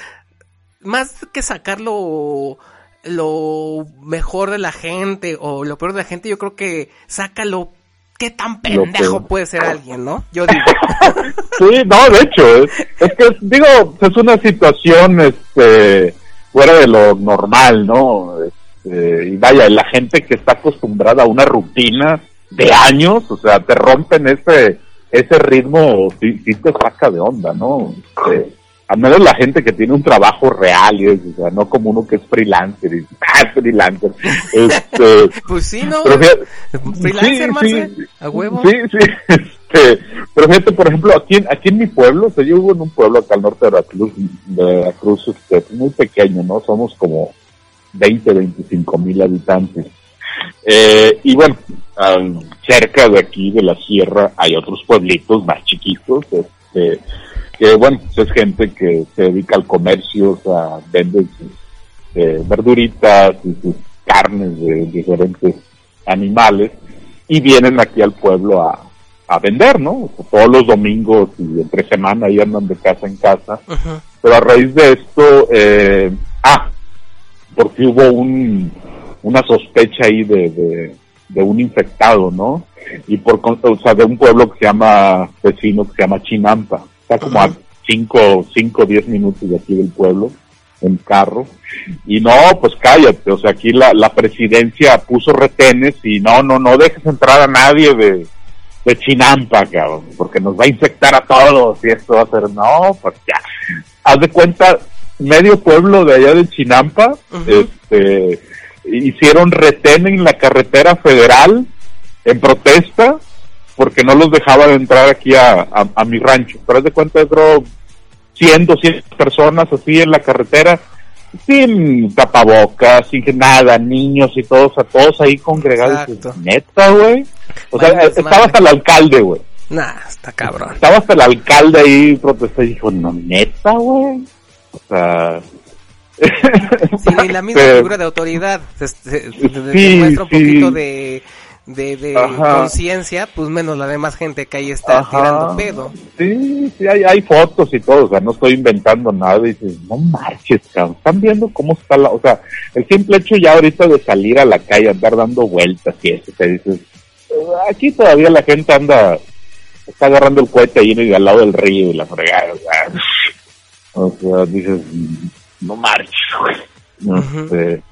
más que sacar lo, mejor de la gente o lo peor de la gente, yo creo que saca lo qué tan pendejo puede ser alguien, ¿no? Yo digo. Sí, no, de hecho, es, es que, digo, es una situación, este, fuera de lo normal, ¿no? Este, y vaya, la gente que está acostumbrada a una rutina de años, o sea, te rompen ese, ese ritmo, sí, sí te saca de onda, ¿no? Este, al menos la gente que tiene un trabajo real, y es, o sea, no como uno que es freelancer, y, ah, freelancer, este, Pues sí, ¿no? fíjate- Freelancer, sí, sí. a huevo. Sí, sí. Este, pero fíjate, por ejemplo, aquí en, aquí en mi pueblo, o sea, yo vivo en un pueblo acá al norte de Veracruz, de Veracruz, este, muy pequeño, ¿no? Somos como 20, 25 mil habitantes. Eh, y bueno, al- cerca de aquí, de la sierra, hay otros pueblitos más chiquitos, este, que bueno, pues es gente que se dedica al comercio, o sea, vende sus eh, verduritas y sus carnes de diferentes animales. y vienen aquí al pueblo a, a vender, ¿no? O sea, todos los domingos y entre semana ahí andan de casa en casa. Pero a raíz de esto, eh, ah, porque hubo un, una sospecha ahí de, de, de un infectado, ¿no? Y por, o sea, de un pueblo que se llama, vecino que se llama Chinampa. Está como a cinco, cinco, diez minutos de aquí del pueblo, en carro. Y no, pues cállate, o sea, aquí la, la presidencia puso retenes y no, no, no dejes entrar a nadie de, de Chinampa, cabrón, porque nos va a infectar a todos y esto va a ser, no, pues ya. Haz de cuenta, medio pueblo de allá de Chinampa, este, hicieron retén en la carretera federal en protesta porque no los dejaban entrar aquí a, a, a mi rancho. Pero haz de cuenta, creo, 100, 200 personas así en la carretera, sin tapabocas, sin nada, niños y todos, a todos ahí congregados. Exacto. Neta, güey. O sea, estaba hasta el alcalde, güey. Nah, está cabrón. Estaba hasta el alcalde ahí protestando y dijo, no, neta, güey. O sea... Sí, y la misma figura de autoridad se, se- se- se Sí, un sí. poquito de, de, conciencia, pues menos la demás gente que ahí está Ajá. tirando pedo. Sí, sí, hay, hay fotos y todo, o sea, no estoy inventando nada, y dices, no marches, cabrón, están viendo cómo está la, o sea, el simple hecho ya ahorita de salir a la calle, andar dando vueltas y eso, te dices, "Eh, aquí todavía la gente anda, está agarrando el cohete ahí al lado del río y la fregada, o sea, o sea, dices, no marches, güey. Ujú. Este,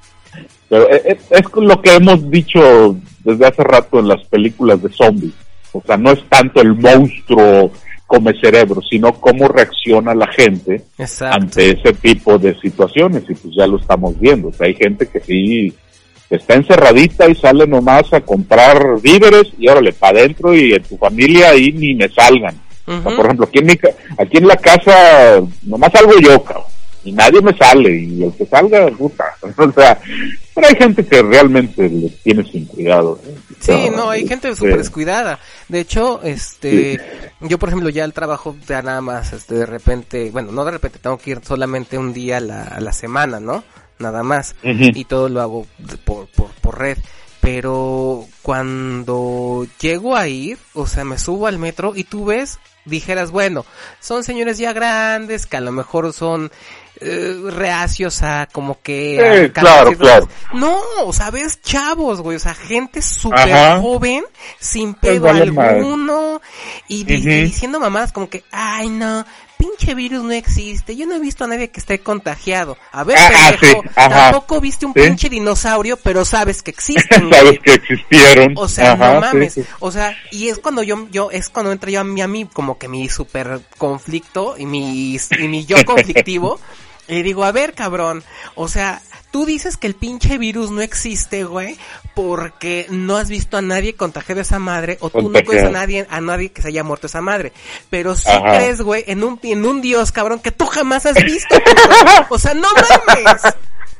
pero es, es- es lo que hemos dicho desde hace rato en las películas de zombies. O sea, no es tanto el monstruo come cerebro, sino cómo reacciona la gente Exacto. ante ese tipo de situaciones. Y pues ya lo estamos viendo. O sea, hay gente que sí está encerradita y sale nomás a comprar víveres y órale, para adentro y en tu familia ahí ni me salgan. O sea, Ujú. por ejemplo, aquí en, mi aquí en la casa nomás salgo yo, cabrón. Y nadie me sale. Y el que salga, puta. O sea, pero hay gente que realmente le tiene sin cuidado. ¿eh? O Sí, sea, no, hay gente este, súper descuidada. De hecho, este, yo por ejemplo ya el trabajo ya nada más, este, de repente, bueno, no de repente, tengo que ir solamente un día a la, a la semana, ¿no? Nada más. Y todo lo hago por, por, por red. Pero cuando llego a ir, o sea, me subo al metro y tú ves, dijeras, bueno, son señores ya grandes que a lo mejor son eh, reacios a como que... a claro, claro. No, o sea, ves chavos, güey, o sea, gente súper joven, sin pedo alguno, y, y diciendo mamadas como que, ay no, pinche virus no existe, yo no he visto a nadie que esté contagiado. A ver, Ah, pendejo, sí, ajá. tampoco viste un Sí. pinche dinosaurio, pero sabes que existen, Sabes que existieron. O sea, Ajá, no mames. sí. O sea, y es cuando yo, yo, es cuando entra yo a mí, a mí, como que mi super conflicto y mi, y mi yo conflictivo. Y digo, a ver, cabrón. O sea, tú dices que el pinche virus no existe, güey, porque no has visto a nadie contagiado esa madre, o tú no conoces a nadie, a nadie que se haya muerto esa madre. Pero sí Ajá. crees, güey, en un, en un dios, cabrón, que tú jamás has visto. o sea, no mames.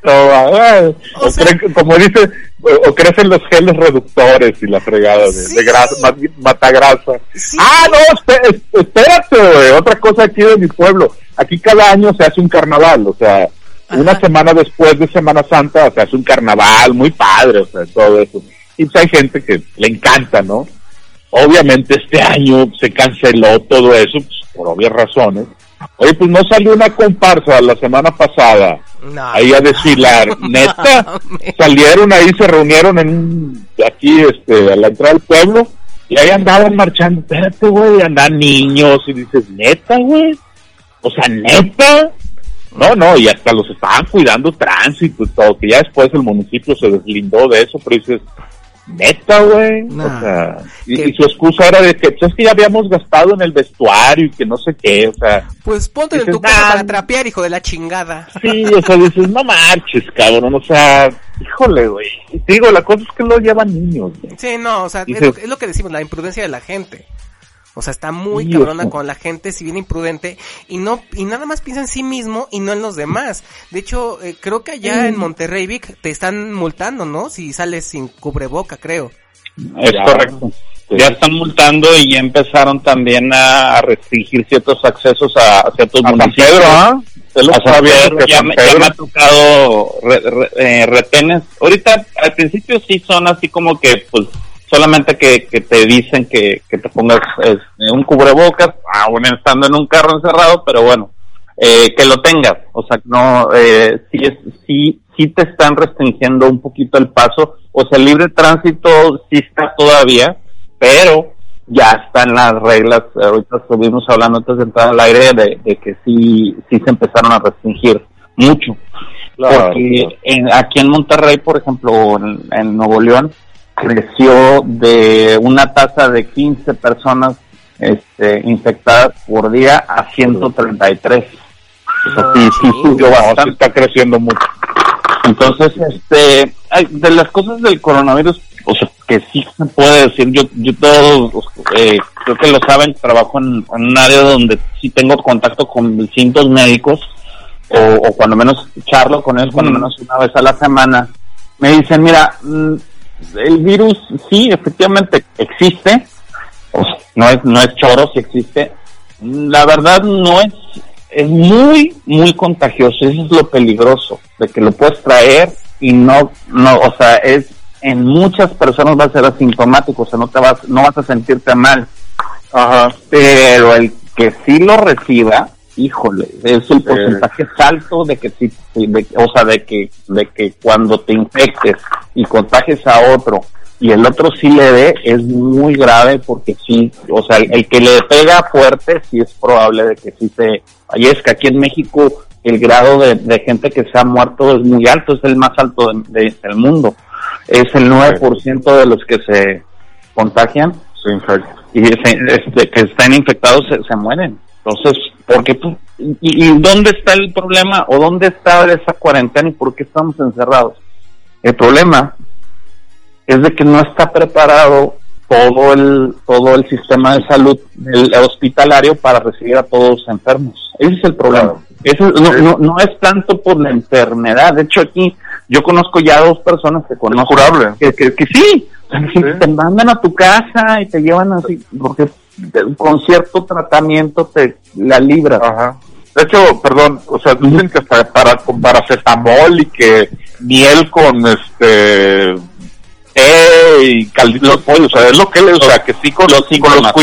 No, O sea- como dice, o, o crecen los geles reductores y la fregada de, Sí. de grasa, ma- matagrasa. Sí. Ah, no, espé- espérate, otra cosa aquí de mi pueblo. Aquí cada año se hace un carnaval, o sea, una semana después de Semana Santa se hace un carnaval muy padre, o sea, todo eso. Y pues hay gente que le encanta, ¿no? Obviamente este año se canceló todo eso, pues, por obvias razones. Oye, pues no salió una comparsa la semana pasada No. ahí a desfilar. Neta, salieron ahí, se reunieron en un- aquí, este, a la entrada del pueblo, y ahí andaban marchando. Espérate, güey, andan niños, y dices, neta, güey. O sea, neta. No, no, y hasta los estaban cuidando tránsito y todo, que ya después el municipio se deslindó de eso, pero dices, neta, güey. Nah. O sea, y, Que- y su excusa era de que, pues es que ya habíamos gastado en el vestuario y que no sé qué, o sea, Pues ponte en Dices, tu casa "Nah". para trapear, hijo de la chingada. Sí, o sea, dices, no marches, cabrón, o sea, híjole, güey. Digo, la cosa es que lo llevan niños, güey. Sí, no, o sea, es, Dices- lo, es lo que decimos, la imprudencia de la gente. O sea, está muy Sí, cabrona con la gente, si bien imprudente, y no, y nada más piensa en sí mismo y no en los demás. De hecho, eh, creo que allá en Monterrey, Vic, te están multando, ¿no? Si sales sin cubreboca, creo. Es Ya. correcto. Sí. Ya están multando y ya empezaron también a, restringir ciertos accesos a, a ciertos A San municipios. Pedro, ¿ah? Se lo A San Pedro, que ya, San me, Pedro- ya me ha tocado re- re- eh, retenes. Ahorita al principio sí son así como que pues solamente que, que te dicen que, que te pongas un cubrebocas, aún estando en un carro encerrado, pero bueno, eh, que lo tengas, o sea, no, eh, sí, es, sí, sí te están restringiendo un poquito el paso, o sea, el libre tránsito sí está todavía, pero ya están las reglas, ahorita estuvimos hablando antes de entrar al aire de, de que sí, sí se empezaron a restringir mucho. Porque en- aquí en Monterrey, por ejemplo, en, en Nuevo León, creció de una tasa de 15 personas este, infectadas por día a 133. O sea, sí, sí subió No, bastante. está creciendo mucho. Entonces, este, de las cosas del coronavirus, o sea, que sí se puede decir, yo, yo todos, eh, creo que lo saben, trabajo en, en un área donde sí tengo contacto con distintos médicos, o, o cuando menos charlo con él, cuando menos una vez a la semana, me dicen, mira, mm, el virus sí, efectivamente existe, no es, no es choro, sí existe, la verdad no es, es muy, muy contagioso, eso es lo peligroso, de que lo puedes traer y no, no, o sea, es, en muchas personas va a ser asintomático, o sea, no te vas, no vas a sentirte mal, Ajá. pero el que sí lo reciba, híjole, es el porcentaje es alto de que sí, sí, de- o sea, de que, de que cuando te infectes y contagies a otro y el otro sí le dé, es muy grave porque sí, o sea, el, el que le pega fuerte sí es probable de que sí se, que aquí en México el grado de, de gente que se ha muerto es muy alto, es el más alto de- de- del mundo, es el 9% de los que se contagian. Se infecta. Y se- este, que están infectados se, se mueren. Entonces, ¿por qué? Y, y dónde está el problema o dónde está esa cuarentena y por qué estamos encerrados? El problema es de que no está preparado todo el todo el sistema de salud del hospitalario para recibir a todos los enfermos. Ese es el problema. Eso no, no, no es tanto por la enfermedad. De hecho, aquí yo conozco ya dos personas que conozco. curable. Que, que, que sí. O sea, que Te mandan a tu casa y te llevan así, porque con cierto tratamiento te la libras. Ajá. De hecho, perdón, o sea, dicen que hasta para con paracetamol y que miel con este té y caldito de pollo, o sea, es lo que le, o sea, que sí con los con los,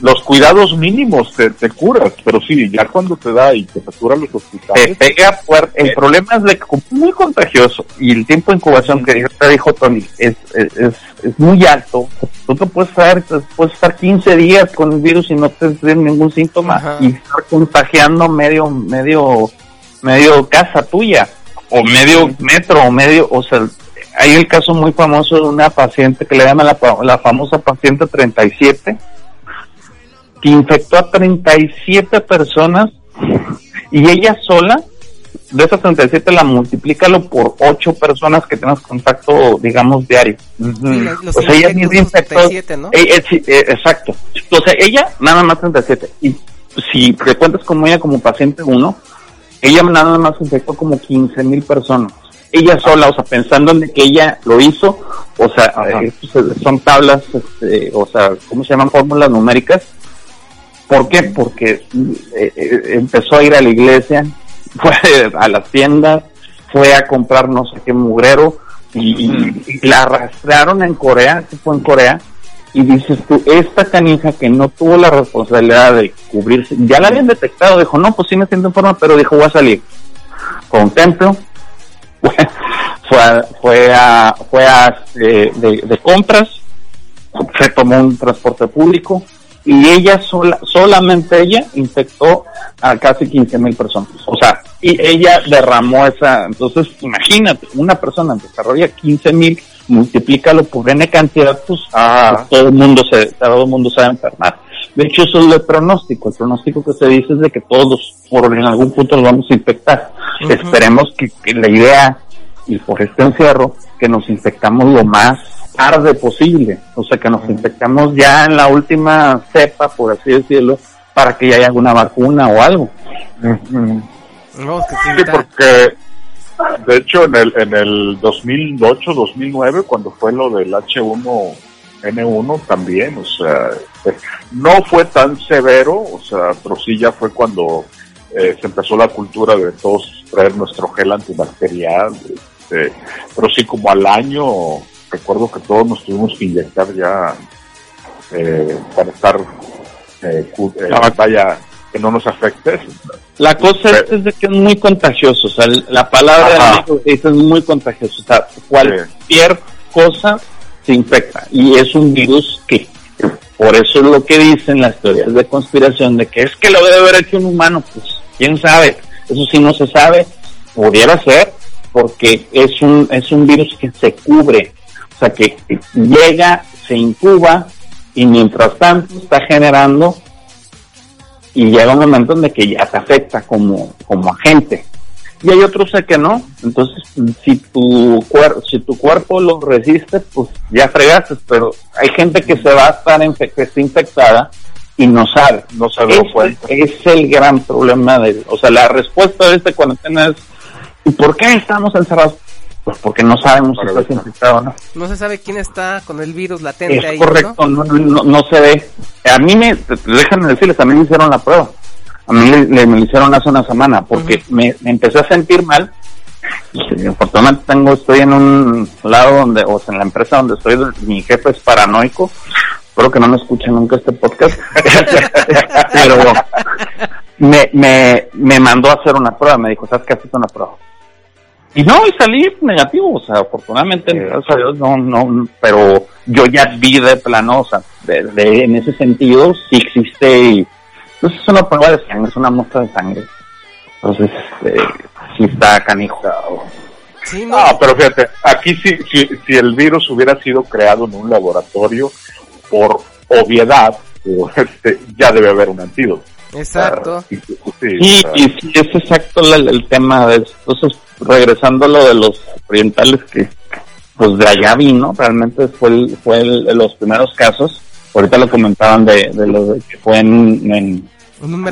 los cuidados mínimos te, te curas, pero sí, ya cuando te da y te satura los te hospitales, pega fuerte. El problema es de que como muy contagioso y el tiempo de incubación que te dijo Tony es, es, es, es muy alto. Tú te puedes estar, te puedes estar 15 días con el virus y no tener ningún síntoma Ajá. y estar contagiando medio, medio, medio casa tuya o medio metro o medio, o sea, hay el caso muy famoso de una paciente que le llaman la, la famosa paciente 37 que infectó a 37 personas y ella sola, de esas 37 la multiplícalo por 8 personas que tengas contacto, digamos, diario. Sí, los- los O sea, ella misma infectó. 37, ¿no? Eh, eh, eh, exacto. O sea, ella nada más 37. Y si te cuentas como ella como paciente 1, ella nada más infectó como 15 mil personas. Ella sola, o sea, pensando en que ella lo hizo, o sea, son tablas, este, o sea, ¿cómo se llaman? Fórmulas numéricas. ¿Por qué? Porque eh, eh, empezó a ir a la iglesia, fue a las tiendas, fue a comprar no sé qué mugrero y, la arrastraron en Corea, se fue en Corea, y dices tú, esta canija que no tuvo la responsabilidad de cubrirse, ya la habían detectado, dijo, no, pues sí me siento en forma, pero dijo, voy a salir. Con un templo, fue a, fue a, fue a eh, de, de compras, se tomó un transporte público y ella sola, solamente ella infectó a casi 15 mil personas. O sea, y ella derramó esa, entonces imagínate, una persona desarrolla 15 mil, multiplícalo por N cantidad, pues, pues, todo el mundo se, todo el mundo se va a enfermar. De hecho, eso es el pronóstico. El pronóstico que se dice es de que todos por en algún punto los vamos a infectar. Esperemos que, que la idea, y por este encierro, que nos infectamos lo más tarde posible. O sea, que nos infectamos ya en la última cepa, por así decirlo, para que ya haya alguna vacuna o algo. No, es que sí, porque de hecho en el, en el 2008, 2009, cuando fue lo del H1N1 también, o sea, eh, no fue tan severo, o sea, pero sí ya fue cuando eh, se empezó la cultura de todos traer nuestro gel antibacterial, este, pero sí como al año recuerdo que todos nos tuvimos que inyectar ya eh, para estar, eh, eh, Ah. vaya, que no nos afecte. La cosa es, es de que es muy contagioso, o sea, la palabra dice es muy contagioso, o sea, cualquier cosa se infecta y es un virus que, por eso es lo que dicen las teorías de conspiración de que es que lo debe haber hecho un humano, pues quién sabe, eso sí no se sabe, pudiera ser porque es un es un virus que se cubre, sea que llega, se incuba y mientras tanto está generando y llega un momento en que ya te afecta como, como agente. Y hay otros que no. Entonces, si tu, cuer si tu cuerpo lo resiste, pues ya fregaste. Pero hay gente que se va a estar que está infectada y no sabe. No se cuenta. es el gran problema de, o sea, la respuesta de esta cuarentena es, ¿y por qué estamos encerrados? Pues porque no sabemos si estás infectado o no. No se sabe quién está con el virus latente Es ahí, correcto, no, no, no- no se ve. A mí me, déjame decirles, a mí me hicieron la prueba. A mí le- le- me lo hicieron hace una semana porque me, me empecé a sentir mal. Y, afortunadamente tengo, estoy en un lado donde, o sea, en la empresa donde estoy, mi jefe es paranoico. Espero que no me escuche nunca este podcast. Pero me, me, me mandó a hacer una prueba. Me dijo, ¿sabes qué? Haces una prueba. Y no, y salí negativo, o sea, afortunadamente, gracias a Dios, no, no, pero yo ya vi de plano, o sea, de, de- en ese sentido, sí existe, y, pues es una prueba de sangre, es una muestra de sangre. Entonces, este, sí está canijo. Sí, no, No, Ah, pero fíjate, aquí si, si, si el virus hubiera sido creado en un laboratorio, por obviedad, este, ya debe haber un antídoto. Exacto. Sí, sí, es exacto el, tema de eso. Entonces, regresando a lo de los orientales que, pues de allá vino, realmente fue el, fue el- los primeros casos. Ahorita lo comentaban de, de lo de que fue en, en un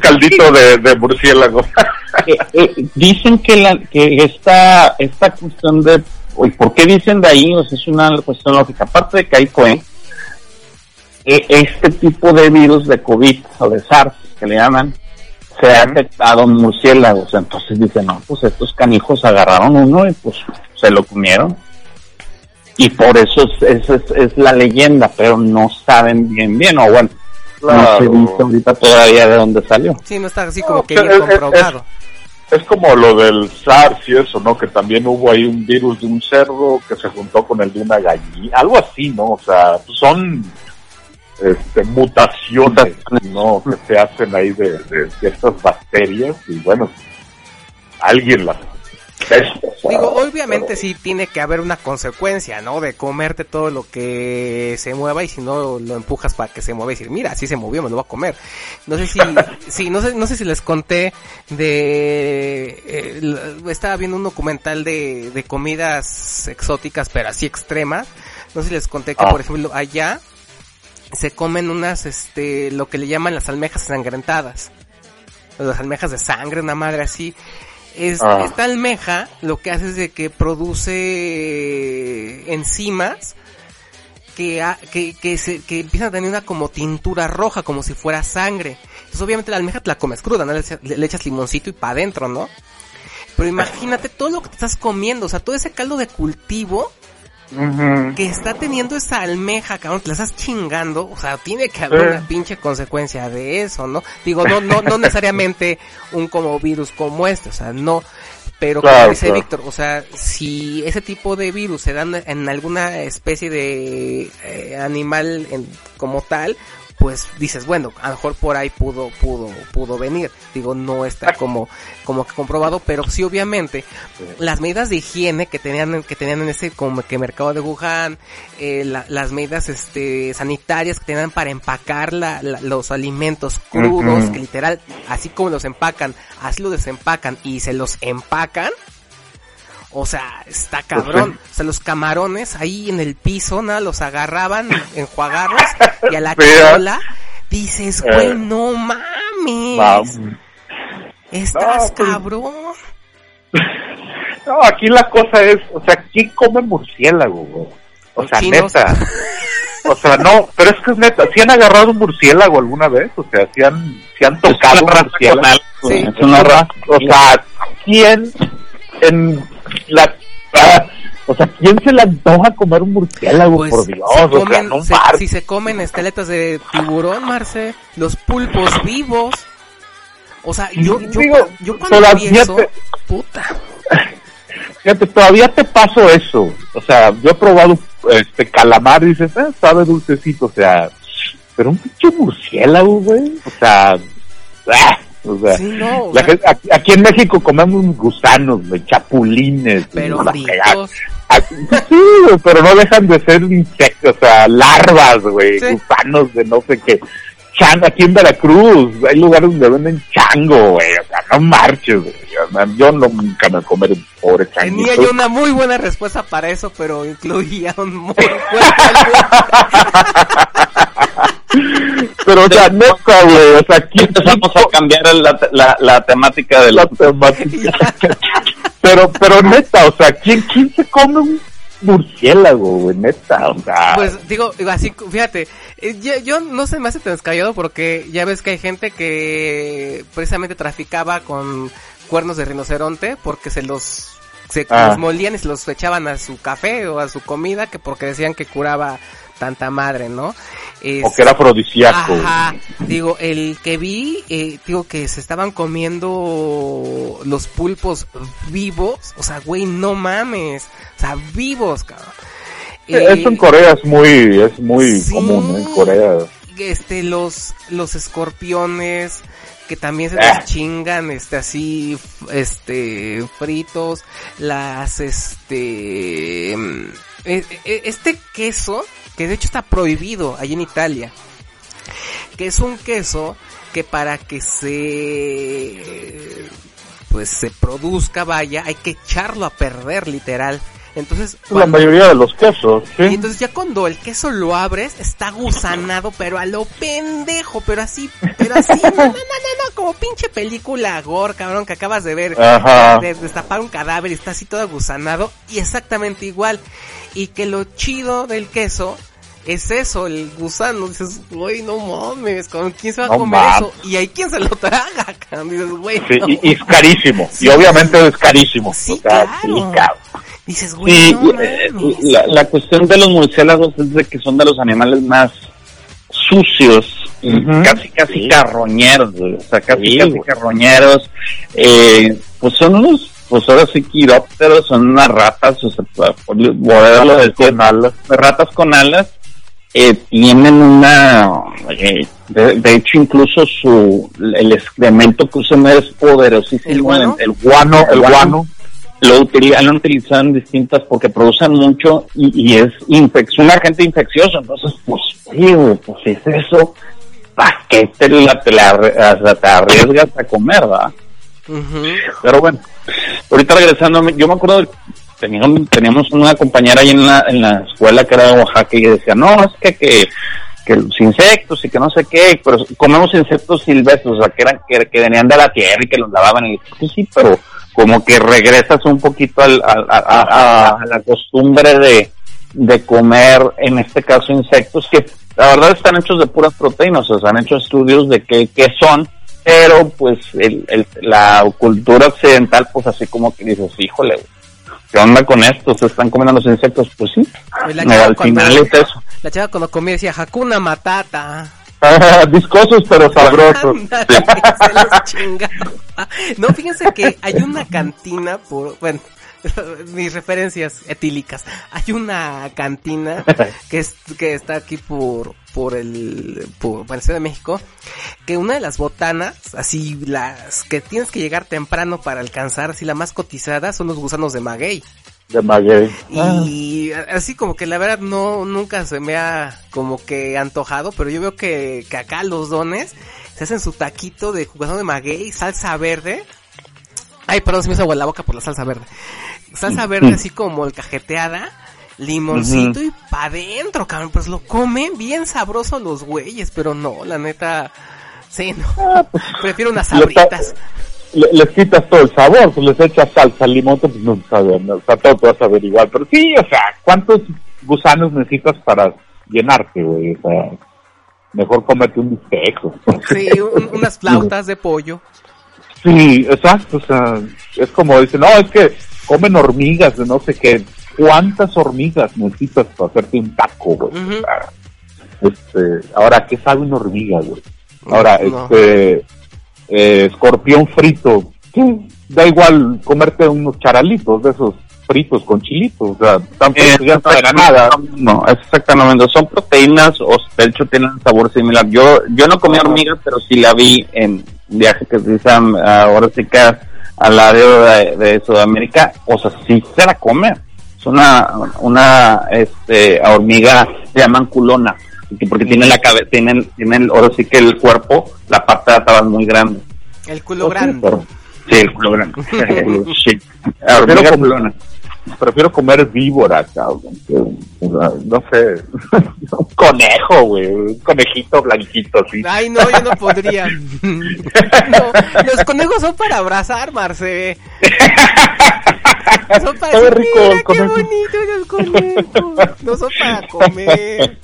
caldito de, de murciélago. Eh, eh, dicen que la que esta esta cuestión de ¿y por qué dicen de ahí? O sea, es una cuestión lógica. Aparte de que ahí fue este tipo de virus de COVID o de SARS que le llaman se ha afectado en murciélagos. Entonces dicen, no, pues estos canijos agarraron uno y pues se lo comieron. Y por eso es, es, es, es la leyenda, pero no saben bien bien, o bueno, no se Claro. dice ahorita todavía de dónde salió. Sí, no está así como No, que bien es- es- comprobado. Es como lo del SARS y eso, ¿no? Que también hubo ahí un virus de un cerdo que se juntó con el de una gallina, algo así, ¿no? O sea, son este, mutaciones, ¿no? Que se hacen ahí de, de ciertas bacterias y bueno, alguien las... Digo, obviamente sí tiene que haber una consecuencia, ¿no? De comerte todo lo que se mueva y si no lo empujas para que se mueva y decir, mira, así se movió, me lo voy a comer. No sé si, sí, no sé, no sé si les conté de, eh, estaba viendo un documental de, de comidas exóticas, pero así extremas. No sé si les conté que, Ah. por ejemplo, allá se comen unas, este, lo que le llaman las almejas ensangrentadas. Las almejas de sangre, una madre así. Es, Ah. Esta almeja lo que hace es de que produce enzimas que, que, que, se, que empiezan a tener una como tintura roja, como si fuera sangre. Entonces obviamente la almeja te la comes cruda, ¿no? Le, echa- le echas limoncito y para adentro, ¿no? Pero imagínate todo lo que te estás comiendo, o sea, todo ese caldo de cultivo que está teniendo esa almeja, cabrón, te la estás chingando, o sea, tiene que haber Sí. una pinche consecuencia de eso, ¿no? Digo, no, no, no necesariamente un como virus como este, o sea, no, pero como dice claro. Víctor, o sea, si ese tipo de virus se dan en alguna especie de eh, animal en- como tal, pues dices, bueno, a lo mejor por ahí pudo, pudo, pudo venir. Digo, no está como, como que comprobado, pero sí obviamente las medidas de higiene que tenían, que tenían en ese como que mercado de Wuhan, eh, la- las medidas este sanitarias que tenían para empacar la- la- los alimentos crudos, que literal, así como los empacan, así los desempacan y se los empacan. O sea, está cabrón. O sea, los camarones ahí en el piso, nada, los agarraban, enjuagarlos, y a la Sí, chola dices, güey, Eh. no mames. Estás No, pues- cabrón. No, aquí la cosa es, o sea, ¿quién come murciélago, güey? O sea, Chinos. neta. O sea, no, pero es que es neta, ¿si han agarrado un murciélago alguna vez? O sea, ¿si han, si han tocado un murciélago? Sí. Es una raza. O sea, ¿quién en la... ah, O sea, ¿quién se le antoja comer un murciélago, Pues, por Dios? si, o sea, no se- si se comen esteletas de tiburón, Marce, los pulpos vivos. O sea, yo, yo, Digo, yo cuando eso, te- puta. Fíjate, todavía te paso eso. O sea, yo he probado este calamar y dices, eh, sabe dulcecito, o sea, pero un pinche murciélago, güey. O sea, ah, o sea, Sí, no, o la gente- aquí, aquí en México comemos gusanos, güey, chapulines. Pero. Aquí- sí, güey, pero no dejan de ser insectos, o sea, larvas, güey, Sí. gusanos de no sé qué. Chan, aquí en Veracruz hay lugares donde venden chango, güey, o sea, no marches, güey. Yo no- nunca me comer un pobre changuito. Tenía yo una muy buena respuesta para eso, pero incluía un muy fuerte Pero, o sea, neta, güey, o sea, aquí Empezamos a cambiar la, la, la temática de la la... temática. pero, pero neta, o sea, ¿quién, quién se come un murciélago, güey? Neta, o sea. Pues digo, digo, así, fíjate, eh, yo, yo no se me hace tan descabellado porque ya ves que hay gente que precisamente traficaba con cuernos de rinoceronte porque se los se Ah. los molían y se los echaban a su café o a su comida que porque decían que curaba tanta madre, ¿no? o que era afrodisíaco. Ajá, digo, el que vi, eh, digo que se estaban comiendo los pulpos vivos, o sea, güey, no mames, o sea, vivos, cabrón. Eh, Eso en Corea es muy, es muy sí. común, ¿no? En Corea. este los los escorpiones que también se Ah. los chingan este así este fritos las este mm, e- e- este queso que de hecho está prohibido allí en Italia que es un queso que para que se pues se produzca vaya hay que echarlo a perder literal entonces La cuando- mayoría de los quesos, y ¿sí? entonces ya cuando el queso lo abres, está gusanado, pero a lo pendejo, pero así, pero así, no, no, no, no, no, como pinche película gore, cabrón, que acabas de ver, Ajá. de destapar un cadáver y está así todo gusanado, y exactamente igual. Y que lo chido del queso es eso, el gusano, dices, güey, no mames, ¿con quién se va a No comer mames. eso? Y hay quien se lo traga, cabrón, dices, güey, Sí, no. y, y es carísimo. Sí. Y obviamente es carísimo. Sí, o sea, sí, claro. cabrón. Dices, güey, Sí, no eh, la, la cuestión de los murciélagos es de que son de los animales más sucios, Ujú. casi casi Sí. carroñeros, o sea, casi Sí, casi güey. carroñeros, eh, pues son unos, pues ahora sí quirópteros, son unas ratas, o sea, poderlo decir, Con alas. ratas con alas, eh, tienen una, eh, de, de hecho incluso su, el excremento que usan es poderosísimo, ¿El guano? el Guano, el guano. Lo utilizan, lo utilizan distintas porque producen mucho y, y es un agente infeccioso. Entonces, pues, sí, pues si es eso, ¿para qué te, la, te, la te arriesgas a comer, va? Ujú. Pero bueno, ahorita regresando, yo me acuerdo, teníamos, teníamos una compañera ahí en la, en la escuela que era de Oaxaca y decía, no, es que, que, que los insectos y que no sé qué, pero comemos insectos silvestres, o sea, que eran, que, que venían de la tierra y que los lavaban y pues sí, pero como que regresas un poquito al, al- a, a- a- a la costumbre de, de comer, en este caso, insectos que la verdad están hechos de puras proteínas, o sea, han hecho estudios de qué, qué son, pero pues el, el- la cultura occidental, pues así como que dices, híjole, ¿qué onda con esto? ¿Se están comiendo los insectos? Pues sí, No, chava al cuando- final es eso. La chava cuando comía decía Hakuna Matata. Viscosos pero sabrosos. Ándale, se los chingaba. No, fíjense que hay una cantina por, bueno, mis referencias etílicas. Hay una cantina que es, que está aquí por, por el, por, por el Ciudad de México, que una de las botanas, así las que tienes que llegar temprano para alcanzar, así la más cotizada, son los gusanos de maguey. De maguey. Y así como que la verdad no, nunca se me ha como que antojado, pero yo veo que, que acá los dones se hacen su taquito de jugador de maguey, salsa verde. Ay, perdón, se me hizo agua en la boca por la salsa verde. Salsa verde así como el cajeteada, limoncito y pa' adentro, cabrón. Pues lo comen bien sabroso los güeyes, pero no, la neta, sí, no. Prefiero unas Le ta- sabritas. Le- les quitas todo el sabor, pues les echas salsa, limón, pues no sabe, no, o sea, todo te vas a ver igual. Pero sí, o sea, ¿cuántos gusanos necesitas para llenarte, güey? O sea, mejor comerte un bistec. Sí, un- unas flautas de pollo. Sí, exacto, o sea, es como dicen, no, es que comen hormigas de no sé qué. cuántas hormigas necesitas para hacerte un taco, güey. Este, ahora, ¿qué sabe una hormiga, güey? Ahora, No. este, eh, escorpión frito. Da igual comerte unos charalitos de esos fritos con chilitos, o sea, tampoco Eh, ya no era nada. No, es exactamente. Son proteínas o de hecho tienen un sabor similar. Yo yo no comí hormiga, pero sí la vi en viaje que se hizo ahora sí que al área de, de Sudamérica. O sea, sí se la come. Es una, una este, hormiga, se llaman culona. Porque- Porque tiene la cabeza, tienen, tienen ahora sí que el cuerpo, la parte de atrás muy grande. El culo grande. pero Sí, el culo grande. sí. Comer- culona. Prefiero comer víbora, cabrón. que, no sé, un conejo, güey, un conejito blanquito así. Ay, no, yo no podría. No, los conejos son para abrazar, Marce. Son para decir, rico mira el qué conejo". bonito los conejos. No son para comer.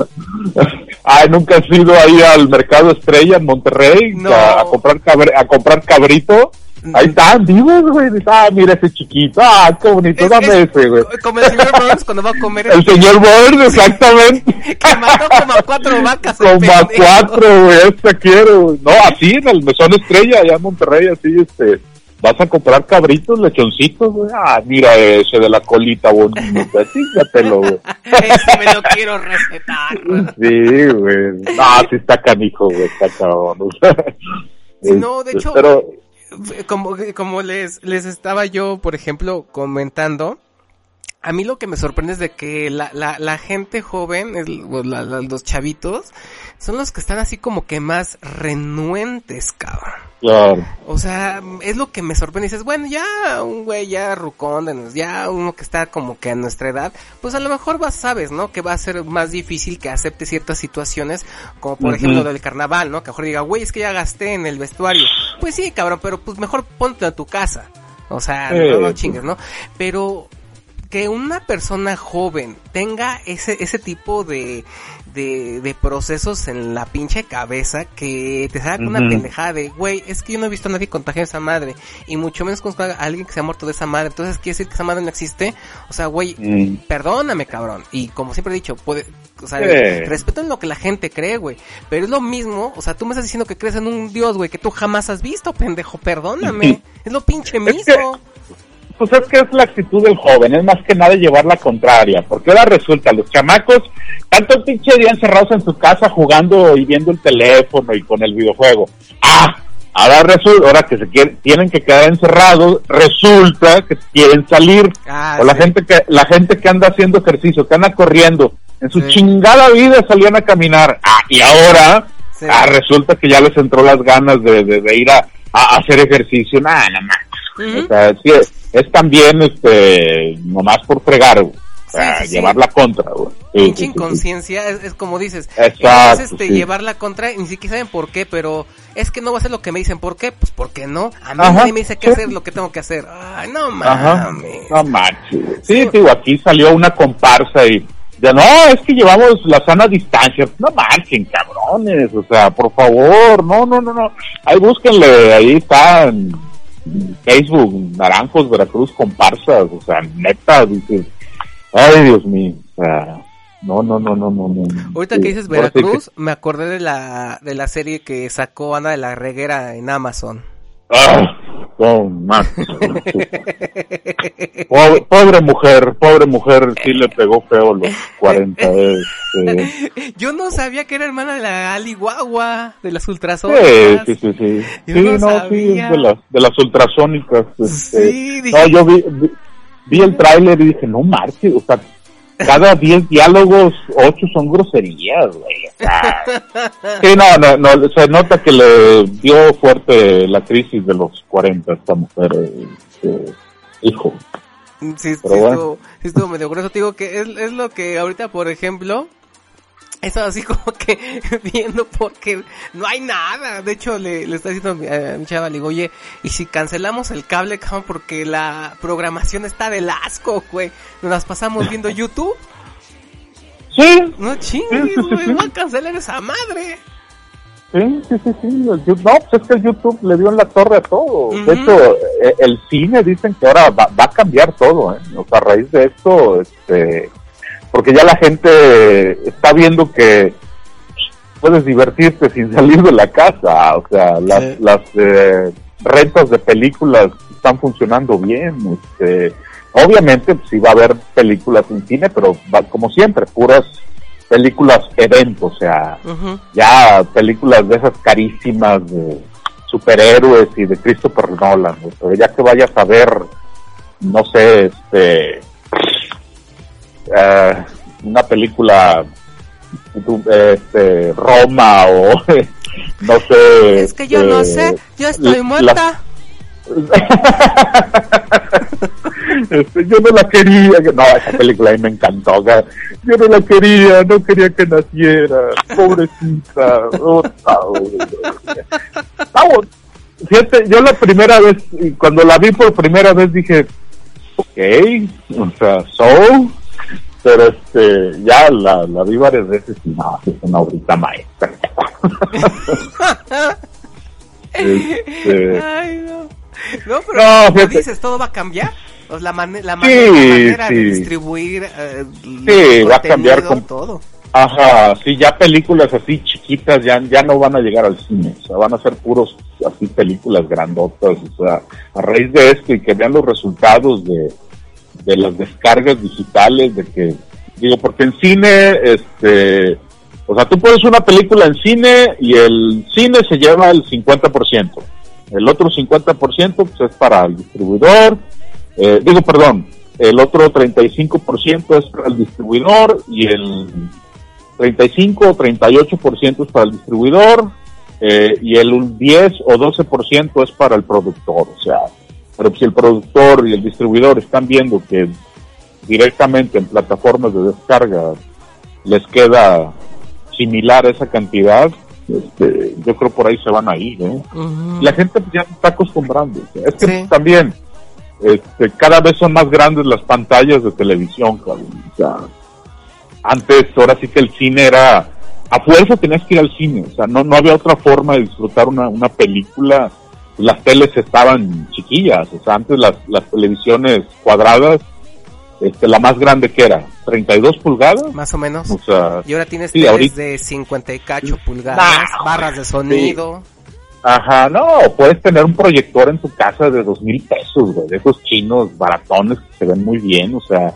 Ay, nunca has ido ahí al mercado Estrella en Monterrey No. a, a comprar cabre- a comprar cabrito. Ahí están vivos, güey. Ah, mira ese chiquito. Ah, qué bonito. Es- Dame es ese, güey. Como el señor Burns cuando va a comer El señor Burns, exactamente. que mató como a cuatro vacas. el Como a cuatro, güey. Esta quiero. güey. No, así en el mesón Estrella, allá en Monterrey, así, este. Vas a comprar cabritos, lechoncitos, güey. Ah, mira ese de la colita bonita. Fíjatelo, güey. Ese me lo quiero recetar. Sí, güey. No, sí está canijo, güey. Está cabrón. no, de este, hecho- Pero, como, como les, les estaba yo, por ejemplo, comentando, a mí lo que me sorprende es de que la, la, la gente joven, el- la- la- los chavitos, son los que están así como que más renuentes, cabrón. Claro. O sea, es lo que me sorprende. Dices, bueno, ya un güey ya rucón, de nos- ya uno que está como que a nuestra edad, pues a lo mejor vas, sabes, ¿no? Que va a ser más difícil que acepte ciertas situaciones, como por ejemplo del carnaval, ¿no? Que a lo mejor diga, güey, es que ya gasté en el vestuario. Pues sí, cabrón, pero pues mejor ponte a tu casa. O sea, no, no chingues, ¿no? Pero que una persona joven tenga ese, ese tipo de, de, de procesos en la pinche cabeza que te salga con una pendejada de, güey, es que yo no he visto a nadie contagiar esa madre, y mucho menos conozco a alguien que se ha muerto de esa madre, entonces quiere decir que esa madre no existe, o sea, güey, Mm. perdóname, cabrón, y como siempre he dicho, puede, o sea, respeto en lo que la gente cree, güey, pero es lo mismo, o sea, tú me estás diciendo que crees en un dios, güey, que tú jamás has visto, pendejo, perdóname, es lo pinche mismo. Pues es que es la actitud del joven, es más que nada llevar la contraria, porque ahora resulta, los chamacos, tanto pinche día encerrados en su casa jugando y viendo el teléfono y con el videojuego. Ah, ahora resulta, ahora que se quieren, tienen que quedar encerrados, resulta que quieren salir. Ah, o la sí. gente que, la gente que anda haciendo ejercicio, que anda corriendo, en su Sí. chingada vida salían a caminar. Ah, y ahora, Sí. ah, resulta que ya les entró las ganas de, de, de ir a, a hacer ejercicio. Nada, nada más. Ujú. O sea, es, también, este, nomás por fregar, güey. O sea, Sí, sí, sí. llevar la contra, güey. Pinche inconsciencia, es, es como dices, Exacto, es este llevar la contra, ni siquiera saben por qué, pero es que no va a ser lo que me dicen, ¿por qué? Pues porque no, a mí Ajá, nadie me dice qué hacer lo que tengo que hacer. Ay, no mames. No manches. Sí, digo, aquí salió una comparsa y ya no, es que llevamos la sana distancia. No marchen, cabrones. O sea, por favor, no, no, no, no. Ahí búsquenle, ahí está en Facebook, Naranjos, Veracruz, comparsas. O sea, neta, dices, ay, Dios mío. O sea, no, no, no, no, no. no. Ahorita Sí, que dices ahora sí que- Veracruz, me acordé de la, de la serie que sacó Ana de la Reguera en Amazon. Ah, no, man. Pobre, pobre mujer, pobre mujer, sí le pegó feo los 40. Este. Yo no sabía que era hermana de la Ali Guagua, de las Sí, ultrasónicas. sí, sí, sí. Yo Sí, no no, sí, de las, de las ultrasónicas. Este. Sí, dije- No, yo vi, vi, vi el tráiler y dije, no marches, o sea, cada 10 diálogos, 8 son groserías, güey. O sea, sí, no, no, no, se nota que le dio fuerte la crisis de los 40 a esta mujer, este, hijo. Sí, sí, bueno. estuvo, sí estuvo medio grueso. Te digo que es, es lo que ahorita, por ejemplo, he estado así como que viendo porque no hay nada. De hecho, le, le está diciendo a mi, a mi chava, le digo, oye, ¿y si cancelamos el cable, cabrón? Porque la programación está del asco, güey. Nos las pasamos viendo YouTube. Sí, No chingues, güey, voy a cancelar esa madre. Sí, sí, sí, sí. no, pues es que el YouTube le dio en la torre a todo. De hecho, eh, el cine dicen que ahora va, va a cambiar todo, ¿eh? O sea, a raíz de esto, este, porque ya la gente está viendo que puedes divertirte sin salir de la casa. O sea, las, Sí. las eh, rentas de películas están funcionando bien. Este, obviamente, pues, sí va a haber películas en cine, pero va- como siempre, puras películas eventos, o sea, ya películas de esas carísimas de superhéroes y de Christopher Nolan, pero ya que vayas a ver, no sé, este, eh, una película, tu- este, Roma o no sé. Es que yo no este, sé, yo estoy la- muerta. Este, yo no la quería, no, esa película a mí me encantó, yo no la quería, no quería que naciera, pobrecita, fíjate, yo la primera vez, cuando la vi por primera vez dije, ok, o sea, so, pero este, ya la, la vi varias veces y no, es una obrita maestra. Este, Ay, no. No, pero No, como dices, todo va a cambiar. Sea, la, mane- la, Sí, manera, la manera de sí. distribuir eh, Sí, va a cambiar con- todo. Ajá, sí, ya películas así chiquitas ya, ya no van a llegar al cine, o sea, van a ser puros así películas grandotas, o sea, a raíz de esto y que vean los resultados de, de las descargas digitales, de que, digo, porque en cine, este, o sea, tú pones una película en cine y el cine se lleva el 50%, el otro 50% pues es para el distribuidor, eh, digo, perdón, el otro 35% es para el distribuidor y el 35 o 38% es para el distribuidor eh, y el 10 o 12% es para el productor. O sea, pero si el productor y el distribuidor están viendo que directamente en plataformas de descarga les queda similar esa cantidad, este, yo creo por ahí se van a ir. ¿eh? La gente pues, ya está acostumbrando. es que Sí. también este, cada vez son más grandes las pantallas de televisión, cabrón. O sea, antes, ahora sí que el cine era, a fuerza tenías que ir al cine, o sea, no, no había otra forma de disfrutar una, una película, las teles estaban chiquillas, o sea, antes las, las televisiones cuadradas, este, la más grande que era, 32 pulgadas, Más o menos. o sea, Y ahora tienes Sí, teles ahorita- de 50 y cacho pulgadas, No, barras de sonido. Ajá, no, puedes tener un proyector en tu casa de dos mil pesos, güey, de esos chinos baratones que se ven muy bien, o sea,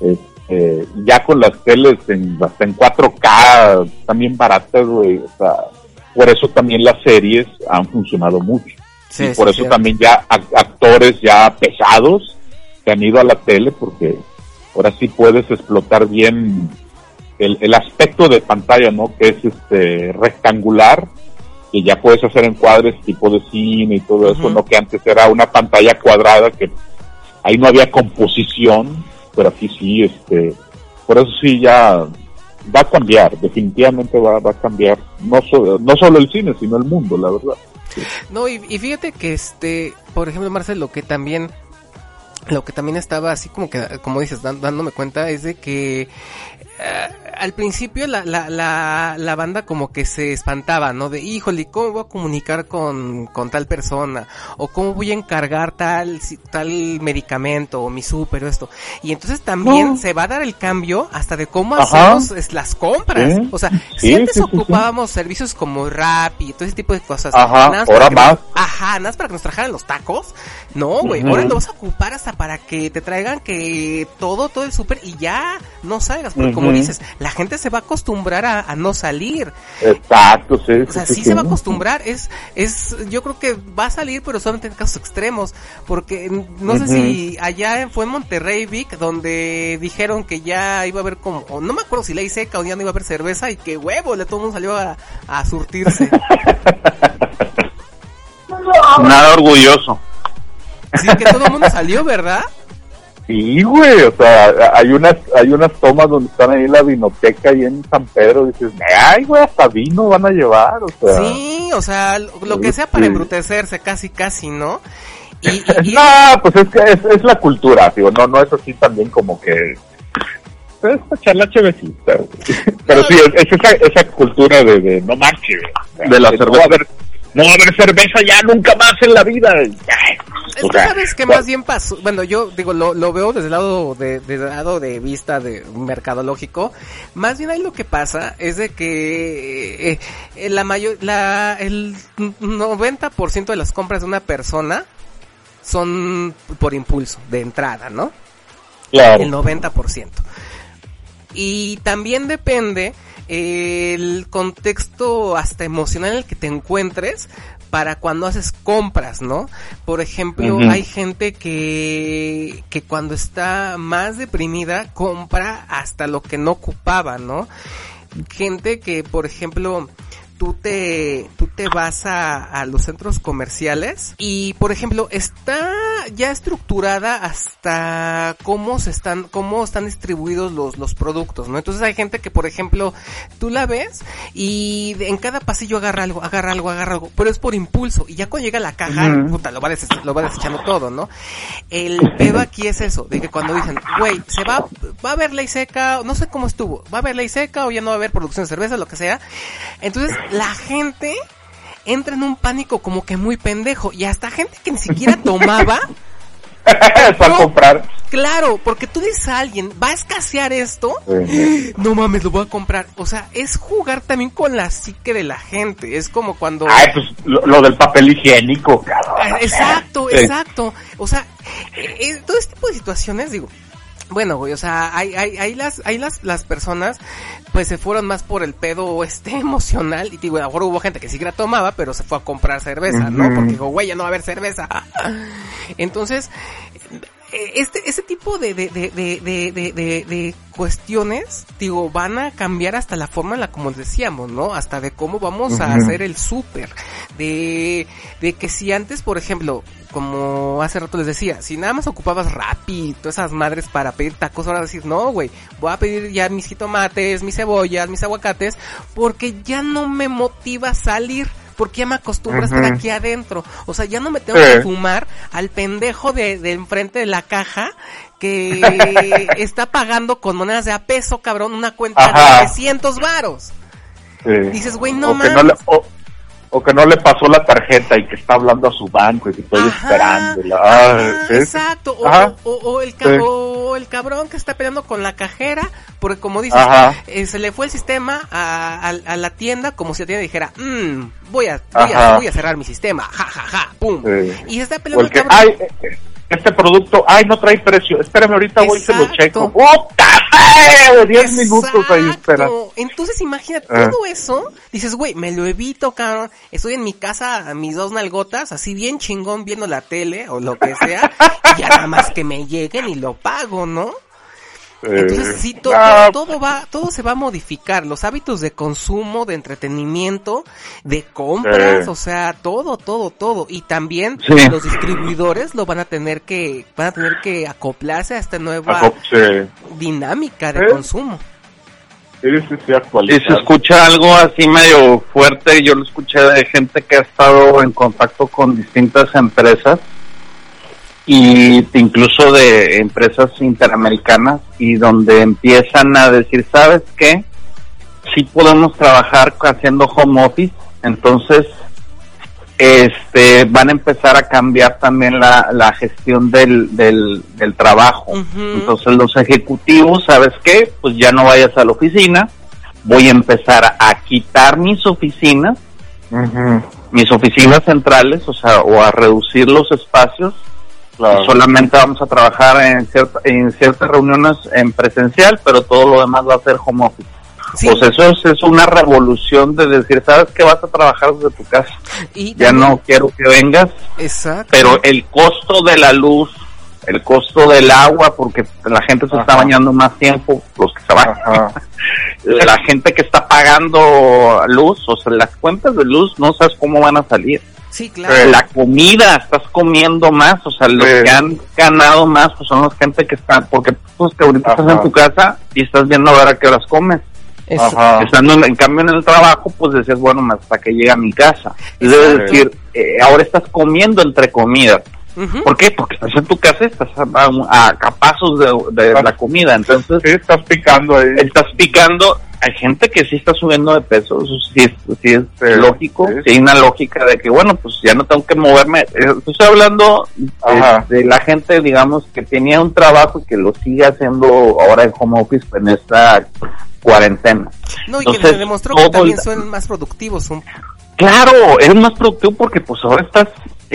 este, ya con las teles en, hasta en 4K, también baratas, güey, o sea, por eso también las series han funcionado mucho. Sí, y por sí, eso cierto. también ya ac- actores ya pesados que han ido a la tele porque ahora sí puedes explotar bien el, el aspecto de pantalla, ¿no? Que es este rectangular que ya puedes hacer encuadres tipo de cine y todo eso, no que antes era una pantalla cuadrada que ahí no había composición, pero aquí sí, este, por eso sí ya va a cambiar, definitivamente va, va a cambiar, no, so- no solo el cine, sino el mundo, la verdad. No, y, y fíjate que este, por ejemplo, Marcel, lo que también, lo que también estaba así como que, como dices, dándome cuenta es de que al principio la, la, la, la banda como que se espantaba, ¿no? De, híjole, ¿cómo voy a comunicar con, con tal persona? O cómo voy a encargar tal, tal medicamento o mi súper o esto. Y entonces también No. se va a dar el cambio hasta de cómo Ajá. hacemos es, las compras. O sea, si antes sí, sí, sí. ocupábamos servicios como Rappi y todo ese tipo de cosas. Ajá, nada ahora para más. nos- ajá, nada más para que nos trajeran los tacos. No, güey, ahora lo vas a ocupar hasta para que te traigan que todo, todo el súper y ya no salgas. Porque como. Dices, la gente se va a acostumbrar a, a no salir. Exacto, sí. O sea, sí, se va a acostumbrar. Es, es, yo creo que va a salir, pero solamente en casos extremos. Porque no sé si allá en- fue en Monterrey, Vic, donde dijeron que ya iba a haber como, o no me acuerdo si ley seca o ya no iba a haber cerveza y que huevo, le todo el mundo salió a, a surtirse. Nada orgulloso. Sí, que todo el mundo salió, ¿verdad? Sí, güey, o sea, hay unas, hay unas tomas donde están ahí en la vinoteca y en San Pedro, y dices, ay, güey, hasta vino van a llevar, o sea. Sí, o sea, lo, lo que sea para Sí. embrutecerse, casi, casi, ¿no? Y, y- y- No, pues es que es, es la cultura, digo, no, no es así también como que, es para echar la chevecita. Pero sí, es, es esa, esa cultura de, de no manches. De la no cerveza. va a haber, no va a haber cerveza ya nunca más en la vida. Sea, sabes que más bien pasó, bueno, yo digo, lo, lo veo desde el lado de, desde el lado de vista de mercadológico, más bien ahí lo que pasa es de que eh, eh, la mayor, la, el 90% de las compras de una persona son por impulso, de entrada, ¿no? Claro. el 90%. Y también depende el contexto hasta emocional en el que te encuentres para cuando haces compras, ¿no? Por ejemplo, hay gente que, que cuando está más deprimida compra hasta lo que no ocupaba, ¿no? Gente que, por ejemplo, tú te, tú te vas a, a los centros comerciales y, por ejemplo, está ya estructurada hasta cómo se están, cómo están distribuidos los, los productos, ¿no? Entonces hay gente que, por ejemplo, tú la ves y en cada pasillo agarra algo, agarra algo, agarra algo, pero es por impulso y ya cuando llega a la caja, puta, lo va, des- lo va desechando todo, ¿no? El pedo aquí es eso, de que cuando dicen, güey, se va, va a haber ley seca, no sé cómo estuvo, va a haber ley seca o ya no va a haber producción de cerveza, lo que sea. Entonces, la gente entra en un pánico como que muy pendejo y hasta gente que ni siquiera tomaba, para comprar. claro, porque tú dices a alguien, va a escasear esto, no mames, lo voy a comprar. O sea, es jugar también con la psique de la gente, es como cuando... Ay, pues lo, lo del papel higiénico, cabrón. Ah, Exacto, Sí. exacto. O sea, eh, eh, todo este tipo de situaciones, digo, bueno, güey, o sea, hay, hay, hay las, hay las, las personas, pues se fueron más por el pedo, este, emocional, y digo, ahora hubo gente que sí que la tomaba, pero se fue a comprar cerveza, ¿no? Porque dijo, güey, ya no va a haber cerveza. Entonces, este, este tipo de, de, de, de, de, de, de- de cuestiones, digo, van a cambiar hasta la forma en la como decíamos, ¿no? Hasta de cómo vamos a hacer el súper. De, de que si antes, por ejemplo, como hace rato les decía, si nada más ocupabas Rappi todas esas madres para pedir tacos, ahora decir, no, güey, voy a pedir ya mis jitomates, mis cebollas, mis aguacates, porque ya no me motiva salir. Porque ya me acostumbro a estar aquí adentro. O sea, ya no me tengo Sí. que fumar al pendejo de, de enfrente de la caja que está pagando con monedas de a peso, cabrón, una cuenta Ajá. de 300 varos. Sí. Dices, güey, no o que no mames. le, o, o que no le pasó la tarjeta y que está hablando a su banco y que estoy Ajá, esperando. exacto. O, Ajá. o- o el ca- Sí. o el cabrón que está peleando con la cajera, porque como dices, eh, se le fue el sistema a, a- a la tienda como si la tienda dijera, "Mm, voy, a, voy, a, voy a cerrar mi sistema, ja, ja, ja, pum. Sí. Y se está peleando el el que, cabrón. ay, eh, este producto, ay, no trae precio. Espérame, ahorita voy y se lo checo. ¡Puta madre! 10 minutos ahí espera. Exacto. Entonces imagínate Ah. todo eso. Dices, güey, me lo evito, cabrón. Estoy en mi casa a mis dos nalgotas, así bien chingón viendo la tele o lo que sea. y ya nada más que me lleguen y lo pago, ¿no? Entonces Eh, sí, to- ah, todo, todo va, todo se va a modificar. Los hábitos de consumo, de entretenimiento, de compras, Sí. o sea, todo, todo, todo. Y también Sí. los distribuidores lo van a tener que, van a tener que acoplarse a esta nueva sí. dinámica de ¿Eh? consumo. Sí, sí, sí, Si actualizar. se escucha algo así medio fuerte, yo lo escuché de gente que ha estado en contacto con distintas empresas y incluso de empresas interamericanas y donde empiezan a decir, ¿sabes qué? Sí podemos trabajar haciendo home office, entonces este van a empezar a cambiar también la, la gestión del, del, del trabajo. Entonces los ejecutivos, ¿sabes qué? Pues ya no vayas a la oficina, voy a empezar a quitar mis oficinas, mis oficinas centrales, o sea, o a reducir los espacios. Claro. Solamente vamos a trabajar en, cierta, en ciertas reuniones en presencial, pero todo lo demás va a ser home office. Sí, Pues eso es, es una revolución de decir, ¿sabes que vas a trabajar desde tu casa? y Ya no quiero que vengas, Exacto. pero el costo de la luz, el costo del agua, porque la gente se está bañando más tiempo, los que se bañan, la gente que está pagando luz, o sea, las cuentas de luz no sabes cómo van a salir. Sí, claro. Eh, La comida, estás comiendo más, o sea, los Sí. que han ganado más, pues son los gente que están, porque pues que ahorita estás en tu casa y estás viendo a ver a qué horas comes. Ajá. Estando en, en cambio en el trabajo, pues decías, bueno, hasta que llegue a mi casa. Es Exacto. decir, eh, ahora estás comiendo entre comidas. ¿Por qué? Porque estás en tu casa, estás a, a- a pasos de, de la comida, entonces Sí, estás picando ahí. estás picando. Hay gente que sí está subiendo de peso, eso sí es, sí es Sí, lógico, sí. hay una lógica de que, bueno, pues ya no tengo que moverme. Eh, Estoy hablando de, la gente, digamos, que tenía un trabajo y que lo sigue haciendo ahora en home office en esta cuarentena. No, y que Entonces, te demostró que también son más productivos. Claro, eres más productivo porque pues ahora estás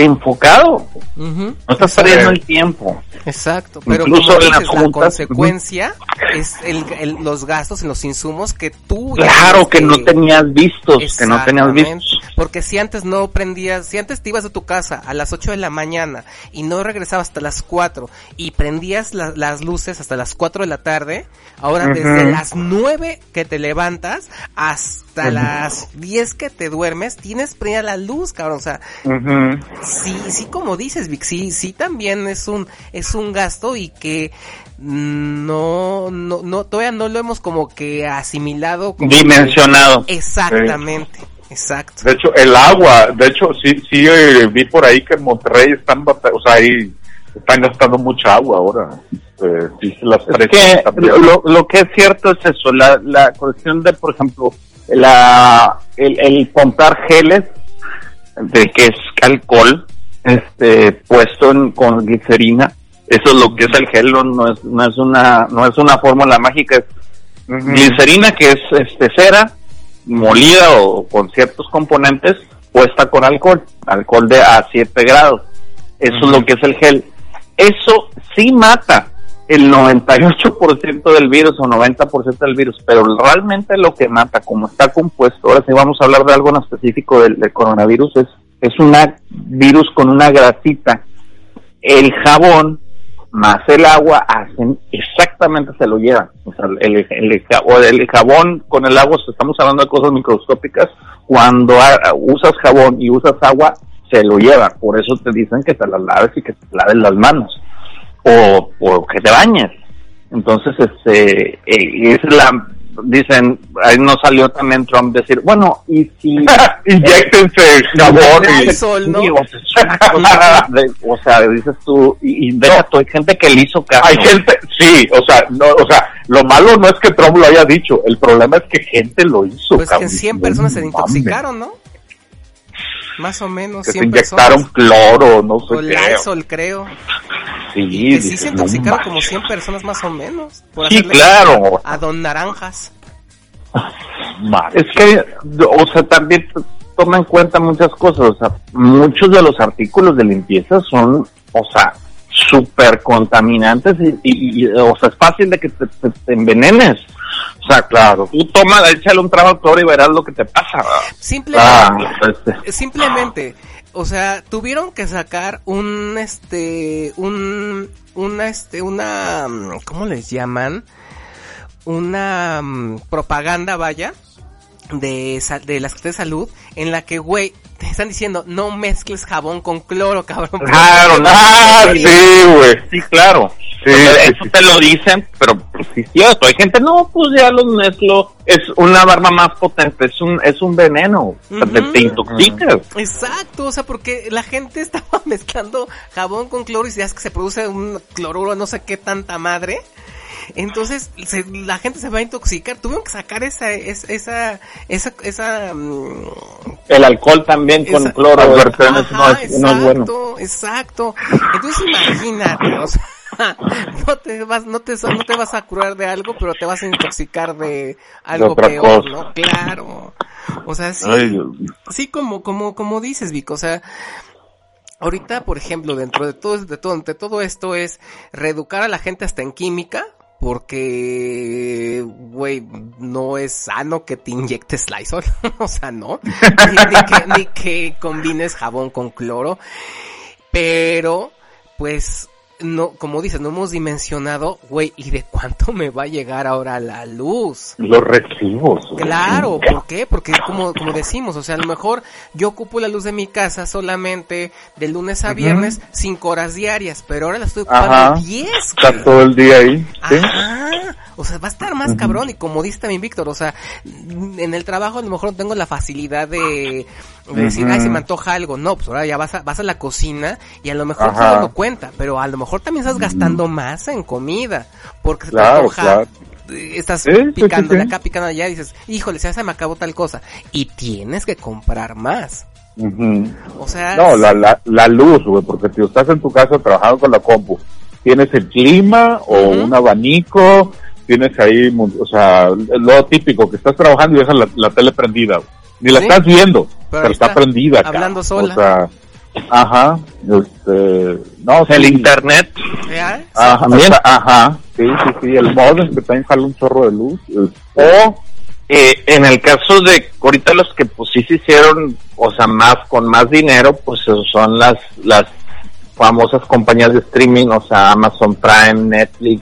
enfocado, no estás perdiendo el tiempo. Exacto, pero Incluso como dices, la juntas, consecuencia es el, el- los gastos en los insumos que tú... Claro que no tenías vistos, que no tenías vistos. Porque si antes no prendías, si antes te ibas de tu casa a las 8 de la mañana y no regresabas hasta las 4 y prendías la- las luces hasta las 4 de la tarde, ahora desde las 9 que te levantas hasta las 10 que te duermes, tienes prendida la luz, cabrón. O sea. Sí, sí, como dices, Vic, sí, sí también es un, es un gasto y que no, no, no, todavía no lo hemos como que asimilado. Como Dimensionado. Exactamente, exacto. De hecho, el agua, de hecho, sí, sí eh, vi por ahí que en Monterrey están, o sea, ahí están gastando mucha agua ahora. Eh, sí, se las Es que lo, lo que es cierto es eso, la, la cuestión de, por ejemplo, la, el, el comprar geles, de que es alcohol, este, puesto en, con glicerina, eso es lo que es el gel, no, es, no es una, no es una fórmula mágica, es glicerina que es este cera molida o con ciertos componentes puesta con alcohol, alcohol de a 7 grados. Eso es lo que es el gel. Eso sí mata el 98% del virus o 90% del virus, pero realmente lo que mata, como está compuesto, ahora sí vamos a hablar de algo en específico del, coronavirus, es, es un virus con una grasita. El jabón más el agua hacen exactamente se lo llevan. O sea, el, jabón con el agua, estamos hablando de cosas microscópicas, cuando usas jabón y usas agua, se lo lleva. Por eso te dicen que te las laves y que te laves las manos. O, o que te bañes. Entonces, este, eh, es la, dicen, ahí no salió también Trump decir, bueno, y si Inyéctense jabón y... Lysol, ¿no? O sea, dices tú, y, y deja tú, hay gente que le hizo caso. Hay gente, sí, o sea, no, o sea, lo malo no es que Trump lo haya dicho, el problema es que gente lo hizo. Pues que cabrón. 100 personas se intoxicaron, ¿no? Más o menos, Que se 100 inyectaron personas. cloro, no sé O. Lysol, creo. Sí, Que sí se no intoxicaron manches. como 100 personas más o menos. Por Sí, claro. A Don Naranjas. Es que, o sea, también toma en cuenta muchas cosas. O sea, muchos de los artículos de limpieza son, o sea, súper contaminantes y, y- y, o sea, es fácil de que te, te- te envenenes. O sea, claro, tú toma, échale un trago al cloro y verás lo que te pasa. Simplemente, Ah, este, simplemente, o sea, tuvieron que sacar un, este, un, una, este, una, mm, ¿cómo les llaman? Una mm, propaganda, vaya, de, de la Secretaría de Salud, en la que, güey, te están diciendo, no mezcles jabón con cloro, cabrón. Claro, no, Ah, sí, güey. sí, claro. Sí, eso sí. te lo dicen, pero pues, sí es cierto. Hay gente, no, pues ya los mezclo. Es una barba más potente, es un, es un veneno. Te, Ujú. te intoxicas. Exacto, o sea, porque la gente estaba mezclando jabón con cloro y ya es que se produce un cloruro, no sé qué tanta madre. Entonces, se- la gente se va a intoxicar. Tuvieron que sacar esa, esa, esa, esa, esa, mm, El alcohol también con esa- cloro Advertencia, no, Ajá, es, no es bueno. exacto, exacto. Entonces imagínate, o sea, no te vas, no te, no te vas a curar de algo, pero te vas a intoxicar de algo peor, cosa. ¿no? Claro. O sea, sí. Ay. Sí, como, como, como dices, Vic, o sea, ahorita, por ejemplo, dentro de todo, de todo, de todo esto es reeducar a la gente hasta en química, porque, güey, no es sano que te inyectes Lysol, o sea, no, ni, que combines jabón con cloro, pero, pues, no, como dices, no hemos dimensionado, güey, ¿y de cuánto me va a llegar ahora la luz? Los recibos. güey. Claro, ¿por qué? Porque como, como decimos, o sea, a lo mejor yo ocupo la luz de mi casa solamente de lunes a viernes, cinco horas diarias, pero ahora la estoy ocupando Ajá. 10. Está todo el día ahí. ¿sí? Ajá. O sea, va a estar más cabrón y como dice también Víctor, o sea, en el trabajo a lo mejor no tengo la facilidad de, de decir, ay, se me antoja algo. No, pues ahora ya vas a, vas a la cocina y a lo mejor te dando cuenta, pero a lo mejor también estás gastando más en comida porque se te Claro, antoja claro. eh, estás Sí, picando sí. acá, picando allá y dices, híjole, se me acabó tal cosa. Y tienes que comprar más. O sea, No, la, la, la luz, güey, porque si estás en tu casa trabajando con la compu, tienes el clima o un abanico, tienes ahí, o sea, lo típico, que estás trabajando y dejas la, la tele prendida. Ni la Sí. estás viendo, pero, está, está, prendida. hablando sola. O sea, ajá, este, no, El sí. internet. Ajá, ajá, sí, sí, sí, el modem que también jala un chorro de luz. es- O eh, en el caso de ahorita los que pues sí se hicieron, o sea, más con más dinero, pues son las las famosas compañías de streaming, o sea, Amazon Prime, Netflix,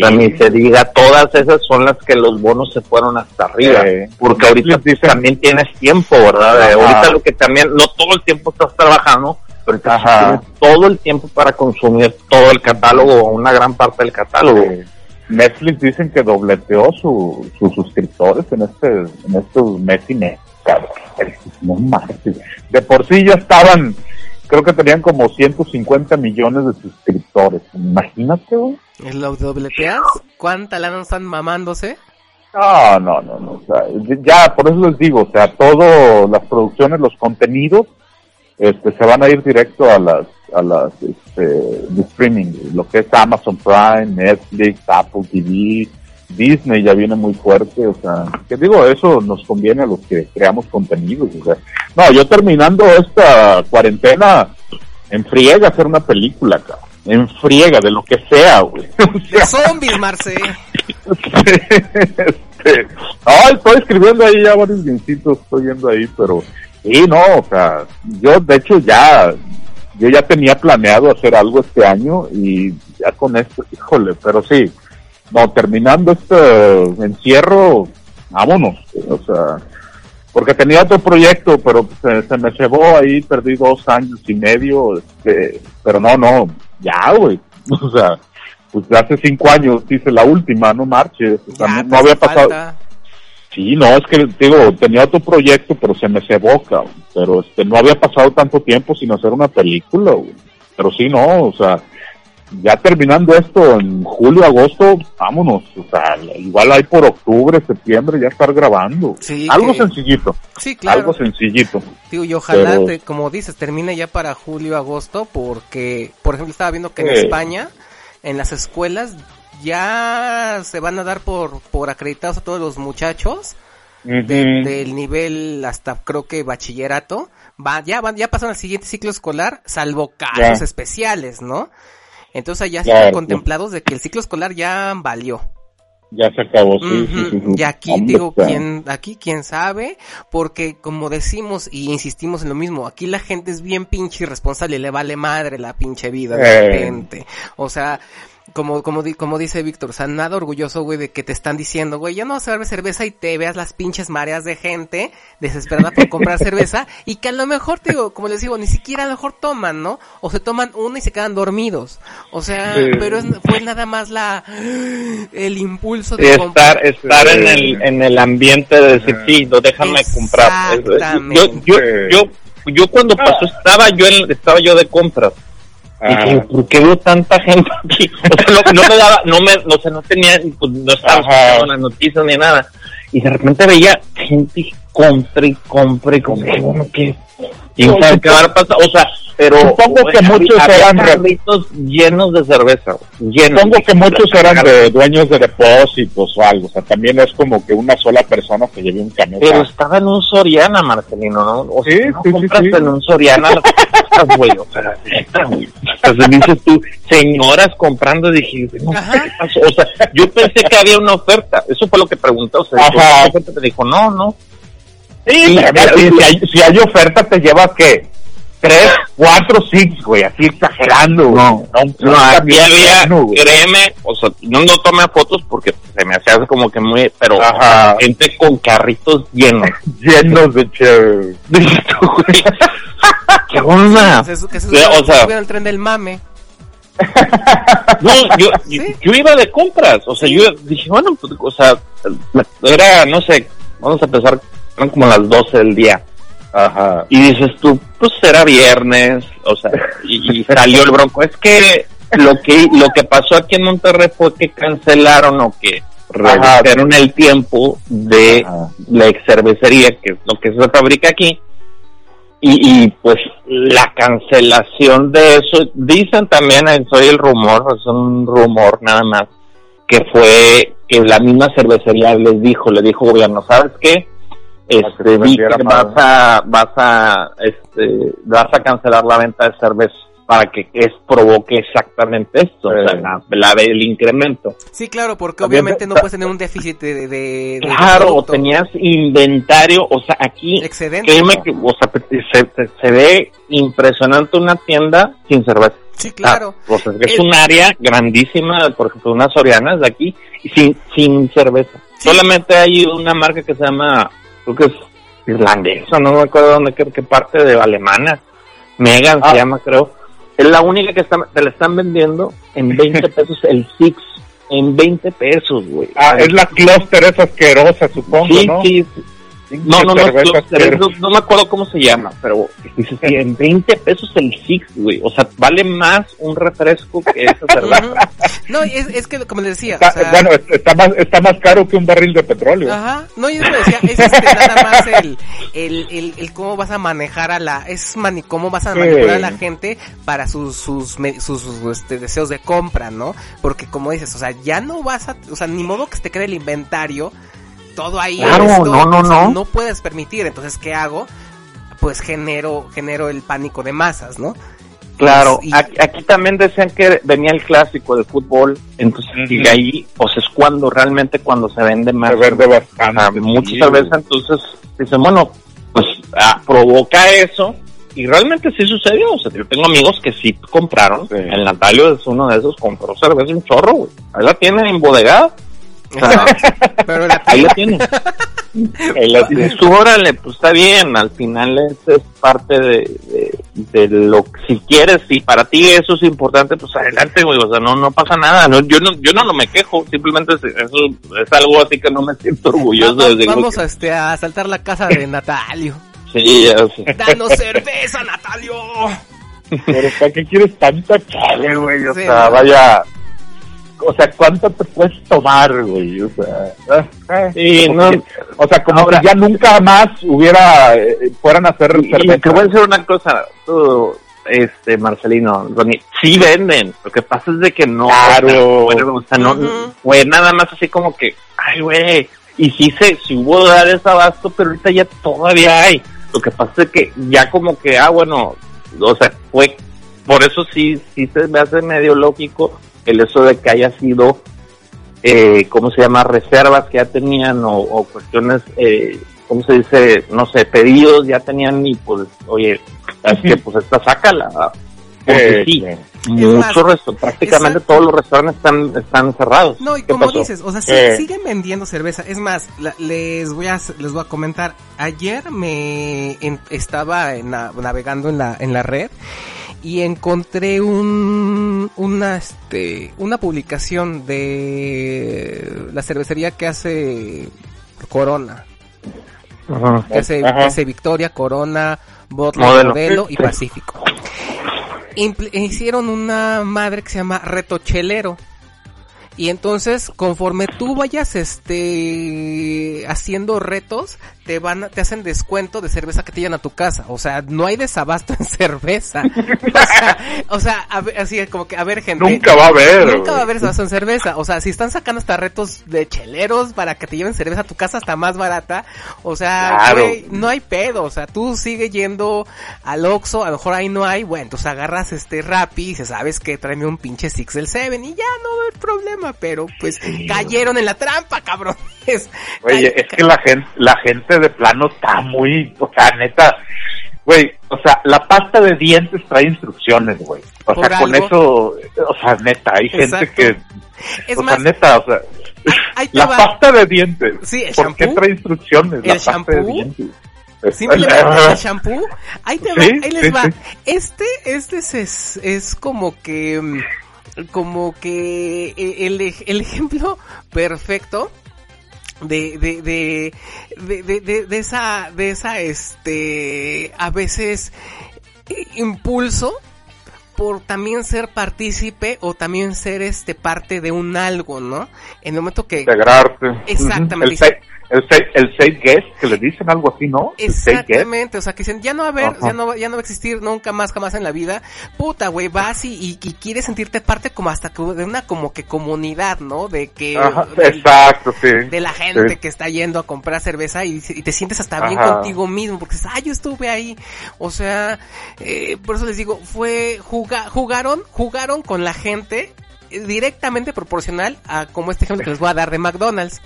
también se diga, todas esas son las que los bonos se fueron hasta arriba, porque ahorita pues, dicen- también tienes tiempo, ¿verdad? Eh, ahorita lo que también, no todo el tiempo estás trabajando, pero ahorita sí tienes todo el tiempo para consumir todo el catálogo, o una gran parte del catálogo. Netflix dicen que dobleteó su, sus suscriptores en este en estos mes y cabrón. No mames. De por sí ya estaban, creo que tenían como 150 millones de suscriptores. Imagínate, güey. ¿Lo dobleteas? ¿Cuánta lana están mamándose? No, no, no, no. O sea, ya, por eso les digo, o sea, todo, las producciones, los contenidos, este, se van a ir directo a las, a las, este, de streaming, lo que es Amazon Prime, Netflix, Apple TV, Disney ya viene muy fuerte, o sea, que digo, eso nos conviene a los que creamos contenidos, o sea, no, yo terminando esta cuarentena, en friega hacer una película, cabrón, en friega, de lo que sea, güey. O sea, De zombies, Marce. este, no, estoy escribiendo ahí ya varios guioncitos, estoy viendo ahí, pero sí, no, o sea, yo de hecho ya, yo ya tenía planeado hacer algo este año y ya con esto, híjole, pero sí, no, terminando este encierro, vámonos, o sea, porque tenía otro proyecto, pero se, se me llevó ahí, perdí dos años y medio, este, pero no, no, ya, güey, o sea, pues hace cinco años hice la última, no marches, o sea, Ya, no, había pasado, falta. sí, no, es que digo, tenía otro proyecto, pero se me cebó, cabrón, pero este, no había pasado tanto tiempo sin hacer una película, güey. pero sí, no, o sea, ya terminando esto en julio, agosto, vámonos, o sea, igual hay por octubre, septiembre ya estar grabando, Sí, algo que- sencillito, Sí, claro. algo sencillito, Digo, y ojalá, Pero- te- como dices, termine ya para julio, agosto, porque, por ejemplo, estaba viendo que en. España, en las escuelas, ya se van a dar por, por acreditados a todos los muchachos, de- del nivel hasta creo que bachillerato, va, ya van, ya pasan al siguiente ciclo escolar, salvo casos especiales, ¿no? Entonces ya Claro, están contemplados de que el ciclo escolar ya valió. ya se acabó, sí, Ujú, sí, sí, sí. Y aquí Hombre, digo, quién, aquí quién sabe, porque como decimos y insistimos en lo mismo, aquí la gente es bien pinche irresponsable y le vale madre la pinche vida de Eh. repente. O sea, como, como, di- como dice Víctor, o sea, nada orgulloso, güey, de que te están diciendo, güey, ya no vas a beber cerveza y te veas las pinches mareas de gente desesperada por comprar cerveza y que a lo mejor, te digo, como les digo, ni siquiera a lo mejor toman, ¿no? O se toman una y se quedan dormidos. O sea, Sí. pero es, fue nada más la, el impulso Sí, de estar estar en el en el ambiente de decir sí no déjame comprar yo yo yo yo cuando pasó estaba yo en, estaba yo de compras. Dije, ¿por qué veo tanta gente aquí? O sea, no, no me daba, no me, o sea, no tenía, pues, no estaba escuchando las noticias ni nada. Y de repente veía gente y compra. Y bueno, ¿qué? ¿Quién sabe qué va a pasar? O sea, pero... Supongo que muchos re- carritos llenos de cerveza, llenos. Supongo que muchos eran de dueños de depósitos o algo, o sea, también es como que una sola persona que lleve un camión. Pero estaba en un Soriana, Marcelino, ¿no? O sea, Sí, no sí, compras sí. en un Soriana las cosas, güey. O sea, neta, güey. Entonces dices tú, señoras comprando, dije, no qué pasó. O sea, yo pensé que había una oferta. Eso fue lo que pregunté. O sea, Ajá. ¿por qué hay oferta? Te dijo, no, no. Sí, pero mira, si, si hay, si hay oferta te llevas que tres, cuatro, six, güey, así exagerando. güey. No, un No, aquí había, güey. créeme, o sea, yo no tomé fotos porque se me hacía como que muy, pero Ajá. gente con carritos llenos. llenos de chévere. ¿Qué onda? Que se, que se Sí, o sea- al tren del mame. No, yo, yo, ¿Sí? yo iba de compras, o sea, yo dije, bueno, pues, o sea, era, no sé, vamos a empezar, eran como las 12 del día. Ajá. Y dices tú, pues era viernes, o sea, y, y salió el bronco. Es que lo que lo que pasó aquí en Monterrey fue que cancelaron o que redujeron el tiempo de Ajá. la ex cervecería, que es lo que se fabrica aquí. Y, y pues la cancelación de eso, dicen también, eh, soy el rumor, es un rumor nada más, que fue que la misma cervecería les dijo, le dijo gobierno, ¿sabes qué? Este, vi que vas a, vas a, este, vas a cancelar la venta de cerveza para que es provoque exactamente esto, o sea, la, la- el incremento. Sí, claro, porque obviamente te- no puedes tener un déficit de, de, de Claro, o producto. tenías inventario, o sea, aquí, excedente. créeme que, o sea, se, se, se ve impresionante una tienda sin cerveza. Sí, claro. Ah, o sea, es El- un área grandísima, por ejemplo, unas Sorianas de aquí, sin, sin cerveza. Sí. Solamente hay una marca que se llama, creo que es irlandesa, no me acuerdo dónde, qué, qué parte de alemana. Megan Ah. se llama, creo. Es la única que está, te la están vendiendo en 20 pesos el Six. En 20 pesos, güey. Ah, es la cluster esa asquerosa, supongo, Sí, ¿no? sí, sí. No, no, no, no, no, no me acuerdo cómo se llama, pero dices que en 20 pesos el Six, güey. O sea, vale más un refresco que esa cerveza. No, es, es que como les decía, Está- o sea, bueno, es- está más, está más caro que un barril de petróleo. Ajá, no, yo te decía, es este, nada más el, el, el, el cómo vas a manejar a la, es mani, cómo vas a Sí. manipular a la gente para sus, sus, sus, sus, este, deseos de compra, ¿no? Porque como dices, o sea, ya no vas a, o sea, ni modo que se te quede el inventario, todo ahí. Claro, esto, no, no, no. No puedes permitir, entonces, ¿qué hago? Pues genero, genero el pánico de masas, ¿no? Claro, Y- aquí, aquí también decían que venía el clásico de fútbol, entonces y Ujú. ahí, pues es cuando realmente cuando se vende más, Se vende o sea, bastante. mucha sí, cerveza, entonces dicen, bueno, pues ah, provoca eso, y realmente sí sucedió, o sea, yo tengo amigos que sí compraron, Sí. el Natalio es uno de esos, compró cerveza un chorro, güey, ahí la tiene embodegada, o Pero la ahí la tiene. Ahí. Tú, órale, pues está bien, al final es, es parte de, de, de lo que si quieres, si para ti eso es importante, pues adelante, güey, o sea, no, no pasa nada, no, yo no, yo no, no me quejo, simplemente es, eso es algo así que no me siento orgulloso Va- de vamos a, este, a asaltar la casa de Natalio. Sí, ya sé. ¡Danos cerveza, Natalio! Pero ¿para qué quieres tanta chale, güey? O Sí, sea, vaya... O sea, ¿cuánto te puedes tomar, güey? O sea... Sí, como no. que- o sea, como Ahora- que ya nunca más hubiera... eh, fueran a hacer Y, y cerveza. te voy a decir una cosa, tú, este, Marcelino, Ronnie, sí venden, lo que pasa es de que no, Claro. o sea, fue, o sea, no, fue nada más así como que, ay, güey, y sí se, sí hubo dar ese abasto, pero ahorita ya todavía hay, lo que pasa es que ya como que, ah, bueno, o sea, fue, por eso sí, sí se me hace medio lógico el eso de que haya sido, eh, ¿cómo se llama? Reservas que ya tenían o, o cuestiones, eh, ¿cómo se dice? No sé, pedidos ya tenían y pues, oye, es que pues esta sácala. Porque Eh, sí, Es muchos prácticamente exacto. todos los restaurantes están, están cerrados. No, y ¿Qué como pasó? dices, o sea, sí- Eh. siguen vendiendo cerveza. Es más, la- les voy a les voy a comentar. Ayer me en- estaba en la- navegando en la en la red y encontré un una este una publicación de la cervecería que hace Corona, Ajá. que hace, Ajá. que hace Victoria, Corona, Bottle, Modelo. Modelo, y. Pacífico. Impl- hicieron una madre que se llama Reto Chelero. Y entonces, conforme tú vayas este haciendo retos, te van a- te hacen descuento de cerveza que te llevan a tu casa. O sea, no hay desabasto en cerveza. O sea, o sea, ver, así como que a ver, gente. Nunca va a haber. Nunca va a haber desabasto en cerveza. O sea, si están sacando hasta retos de cheleros para que te lleven cerveza a tu casa hasta más barata, o sea, Claro. güey, no hay pedo. O sea, tú sigue yendo al Oxxo, a lo mejor ahí no hay, bueno, entonces agarras este Rappi y dices, sabes que tráeme un pinche Six del Seven y ya no haber problema, pero pues cayeron en la trampa, cabrón. Es- Oye, es que la gente, la gente de plano está muy, o sea, neta, güey, o sea, la pasta de dientes trae instrucciones, güey. O Por sea, con eso, o sea, neta, hay gente que, es o más, sea, neta, o sea, la va. pasta de dientes. Sí, el ¿Por qué shampoo. trae instrucciones la El pasta de shampoo. dientes? Simplemente el shampoo. Ahí te va, Sí, ahí les sí, va. sí. Este, este es, es, como que, mm, como que eh, el, el ejemplo perfecto de, de, de, de, esa, de esa, este, a veces eh, impulso por también ser partícipe o también ser este parte de un algo, ¿no? En el momento que Integrarte. Exactamente. El, safe- el, safe- guest, que le dicen algo así, ¿no? Exactamente, o sea, que dicen, ya no va a haber, Ajá. ya no, ya no va a existir nunca más, jamás en la vida. Puta, güey, vas y, y, y quieres sentirte parte como hasta que de una como que comunidad, ¿no? De que... Ajá, del- exacto, sí. de la gente Sí. que está yendo a comprar cerveza y, y te sientes hasta bien contigo mismo porque dices, ah, yo estuve ahí. O sea, eh, por eso les digo, fue, juga- jugaron, jugaron con la gente eh, directamente proporcional a como este ejemplo que les voy a dar de McDonald's.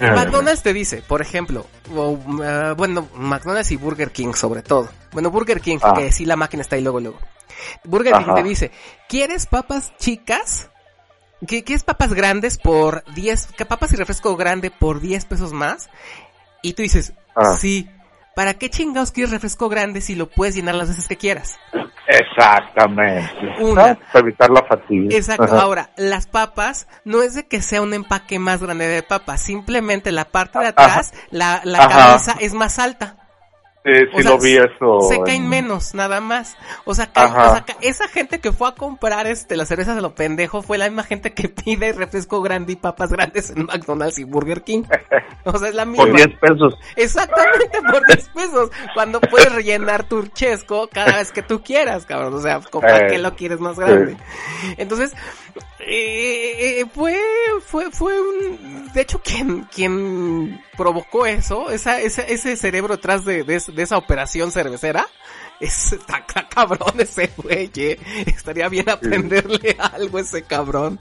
McDonald's te dice, por ejemplo, o, uh, bueno, McDonald's y Burger King sobre todo. Bueno, Burger King, Ah. que sí la máquina está ahí luego, luego. Burger King te dice, ¿quieres papas chicas? ¿Qué, qué es papas grandes por 10, que papas y refresco grande por 10 pesos más? Y tú dices, Ah. sí, ¿para qué chingados quieres refresco grande si lo puedes llenar las veces que quieras? Exactamente. Una. Para evitar la fatiga. Exacto, Ajá. ahora, las papas no es de que sea un empaque más grande de papas, simplemente la parte de Ajá. atrás, la, cabeza es más alta. Sí, O sí sea, lo vi eso. Se en- caen menos, nada más. O sea, o sea, esa gente que fue a comprar este las cervezas de lo pendejo fue la misma gente que pide refresco grande y papas grandes en McDonald's y Burger King. O sea, es la misma. Por 10 pesos. Exactamente por 10 pesos. Cuando puedes rellenar tu chesco cada vez que tú quieras, cabrón. O sea, ¿con ¿para Eh, qué lo quieres más grande? Entonces, eh, eh, fue, fue, fue un, de hecho, quien, quien provocó eso, esa, ese, ese cerebro detrás de, de, de esa operación cervecera, es, está, está cabrón ese güey, eh. Estaría bien aprenderle algo a ese cabrón.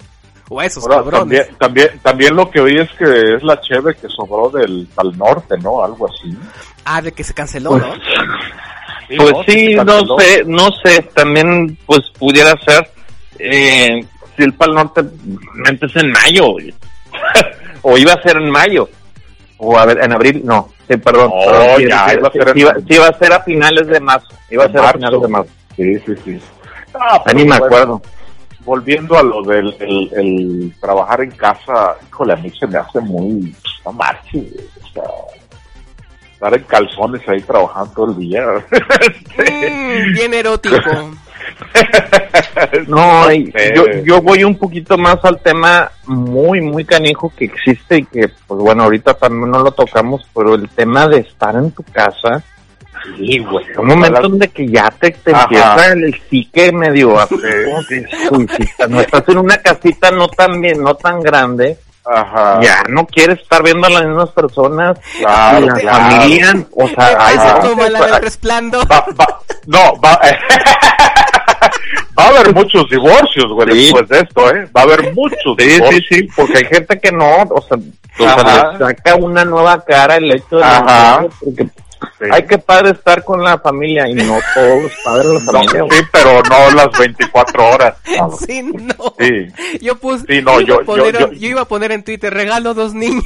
O a esos Ahora, cabrones. también, también, también lo que oí es que es la cheve que sobró del al norte, ¿no? Algo así. Ah, de que se canceló, ¿no? Pues ¿no? sí, no sé, no sé, también pues pudiera ser, eh, si el Pal Norte realmente es en mayo, o iba a ser en mayo, o a ver, en abril, no, sí, perdón. No, perdón, sí, ya, sí, iba a ser en- iba, sí iba a ser a finales de marzo, iba a ser a finales de marzo, Sí, sí, sí. Ah, ya ni me bueno, acuerdo. Volviendo a lo del el, el trabajar en casa, híjole, a mí se me hace muy... No güey, o sea... Estar en calzones ahí trabajando todo el día. Mm, bien erótico. No, yo, yo voy un poquito más al tema muy, muy canijo que existe y que, pues bueno, ahorita también no lo tocamos, pero el tema de estar en tu casa, sí, güey, un momento donde que ya te, empieza el, psique medio está- no estás en una casita no tan bien, no tan grande, Ajá. ya no quieres estar viendo a las mismas personas, Claro, y la claro. familia, o sea, ay, Empieza no, la pues, del resplandor. Va, va, no, va, va a haber muchos divorcios, güey, Sí. después de esto, ¿eh? Va a haber muchos Sí, sí, divorcios. sí, porque hay gente que no, o sea, o sea, Ajá. le saca una nueva cara el hecho de Ajá. porque Sí. hay que padre estar con la familia y no todos los padres de la No, familia. sí, pero no las 24 horas. Sí, no. Sí. Yo puse, Sí, no, yo- yo- yo iba a poner en Twitter, regalo dos niños.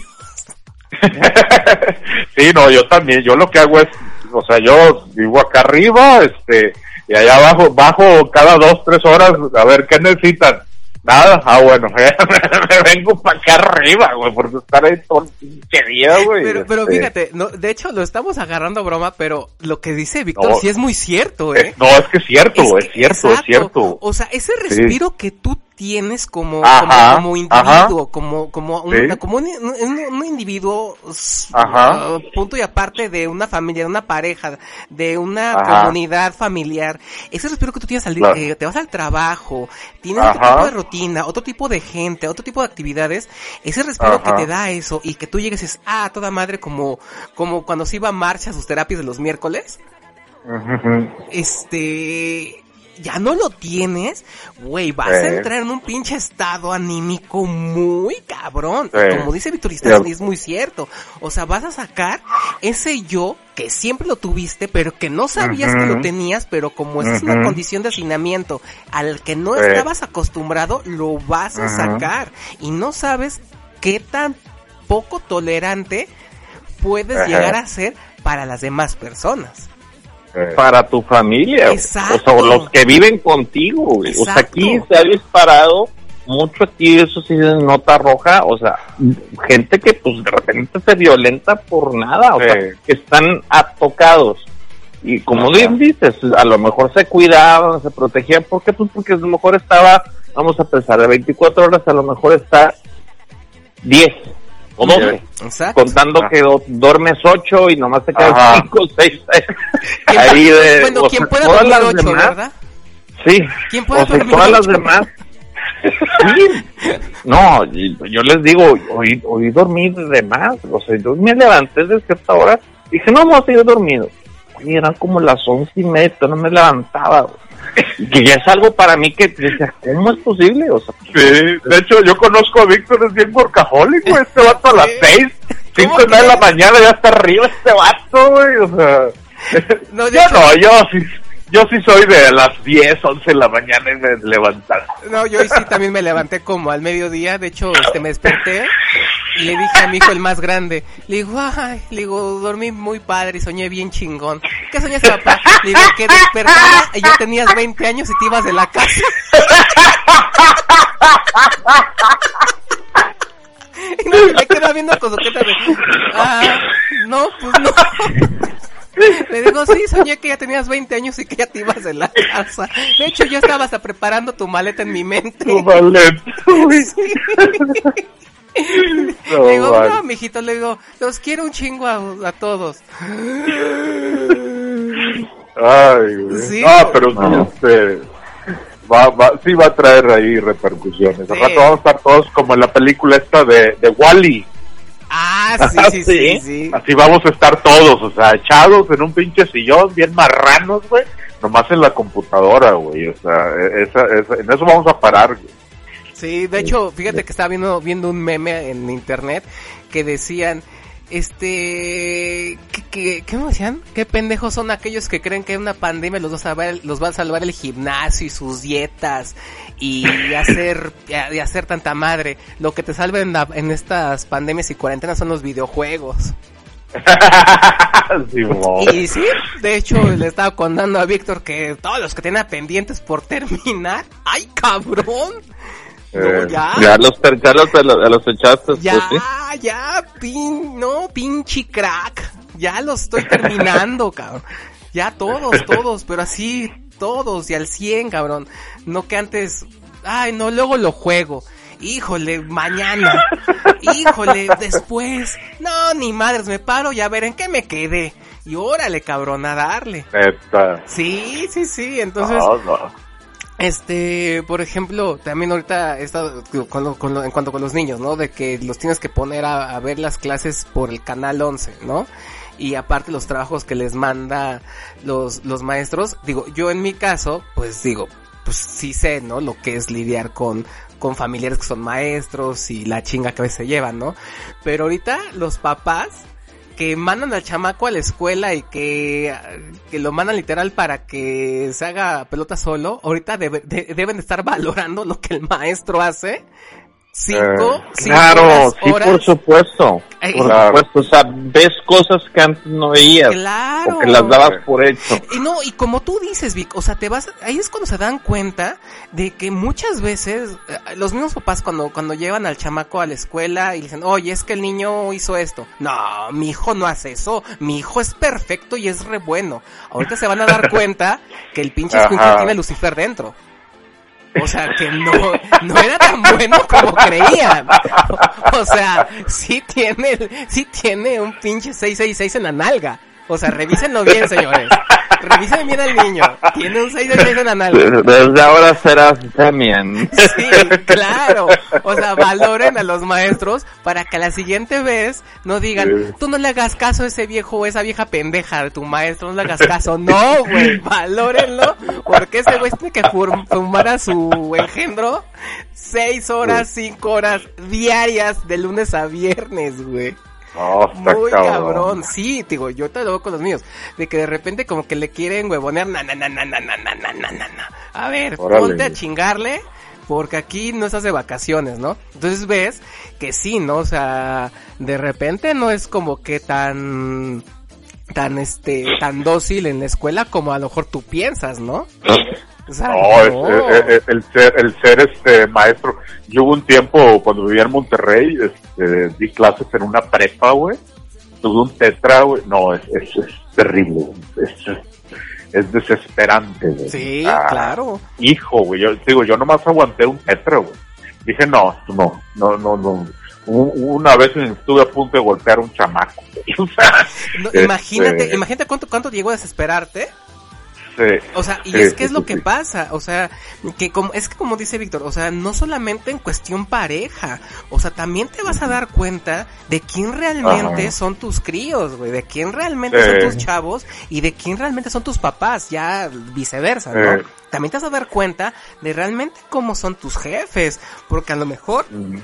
sí, no, yo también, yo lo que hago es, o sea, yo vivo acá arriba, este, y allá abajo, bajo cada dos, tres horas, a ver, ¿qué necesitan? Nada, ah, bueno, me vengo para acá arriba, güey, porque estar ahí todo el día, güey. Pero, pero este, fíjate, no, de hecho lo estamos agarrando a broma, pero lo que dice Víctor No. sí es muy cierto, ¿eh? es- no, es que es cierto, es, que- cierto, es cierto. O sea, ese respiro que tú tienes como, Ajá, como, como individuo, como, como, un, Sí. como un, un- un individuo, Ajá. uh, punto y aparte de una familia, de una pareja, de una comunidad familiar. Ese respiro que tú tienes al día, Claro. eh, te vas al trabajo, tienes otro tipo de rutina, otro tipo de gente, otro tipo de actividades, ese respiro que te da eso y que tú llegues y dices, ah, toda madre, como, como cuando se iba a marcha a sus terapias de los miércoles, este ya no lo tienes, güey, vas a entrar en un pinche estado anímico muy cabrón. Sí. Como dice Víctor, Sí. es muy cierto. O sea, vas a sacar ese yo que siempre lo tuviste, pero que no sabías que lo tenías, pero como esa es una condición de hacinamiento al que no estabas acostumbrado, lo vas a sacar. Y no sabes qué tan poco tolerante puedes llegar a ser para las demás personas. Eh. para tu familia. Exacto. O sea, los que viven contigo, güey. O sea, aquí se ha disparado mucho aquí, eso sí es nota roja, o sea, gente que pues de repente se violenta por nada, o Sí. sea, que están atocados. Y como Ajá. bien dices, a lo mejor se cuidaban, se protegían, ¿por qué? Pues porque a lo mejor estaba, vamos a pensar, de 24 horas a lo mejor está 10 o 12. Exacto. Contando Ah. que do- duermes 8 y nomás te quedan Ajá. 5 o 6 ¿Quién ahí puede- de... bueno, o ¿quién sea, puede todas dormir las ocho, demás- verdad? Sí. ¿Quién puede o sea, dormir todas las ocho? demás. Sí. No, y- yo les digo, hoy, hoy dormí de más. O sea, yo me levanté de cierta hora. Dije, no, vamos a seguir dormido. Oye, eran como las once y media, no me levantaba. Y que ya es algo para mí que decía, ¿cómo es posible? O sea, Sí, de hecho, yo conozco a Víctor, es bien workaholic, güey. Este vato a las seis, cinco ¿Cómo y media de la mañana ya está arriba este vato, güey. O sea, No, yo hecho- no, yo sí, yo sí soy de las 10, 11 de la mañana y me levantar. No, yo sí también me levanté como al mediodía, de hecho, este, me desperté y le dije a mi hijo el más grande, le digo, ay, le digo, dormí muy padre y soñé bien chingón. ¿Qué soñaste, papá? Le digo, que despertaba y ya tenías 20 años y te ibas de la casa. Y no, me queda viendo con su de, ah, no, pues no. Le digo, sí, soñé que ya tenías 20 años y que ya te ibas de la casa. De hecho, yo estaba hasta preparando tu maleta en mi mente. No vale. No, le digo, vale. no, mijito, le digo, los quiero un chingo a, a todos. Ay, güey. Sí. No, pero sí, No. este, va, va, sí va a traer ahí repercusiones. Al Sí. rato vamos a estar todos como en la película esta de, de Wally. Ah, sí, sí, sí, Sí. sí. Así vamos a estar todos, o sea, echados en un pinche sillón, bien marranos, güey. Nomás en la computadora, güey. O sea, e, esa, esa- en eso vamos a parar, güey. Sí, de hecho, fíjate que estaba viendo, viendo un meme en internet que decían, este, que, ¿qué me decían? ¿Qué pendejos son aquellos que creen que una pandemia los va a salvar, los va a salvar el gimnasio y sus dietas y hacer, y hacer tanta madre? Lo que te salva en, la- en estas pandemias y cuarentenas son los videojuegos. Simón. Y sí, de hecho, le estaba contando a Víctor que todos los que tenía pendientes por terminar, ¡ay cabrón! No, Eh, ya. ya los, ya los, ya los echaste, Ya, pues, sí. ya, pin, no, pinche crack. Ya lo estoy terminando, cabrón. Ya todos, todos, pero así, todos, y al 100, cabrón. No que antes, ay, no, luego lo juego. Híjole, mañana. Híjole, después. No, ni madres, me paro y a ver en qué me quedé. Y órale, cabrón, a darle. Neta. Sí, sí, sí, entonces... No, no. Este, por ejemplo, también ahorita digo, con lo- con lo- en cuanto con los niños, ¿no? De que los tienes que poner a, a ver las clases por el canal 11, ¿no? Y aparte los trabajos que les manda los, los maestros, digo, yo en mi caso, pues digo, pues sí sé, ¿no? Lo que es lidiar con, con familiares que son maestros y la chinga que a veces se llevan, ¿no? Pero ahorita los papás que mandan al chamaco a la escuela y que, que lo mandan literal para que se haga pelota solo, ahorita debe- de- deben de estar valorando lo que el maestro hace. Cinco, Eh, cinco Claro, sí, horas. por supuesto. Eh, Por Claro. supuesto, o sea, ves cosas que antes no veías. Claro. O que las dabas por hecho. Y no, y como tú dices, Vic, o sea, te vas, ahí es cuando se dan cuenta de que muchas veces eh, los mismos papás cuando, cuando llevan al chamaco a la escuela y dicen, oye, es que el niño hizo esto. No, mi hijo no hace eso, mi hijo es perfecto y es re bueno. Ahorita se van a dar cuenta que el pinche tiene Lucifer dentro. O sea, que no, no era tan bueno como creían. O, o sea, sí tiene, sí tiene un pinche 666 en la nalga. O sea, revísenlo bien, señores. Revisen bien al niño. Tiene un 666 en la nalga. Desde ahora serás Demian. Sí, claro. O sea, valoren a los maestros para que la siguiente vez no digan, tú no le hagas caso a ese viejo o esa vieja pendeja de tu maestro, no le hagas caso. No, güey, valórenlo, porque ese güey tiene que fumar a su engendro seis horas, cinco horas diarias de lunes a viernes, güey. Está Muy cabrón. cabrón, sí, digo, yo te lo veo con los míos, de que de repente como que le quieren huevonear, na, na, na, na, na, na, na, na. A ver, Órale. ponte a chingarle, porque aquí no estás de vacaciones, ¿no? Entonces ves que sí, ¿no? O sea, de repente no es como que tan tan este tan dócil en la escuela como a lo mejor tú piensas, ¿no? No, es- el ser, el ser este maestro. Yo hubo un tiempo cuando vivía en Monterrey, este, di clases en una prepa, güey. Tuve un tetra, güey. No, es, es, es terrible, es, es desesperante, güey. Sí, Ah, claro. Hijo, güey. Yo digo, yo nomás aguanté un tetra, güey. Dije, no, no, no, no, no. Una vez estuve a punto de golpear a un chamaco. No, este, imagínate, imagínate cuánto cuánto llegó a desesperarte. Sí. O sea, y Sí, es que sí, es lo que pasa, o sea, que como, es que como dice Víctor, o sea, no solamente en cuestión pareja, o sea, también te vas a dar cuenta de quién realmente Ajá. son tus críos, güey, de quién realmente son tus chavos y de quién realmente son tus papás, ya viceversa, ¿no? También te vas a dar cuenta de realmente cómo son tus jefes, porque a lo mejor Mm.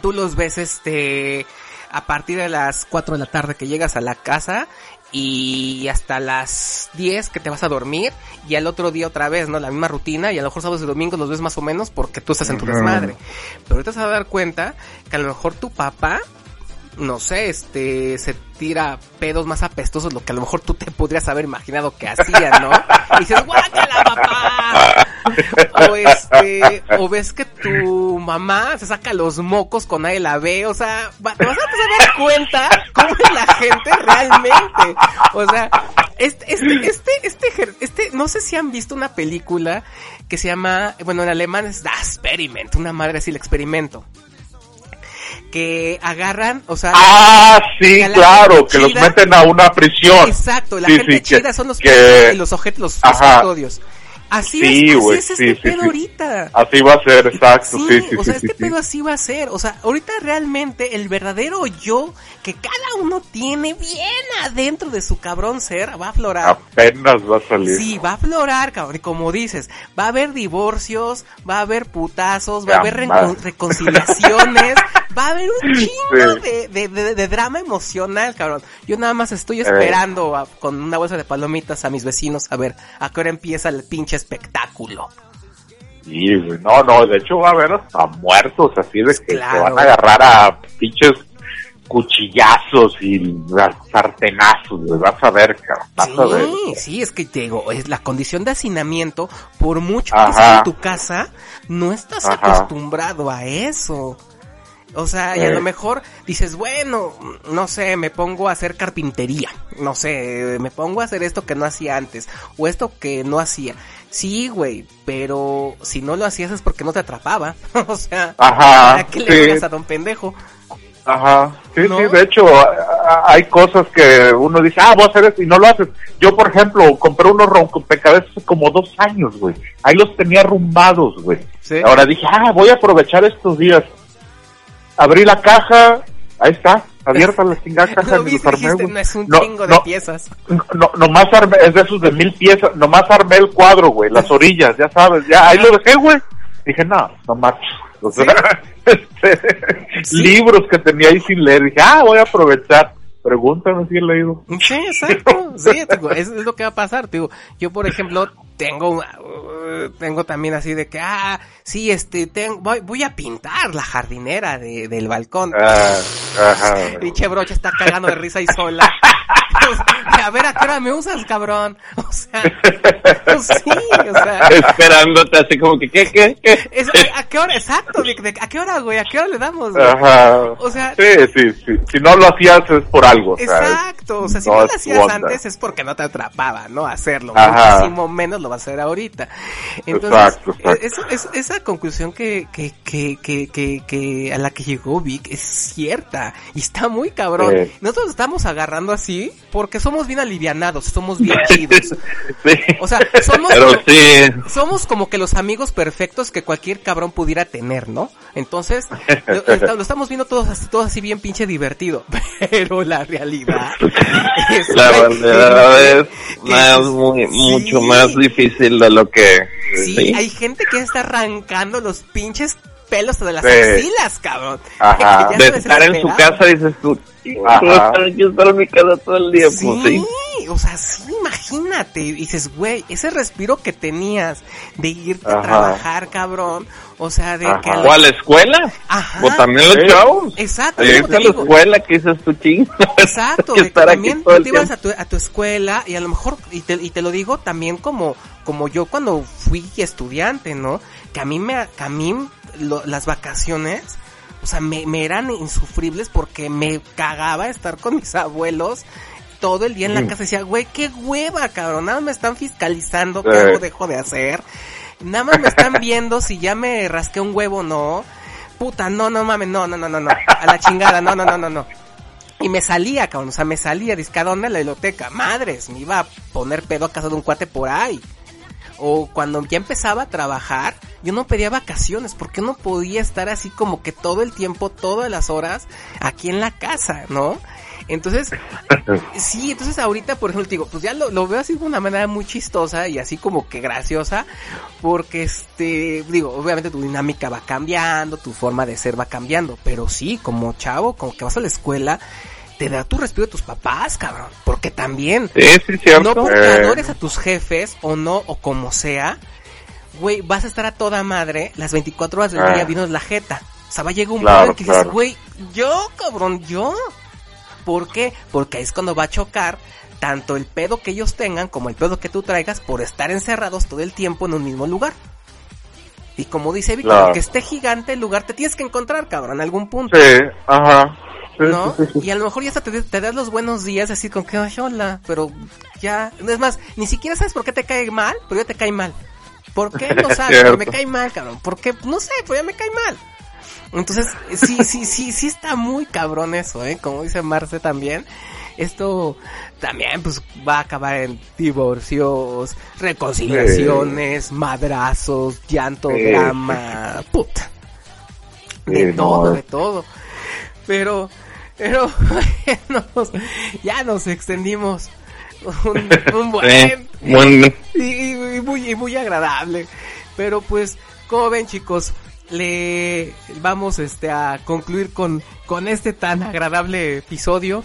tú los ves este a partir de las 4 de la tarde que llegas a la casa y hasta las 10 que te vas a dormir y al otro día otra vez, ¿no? La misma rutina y a lo mejor sábados y domingos los ves más o menos porque tú estás en tu desmadre. Pero ahorita te vas a dar cuenta que a lo mejor tu papá no sé, este, se tira pedos más apestosos, lo que a lo mejor tú te podrías haber imaginado que hacía, ¿no? Y dices, ¡guácala, papá! O este, o ves que tu mamá se saca los mocos con nadie la ve, o sea, te vas a dar cuenta cómo es la gente realmente. O sea, este, este, este, este, este, no sé si han visto una película que se llama, bueno, en alemán es Das Experiment, una madre así, el experimento. Que agarran, o sea, Ah, sí, claro, que los meten a una prisión. Exacto, la Sí, gente sí, que- chida son los que- y los objetos, los, los custodios. Así Sí, es, así güey, es este sí, pedo sí. ahorita. Así va a ser, exacto, Sí, sí, sí, o sea, este pedo así va a ser. O sea, ahorita realmente el verdadero yo que cada uno tiene bien adentro de su cabrón ser va a aflorar. Apenas va a salir. Sí, va a aflorar, cabrón. Y como dices, va a haber divorcios, va a haber putazos, va a haber recon- reconciliaciones, va a haber un chingo de, de, de- de drama emocional, cabrón. Yo nada más Eh. estoy esperando a- con una bolsa de palomitas a mis vecinos a ver a qué hora empieza el pinche espectáculo. Sí. No, no, de hecho va a haber hasta muertos, así de que Claro. se van a agarrar a pinches cuchillazos y sartenazos. Vas a ver. Vas a ver. Sí, sí, es que te digo, es la condición de hacinamiento, por mucho que estés en tu casa, no estás Ajá. acostumbrado a eso. O sea, y a Eh. lo mejor dices, bueno, no sé, me pongo a hacer carpintería, no sé, me pongo a hacer esto que no hacía antes, o esto que no hacía. Sí, güey, pero si no lo hacías es porque no te atrapaba. o sea, Ajá, ¿a qué le juegas a don pendejo? Ajá, sí, ¿No? sí, de hecho, hay cosas que uno dice, ah, voy a hacer esto y no lo haces. Yo, por ejemplo, compré unos rompecabezas hace como dos años, güey. Ahí los tenía arrumbados, güey. Sí. Ahora dije, ah, voy a aprovechar estos días. Abrí la caja, ahí está, abierta la chingada caja. Lo y los viste, armé, dijiste, güey. no es un No, chingo de no, piezas. no, nomás armé, es de esos de mil piezas, nomás armé el cuadro, güey, las orillas, ya sabes, ya, ahí lo dejé, güey. Dije, no, no. O sea, este, Sí. libros que tenía ahí sin leer, dije, ah, voy a aprovechar. Pregúntame si he leído. Sí, exacto. Sí, digo, es, es lo que va a pasar. Digo, yo, por ejemplo, tengo, uh, tengo también así de que, ah, sí, este, tengo, voy, voy a pintar la jardinera de, del balcón. Ah. Pinche brocha está cagando de risa y sola. A ver, ¿a qué hora me usas, cabrón? O sea, pues sí, o sea. Esperándote así como que, ¿qué, qué, qué? es- ¿A qué hora? Exacto, de- ¿a qué hora, güey? ¿A qué hora le damos? güey? Ajá. O sea- sí, sí, sí. Si no lo hacías es por algo. sea, Exacto, o sea, si no no lo hacías onda. antes es porque no te atrapaba, ¿no? Hacerlo, Ajá. muchísimo menos lo va a hacer ahorita. Entonces, Exacto, exacto. es- es- esa conclusión que, que, que, que, que, que a la que llegó Vic es cierta y está muy cabrón. Sí. Nosotros estamos agarrando así porque somos bien alivianados, somos bien chidos. Sí. O sea, somos, Pero como- sí, somos como que los amigos perfectos que cualquier cabrón pudiera tener, ¿no? Entonces, lo, lo estamos viendo todos así, todos así bien pinche divertido. Pero la realidad es la verdad es más, muy, sí. mucho más difícil de lo que... Sí, hay gente que está arrancando los pinches pelos de las Sí. axilas, cabrón. Ajá. De estar en su casa dices tú, Ajá. "Voy a estar en mi casa todo el día, Sí, pues sí. o sea, sí, imagínate. y dices, güey, ese respiro que tenías de irte a Ajá. trabajar, cabrón. O sea, de que... ¿O a la escuela? Ajá. O también los Sí. chavos. Exacto, De irte a la escuela, que dices tu ching. Exacto, que de que estar aquí también todo tú el te ibas a tu, a tu escuela y a lo mejor, y te, y te lo digo también como, como yo cuando fui estudiante, ¿no? Que a mí me, que a mí lo- las vacaciones, o sea, me, me eran insufribles porque me cagaba estar con mis abuelos todo el día en la casa. Decía, güey, qué hueva, cabrón, nada más me están fiscalizando qué hago, dejo de hacer. Nada más me están viendo si ya me rasqué un huevo o no. Puta, no, no mames, no, no, no, no, no. A la chingada, no, no, no, no, no. Y me salía, cabrón, o sea, me salía, disque, ¿a dónde? A la biblioteca. Madres, me iba a poner pedo a casa de un cuate por ahí. O cuando ya empezaba a trabajar, yo no pedía vacaciones, porque no podía estar así como que todo el tiempo, todas las horas, aquí en la casa, ¿no? Entonces, sí, entonces ahorita, por ejemplo, digo, pues ya lo, lo veo así de una manera muy chistosa y así como que graciosa, porque este, digo, obviamente tu dinámica va cambiando, tu forma de ser va cambiando, pero sí, como chavo, como que vas a la escuela, te da tu respiro de tus papás, cabrón, porque también, Sí, sí, cierto. no porque Eh. adores a tus jefes o no, o como sea, güey, vas a estar a toda madre las 24 horas del Ah. día viendo la jeta. O sea, va a llegar un Claro, punto en que dices, claro. güey, yo, cabrón, yo. ¿Por qué? Porque ahí es cuando va a chocar tanto el pedo que ellos tengan como el pedo que tú traigas por estar encerrados todo el tiempo en un mismo lugar. Y como dice Víctor, Claro. que esté gigante el lugar, te tienes que encontrar, cabrón, en algún punto. Sí, ajá. ¿No? Y a lo mejor ya hasta te, te das los buenos días así con que, "Ay, hola, pero ya, es más, ni siquiera sabes por qué te cae mal, pero ya te cae mal. ¿Por qué? No sabes, pero me cae mal, cabrón. ¿Por qué? No sé, pero ya me cae mal. Entonces, sí, sí, sí, sí está muy cabrón eso, ¿eh? Como dice Marce también. Esto también, pues, va a acabar en divorcios, reconciliaciones, madrazos, llanto, drama, puta. De todo, no. de todo. Pero, pero, nos- ya nos extendimos un, un buen, Sí, y, y- y muy, y muy agradable. Pero pues, como ven chicos, le vamos este a concluir con, con este tan agradable episodio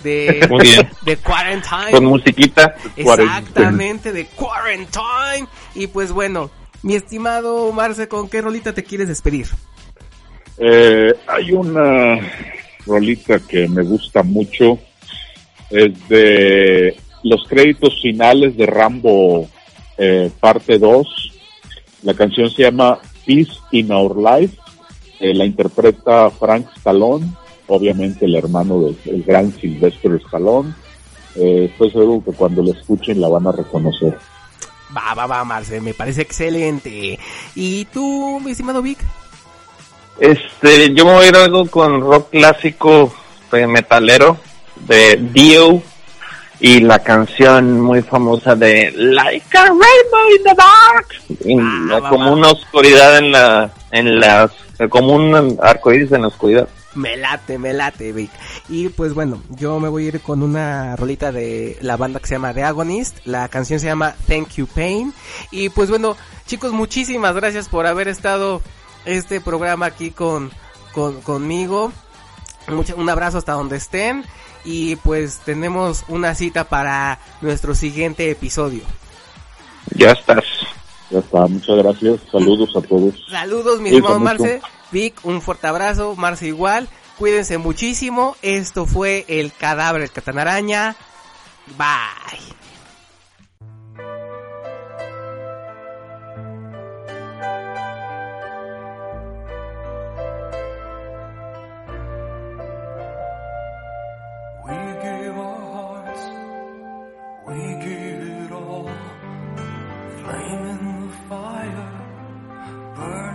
de, Muy bien. de Quarantine. Con musiquita. Exactamente, de Quarantine. Y pues bueno, mi estimado Marce, ¿con qué rolita te quieres despedir? Eh, hay una rolita que me gusta mucho. Es de los créditos finales de Rambo eh, parte 2. La canción se llama Peace in Our Life. Eh, la interpreta Frank Stallone, obviamente el hermano del el gran Sylvester Stallone. Eh, estoy seguro que cuando la escuchen la van a reconocer. Va, va, va, Marce, me parece excelente. ¿Y tú, mi estimado Vic? Este, yo me voy a ir a algo con rock clásico de metalero de Dio y la canción muy famosa de Like a Rainbow in the Dark. Ah, va, como va. una oscuridad en la, en las, como un arcoíris en la oscuridad. Me late, me late, Vic. Y pues bueno, yo me voy a ir con una rolita de la banda que se llama The Agonist. La canción se llama Thank You Pain. Y pues bueno, chicos, muchísimas gracias por haber estado este programa aquí con, con conmigo. Mucho- un abrazo hasta donde estén. Y pues tenemos una cita para nuestro siguiente episodio. Ya estás. Ya está, muchas gracias. Saludos a todos. Saludos, mi mucho. Marce. Vic, un fuerte abrazo. Marce igual. Cuídense muchísimo. Esto fue El Cadáver del Catanaraña. Bye.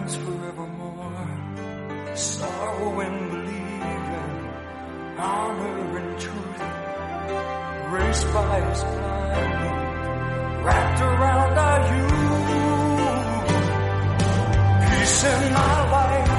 Burns forevermore. Sorrow and believing, honor and truth. Grace by us blindly, wrapped around our youth. Peace in my life.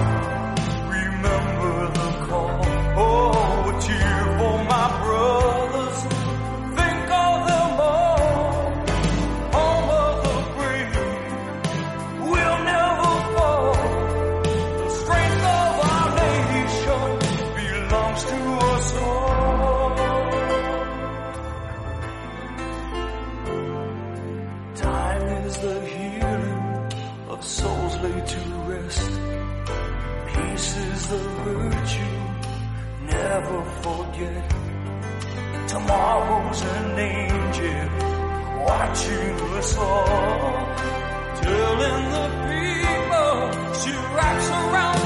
Tomorrow's an angel watching us all, telling the people she wraps around